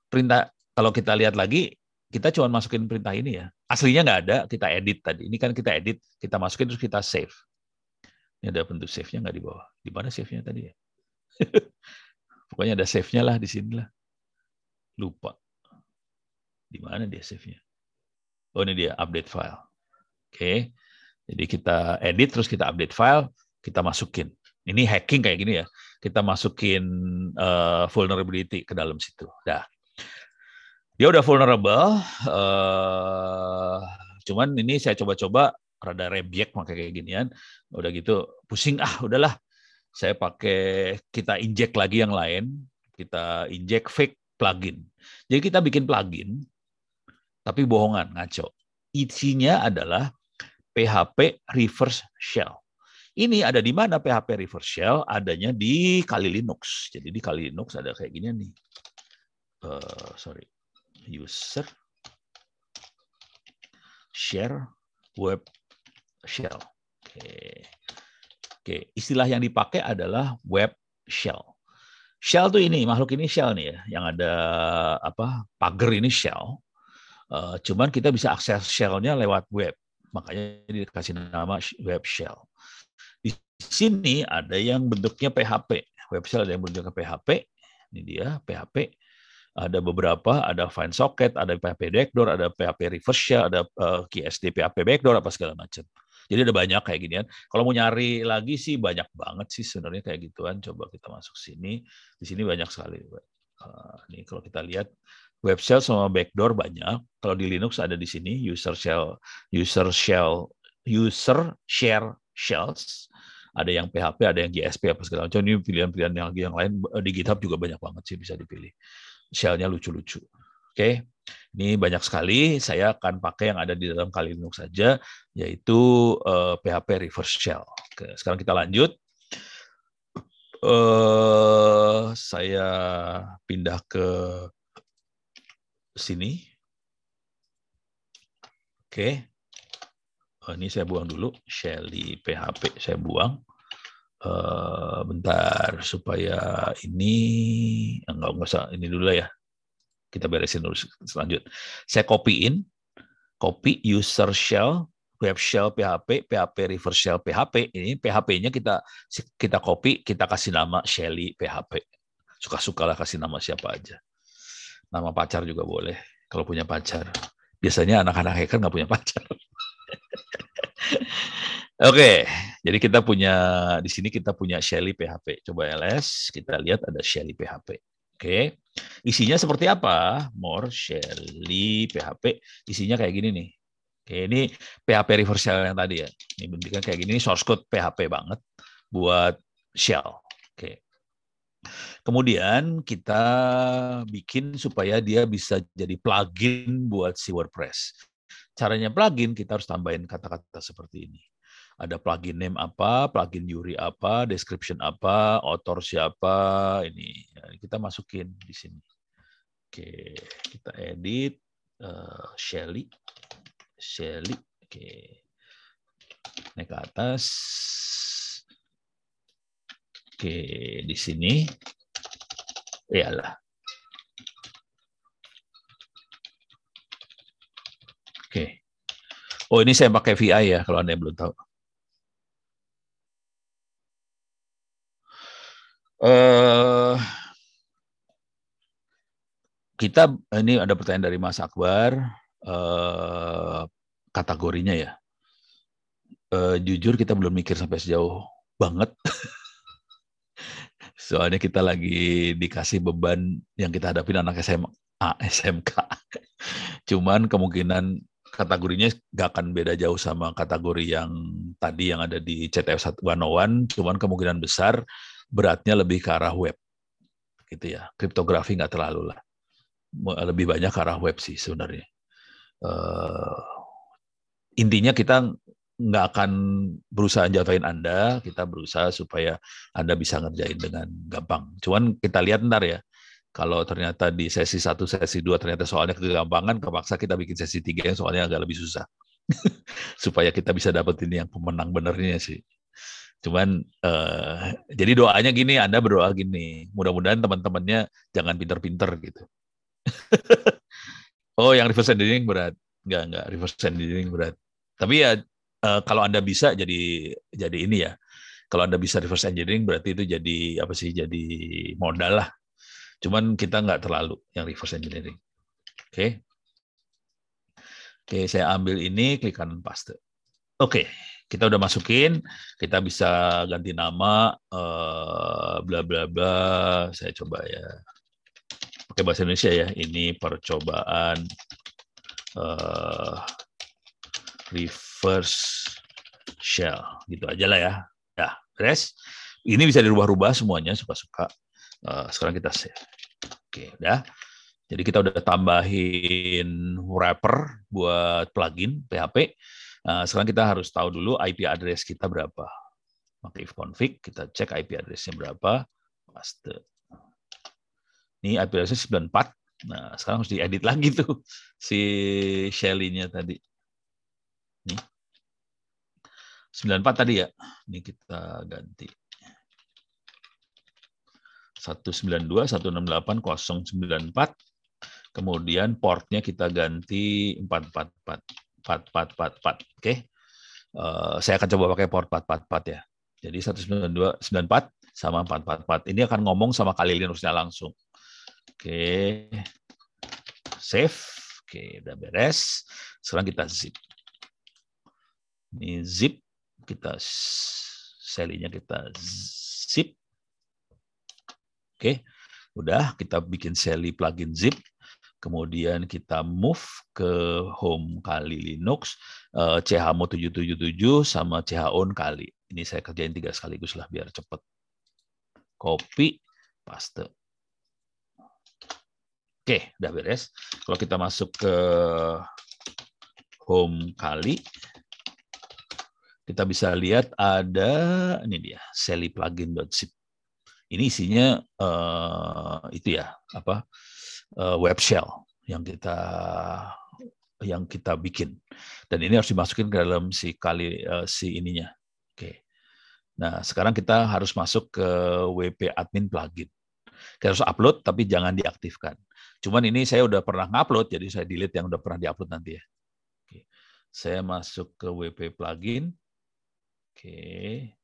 [SPEAKER 2] Perintah kalau kita lihat lagi, kita cuma masukin perintah ini ya. Aslinya nggak ada, kita edit tadi. Ini kan kita edit, kita masukin terus kita save. Ini ada bentuk save-nya nggak di bawah. Di mana save-nya tadi ya? Pokoknya ada save-nya lah di sini lah. Lupa. Di mana dia save-nya? Oh ini dia, update file. Oke. Jadi kita edit, terus kita update file, kita masukin. Ini hacking kayak gini ya. Kita masukin uh, vulnerability ke dalam situ. Dah dia udah vulnerable. Uh, cuman ini saya coba-coba rada rebiek pakai kayak ginian. Udah gitu pusing ah udahlah. Saya pakai kita inject lagi yang lain. Kita inject fake plugin. Jadi kita bikin plugin tapi bohongan, ngaco. Isinya adalah PHP reverse shell. Ini ada di mana PHP reverse shell? Adanya di Kali Linux. Jadi di Kali Linux ada kayak gini nih. Uh, sorry user share web shell. Oke. Oke, istilah yang dipakai adalah web shell. Shell tuh ini makhluk ini shell nih ya, yang ada apa pagar ini shell. Uh, cuman kita bisa akses shellnya lewat web, makanya dikasih nama web shell. Di sini ada yang bentuknya PHP, web shell ada yang bentuknya PHP. Ini dia PHP ada beberapa, ada find socket, ada PHP backdoor, ada PHP reverse shell, ada uh, eh, KSD PHP backdoor apa segala macam. Jadi ada banyak kayak ginian. Kalau mau nyari lagi sih banyak banget sih sebenarnya kayak gituan. Coba kita masuk sini. Di sini banyak sekali. Uh, ini kalau kita lihat web shell sama backdoor banyak. Kalau di Linux ada di sini user shell, user shell, user share shells. Ada yang PHP, ada yang GSP apa segala macam. Ini pilihan-pilihan yang yang lain di GitHub juga banyak banget sih bisa dipilih shell-nya lucu-lucu. Oke, ini banyak sekali. Saya akan pakai yang ada di dalam Kali Linux saja, yaitu uh, eh, PHP reverse shell. Oke, sekarang kita lanjut. Uh, saya pindah ke sini. Oke. Oh, ini saya buang dulu. Shelly PHP saya buang. Uh, bentar supaya ini enggak enggak usah ini dulu ya kita beresin dulu selanjut saya copyin copy user shell web shell PHP PHP reverse shell PHP ini PHP-nya kita kita copy kita kasih nama Shelly PHP suka-suka lah kasih nama siapa aja Nama pacar juga boleh kalau punya pacar. Biasanya anak-anak hacker nggak punya pacar. Oke, jadi kita punya di sini kita punya Shelly PHP. Coba ls, kita lihat ada Shelly PHP. Oke, isinya seperti apa? More Shelly PHP. Isinya kayak gini nih. Oke, ini PHP reverse yang tadi ya. Ini bentuknya kayak gini, source code PHP banget buat shell. Oke. Kemudian kita bikin supaya dia bisa jadi plugin buat si WordPress. Caranya plugin kita harus tambahin kata-kata seperti ini ada plugin name apa, plugin Yuri apa, description apa, author siapa, ini ya, kita masukin di sini. Oke, kita edit uh, Shelly, Shelly, oke, naik ke atas. Oke, di sini, iyalah. Oke. Oh ini saya pakai VI ya kalau anda belum tahu. Uh, kita ini ada pertanyaan dari Mas Akbar uh, kategorinya ya. Uh, jujur kita belum mikir sampai sejauh banget. Soalnya kita lagi dikasih beban yang kita hadapi anak SMA, SMK. Cuman kemungkinan kategorinya gak akan beda jauh sama kategori yang tadi yang ada di CTF 101, cuman kemungkinan besar beratnya lebih ke arah web. Gitu ya. Kriptografi nggak terlalu lah. Lebih banyak ke arah web sih sebenarnya. Uh, intinya kita nggak akan berusaha jatuhin Anda, kita berusaha supaya Anda bisa ngerjain dengan gampang. Cuman kita lihat ntar ya, kalau ternyata di sesi satu sesi dua ternyata soalnya kegampangan, kepaksa kita bikin sesi tiga yang soalnya agak lebih susah. supaya kita bisa dapetin yang pemenang benernya sih. Cuman uh, jadi doanya gini, Anda berdoa gini, mudah-mudahan teman-temannya jangan pinter-pinter gitu. oh, yang reverse engineering berat. Enggak, enggak, reverse engineering berat. Tapi ya uh, kalau Anda bisa jadi jadi ini ya. Kalau Anda bisa reverse engineering berarti itu jadi apa sih? Jadi modal lah. Cuman kita nggak terlalu yang reverse engineering. Oke. Okay. Oke, saya ambil ini, klik kanan paste. Oke, kita udah masukin, kita bisa ganti nama, uh, bla bla bla. Saya coba ya, pakai bahasa Indonesia ya. Ini percobaan uh, shell, gitu aja lah ya. Ya, res. Ini bisa dirubah-rubah semuanya suka-suka. Uh, sekarang kita save. Oke, udah. Jadi kita udah tambahin wrapper buat plugin PHP. Nah, sekarang kita harus tahu dulu IP address kita berapa. Maka if config, kita cek IP address-nya berapa, paste. Ini IP address-nya 94. Nah, sekarang harus diedit lagi tuh si Shelly-nya tadi. Nih. 94 tadi ya. Ini kita ganti. 192 168 094 kemudian portnya kita ganti 444 4444. Oke. Okay. Uh, saya akan coba pakai port 444 ya. Jadi 192 94 sama 444. Ini akan ngomong sama Kalilinusnya langsung. Oke. Okay. Save. Oke, okay, udah beres. Sekarang kita zip. Ini zip kita selinya kita zip. Oke. Udah kita bikin seli plugin zip kemudian kita move ke home kali Linux, uh, chmo 777 sama chown kali. Ini saya kerjain tiga sekaligus lah biar cepet. Copy, paste. Oke, udah beres. Kalau kita masuk ke home kali, kita bisa lihat ada ini dia, Sally plugin.zip. Ini isinya uh, itu ya, apa? uh, web shell yang kita yang kita bikin dan ini harus dimasukin ke dalam si kali uh, si ininya. Oke. Okay. Nah sekarang kita harus masuk ke WP admin plugin. Kita harus upload tapi jangan diaktifkan. Cuman ini saya udah pernah ngupload jadi saya delete yang udah pernah diupload nanti ya. Saya masuk ke WP plugin. Oke.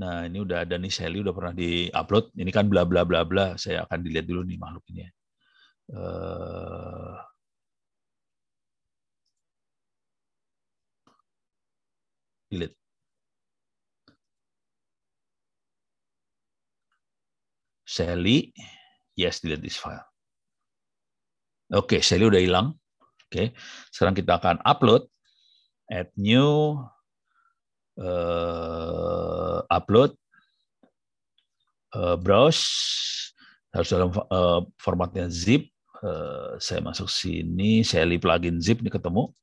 [SPEAKER 2] Nah ini udah ada nih Shelly udah pernah diupload. Ini kan bla bla bla bla. Saya akan dilihat dulu nih makhluk ini. Uh, delete. Shelly, yes, delete this file. Oke, okay, Shelly udah hilang. Oke, okay. sekarang kita akan upload, add new, uh, upload, uh, browse, harus dalam uh, formatnya zip. Uh, saya masuk sini, Shelly plugin zip ini ketemu,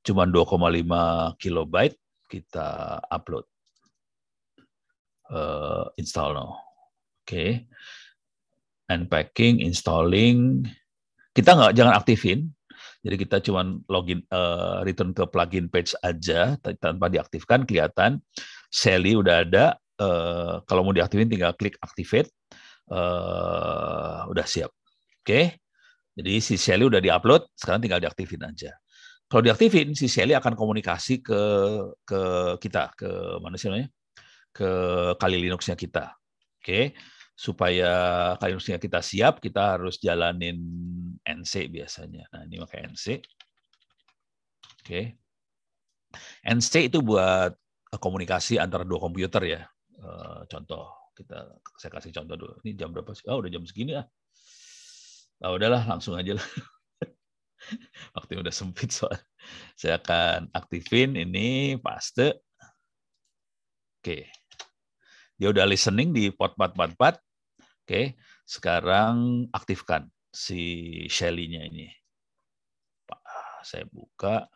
[SPEAKER 2] cuma 2,5 kilobyte kita upload. Uh, install now. Oke. Okay. Unpacking, installing. Kita nggak jangan aktifin. Jadi kita cuma login uh, return ke plugin page aja tanpa diaktifkan kelihatan Shelly udah ada. Uh, kalau mau diaktifin tinggal klik activate. Uh, udah siap. Oke. Okay? Jadi si Shelly udah diupload, sekarang tinggal diaktifin aja. Kalau diaktifin, si Shelly akan komunikasi ke ke kita, ke mana sih namanya? Ke kali Linuxnya kita. Oke, supaya kali Linuxnya kita siap, kita harus jalanin NC biasanya. Nah, ini pakai NC. Oke. NC itu buat komunikasi antara dua komputer ya. Eh, contoh, kita saya kasih contoh dulu. Ini jam berapa sih? Oh, udah jam segini ah. Nah, udahlah, langsung aja lah. Waktu udah sempit soal. Saya akan aktifin ini paste. Oke. Dia udah listening di port 444. Oke. Sekarang aktifkan si Shelly-nya ini. Saya buka.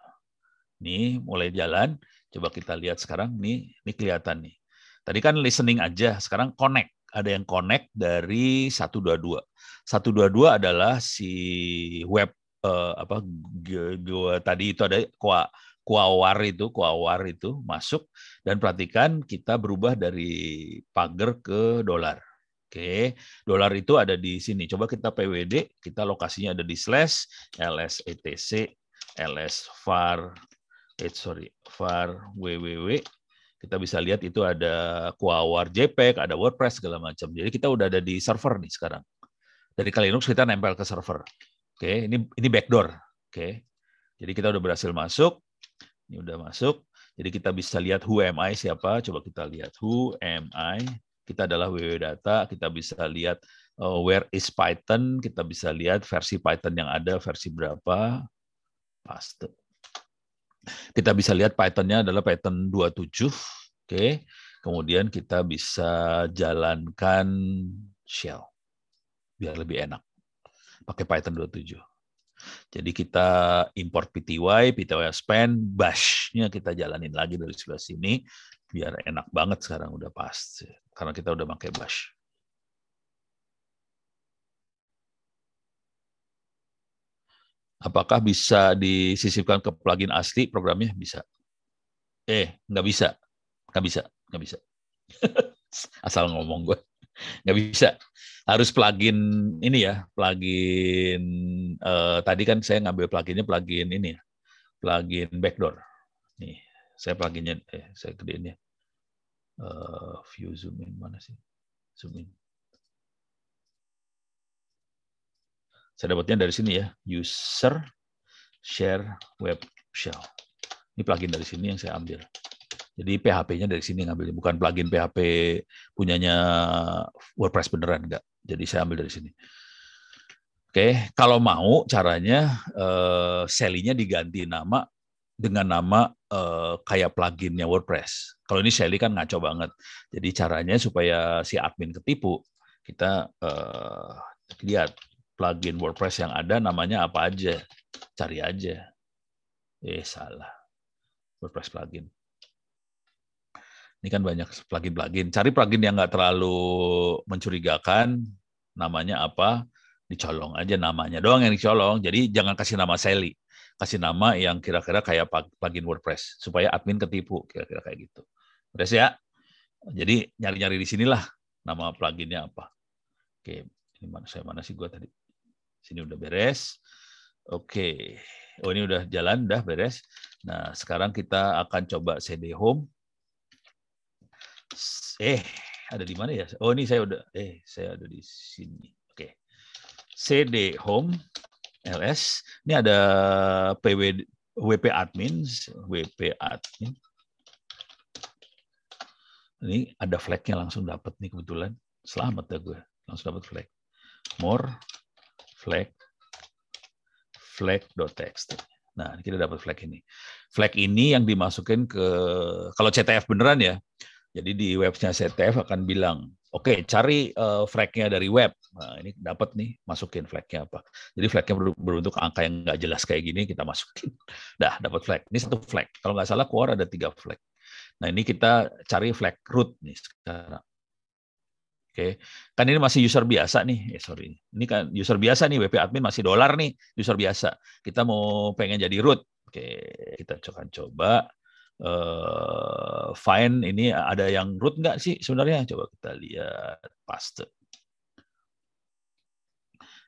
[SPEAKER 2] Nih, mulai jalan. Coba kita lihat sekarang. Nih, ini kelihatan nih. Tadi kan listening aja, sekarang connect. Ada yang connect dari 122. 122 adalah si web uh, apa gua tadi itu ada kuah kuawar itu kuawar itu masuk dan perhatikan kita berubah dari pagar ke dolar. Oke, dolar itu ada di sini. Coba kita PWD, kita lokasinya ada di slash ls etc ls var eh, sorry var www kita bisa lihat itu ada kuawar JPEG, ada WordPress segala macam. Jadi kita udah ada di server nih sekarang. Dari kali Linux kita nempel ke server. Oke, ini ini backdoor. Oke. Jadi kita udah berhasil masuk. Ini udah masuk. Jadi kita bisa lihat who am I siapa. Coba kita lihat who am I. Kita adalah www data. Kita bisa lihat uh, where is Python. Kita bisa lihat versi Python yang ada versi berapa. Paste. Kita bisa lihat Pythonnya adalah Python 27. Oke. Kemudian kita bisa jalankan shell biar lebih enak pakai Python 27. Jadi kita import PTY, PTY span, bash-nya kita jalanin lagi dari sebelah sini, biar enak banget sekarang udah pas. Karena kita udah pakai bash. Apakah bisa disisipkan ke plugin asli programnya? Bisa. Eh, nggak bisa. Nggak bisa. Nggak bisa. Asal ngomong gue. Nggak bisa harus plugin ini ya, plugin uh, tadi kan saya ngambil pluginnya plugin ini ya, plugin backdoor. Nih, saya pluginnya eh saya gedein ya. Uh, view zoom in mana sih? Zoom in. Saya dapatnya dari sini ya, user share web shell. Ini plugin dari sini yang saya ambil. Jadi PHP-nya dari sini ngambilnya, bukan plugin PHP punyanya WordPress beneran enggak. Jadi saya ambil dari sini. Oke, kalau mau caranya eh, Shelly-nya diganti nama dengan nama eh, kayak pluginnya WordPress. Kalau ini Shelly kan ngaco banget. Jadi caranya supaya si admin ketipu, kita eh, lihat plugin WordPress yang ada namanya apa aja. Cari aja. Eh, salah. WordPress plugin. Ini kan banyak plugin-plugin. Cari plugin yang nggak terlalu mencurigakan, namanya apa, dicolong aja namanya doang yang dicolong. Jadi jangan kasih nama Sally, kasih nama yang kira-kira kayak plugin WordPress supaya admin ketipu, kira-kira kayak gitu. Beres ya. Jadi nyari-nyari di sinilah nama pluginnya apa. Oke, ini mana saya mana sih gua tadi? Sini udah beres. Oke. Oh ini udah jalan, udah beres. Nah sekarang kita akan coba CD home eh ada di mana ya? Oh ini saya udah eh saya ada di sini. Oke. cd home ls. Ini ada pw wp admin, wp admin. Ini ada flagnya langsung dapat nih kebetulan. Selamat ya gue, langsung dapat flag. More flag flag.txt. Nah, kita dapat flag ini. Flag ini yang dimasukin ke kalau CTF beneran ya. Jadi di webnya CTF akan bilang, oke okay, cari uh, flagnya dari web. Nah, ini dapat nih, masukin flagnya apa. Jadi flagnya berbentuk angka yang nggak jelas kayak gini, kita masukin. Dah, dapat flag. Ini satu flag. Kalau nggak salah keluar ada tiga flag. Nah, ini kita cari flag root nih sekarang. Oke, kan ini masih user biasa nih. Eh, sorry, ini kan user biasa nih. WP admin masih dolar nih, user biasa. Kita mau pengen jadi root. Oke, kita coba coba uh, find ini ada yang root nggak sih sebenarnya? Coba kita lihat paste.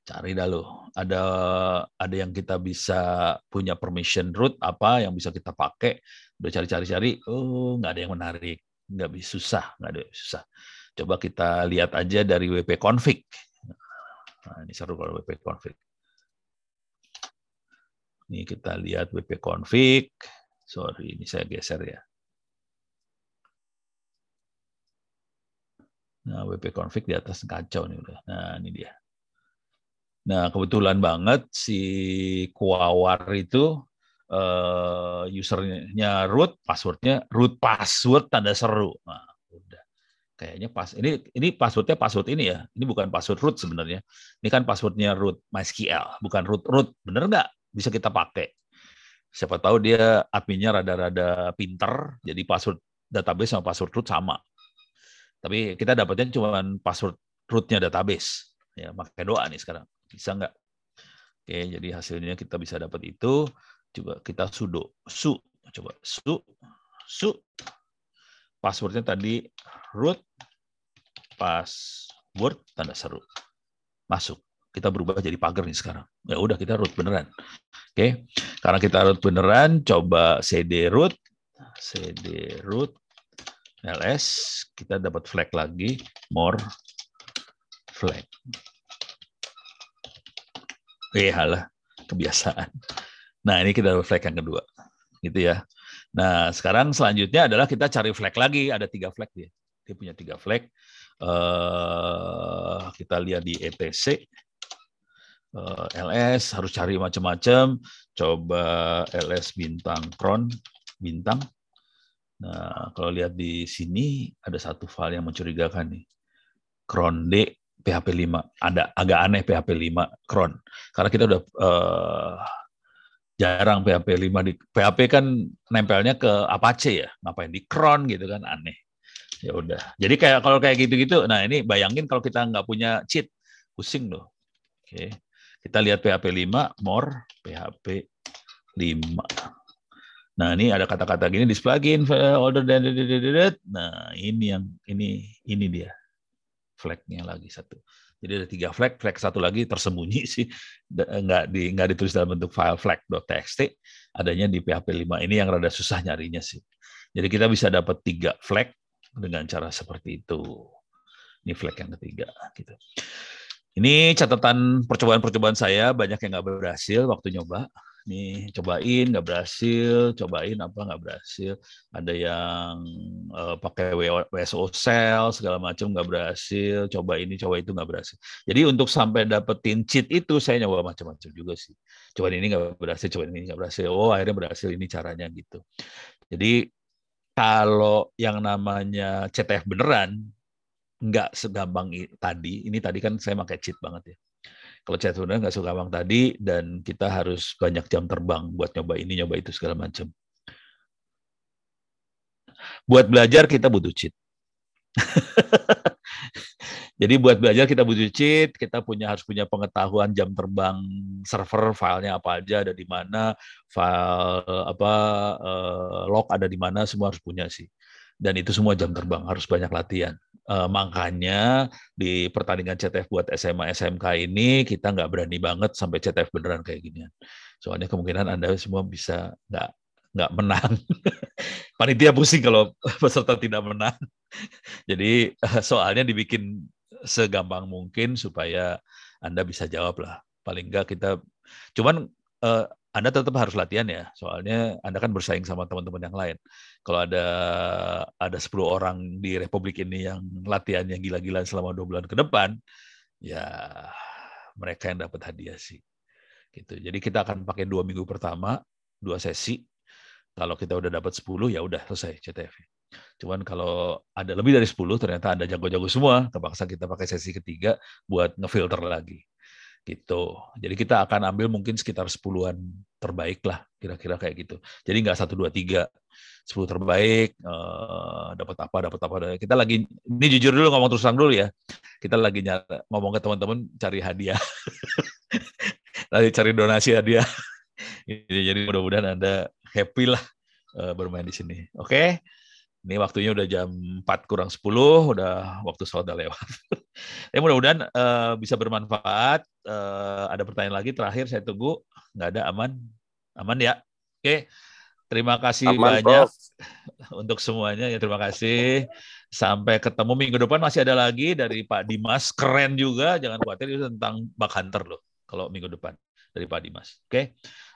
[SPEAKER 2] Cari dah lo. Ada ada yang kita bisa punya permission root apa yang bisa kita pakai. Udah cari-cari-cari, oh nggak ada yang menarik, nggak bisa susah, nggak ada susah. Coba kita lihat aja dari WP config. Nah, ini seru kalau WP config. Ini kita lihat WP config. Sorry, ini saya geser ya. Nah, WP config di atas kacau nih udah. Nah, ini dia. Nah, kebetulan banget si Kuawar itu uh, usernya root, passwordnya root password tanda seru. Nah, kayaknya pas ini ini passwordnya password ini ya ini bukan password root sebenarnya ini kan passwordnya root MySQL bukan root root bener nggak bisa kita pakai siapa tahu dia adminnya rada-rada pinter jadi password database sama password root sama. Tapi kita dapatnya cuma password rootnya database. Ya pakai doa nih sekarang. Bisa nggak? Oke jadi hasilnya kita bisa dapat itu. Coba kita sudo su. Coba su su. Passwordnya tadi root password tanda seru. Masuk kita berubah jadi pagar nih sekarang ya udah kita root beneran oke karena kita root beneran coba cd root cd root ls kita dapat flag lagi more flag halah kebiasaan nah ini kita dapat flag yang kedua gitu ya Nah, sekarang selanjutnya adalah kita cari flag lagi. Ada tiga flag dia. Dia punya tiga flag. Uh, kita lihat di etc. Eh, ls harus cari macam-macam. Coba ls bintang cron bintang. Nah, kalau lihat di sini ada satu file yang mencurigakan nih. Cron D PHP 5. Ada agak aneh PHP 5 cron. Karena kita udah uh, jarang PHP 5 di PHP kan nempelnya ke Apache ya, ngapain di cron gitu kan aneh. Ya udah. Jadi kayak kalau kayak gitu-gitu, nah ini bayangin kalau kita nggak punya cheat, pusing loh. Oke. Kita lihat PHP 5 more PHP 5. Nah, ini ada kata-kata gini di plugin older than Nah, ini yang ini ini dia. Flagnya lagi satu. Jadi ada tiga flag, flag satu lagi tersembunyi sih, nggak di nggak ditulis dalam bentuk file flag.txt, adanya di PHP 5 ini yang rada susah nyarinya sih. Jadi kita bisa dapat tiga flag dengan cara seperti itu. Ini flag yang ketiga, gitu. Ini catatan percobaan-percobaan saya banyak yang nggak berhasil waktu nyoba. Nih cobain nggak berhasil cobain apa nggak berhasil. Ada yang uh, pakai WSO cell segala macam nggak berhasil. Coba ini coba itu nggak berhasil. Jadi untuk sampai dapetin cheat itu saya nyoba macam-macam juga sih. Coba ini nggak berhasil coba ini nggak berhasil. Oh akhirnya berhasil ini caranya gitu. Jadi kalau yang namanya CTF beneran nggak segampang tadi ini tadi kan saya pakai cheat banget ya kalau chat sebenarnya nggak suka bang tadi dan kita harus banyak jam terbang buat nyoba ini nyoba itu segala macam. Buat belajar kita butuh cheat. Jadi buat belajar kita butuh cheat, kita punya harus punya pengetahuan jam terbang server filenya apa aja ada di mana, file apa uh, log ada di mana semua harus punya sih. Dan itu semua jam terbang harus banyak latihan. Uh, makanya di pertandingan CTF buat SMA SMK ini kita nggak berani banget sampai CTF beneran kayak ginian. Soalnya kemungkinan Anda semua bisa nggak nggak menang. Panitia pusing kalau peserta tidak menang. Jadi soalnya dibikin segampang mungkin supaya Anda bisa jawab lah. Paling enggak kita, cuman uh, Anda tetap harus latihan ya, soalnya Anda kan bersaing sama teman-teman yang lain. Kalau ada ada 10 orang di Republik ini yang latihannya gila-gilaan selama dua bulan ke depan, ya mereka yang dapat hadiah sih. Gitu. Jadi kita akan pakai dua minggu pertama, dua sesi. Kalau kita udah dapat 10, ya udah selesai CTF. Cuman kalau ada lebih dari 10, ternyata ada jago-jago semua, terpaksa kita pakai sesi ketiga buat ngefilter lagi gitu. Jadi kita akan ambil mungkin sekitar sepuluhan terbaik lah, kira-kira kayak gitu. Jadi nggak satu dua tiga, sepuluh terbaik, uh, dapat apa, dapat apa. Kita lagi, ini jujur dulu ngomong terus terang dulu ya. Kita lagi nyara, ngomong ke teman-teman cari hadiah, lagi cari donasi hadiah. Jadi mudah-mudahan anda happy lah uh, bermain di sini. Oke. Okay? Ini waktunya udah jam 4 kurang 10, udah waktu sholat udah lewat. ya mudah-mudahan uh, bisa bermanfaat. Uh, ada pertanyaan lagi terakhir saya tunggu. Nggak ada aman. Aman ya. Oke. Terima kasih aman, banyak Prof. untuk semuanya. Ya terima kasih. Sampai ketemu minggu depan masih ada lagi dari Pak Dimas. Keren juga. Jangan khawatir itu tentang bug hunter loh kalau minggu depan dari Pak Dimas. Oke. Okay?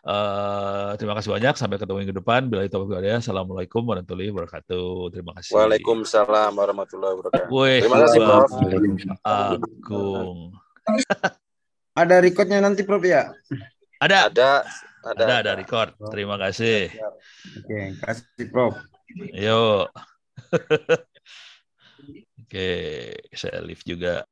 [SPEAKER 2] Uh, terima kasih banyak. Sampai ketemu minggu depan. Bila itu Assalamualaikum warahmatullahi wabarakatuh. Terima kasih.
[SPEAKER 1] Waalaikumsalam warahmatullahi wabarakatuh.
[SPEAKER 2] Wih,
[SPEAKER 1] terima kasih, Prof.
[SPEAKER 2] Agung.
[SPEAKER 4] Ada recordnya nanti, Prof ya?
[SPEAKER 2] Ada.
[SPEAKER 1] Ada.
[SPEAKER 2] Ada, ada, ada record. Terima kasih.
[SPEAKER 4] Oke, kasih Prof.
[SPEAKER 2] Yuk. Oke, saya live juga.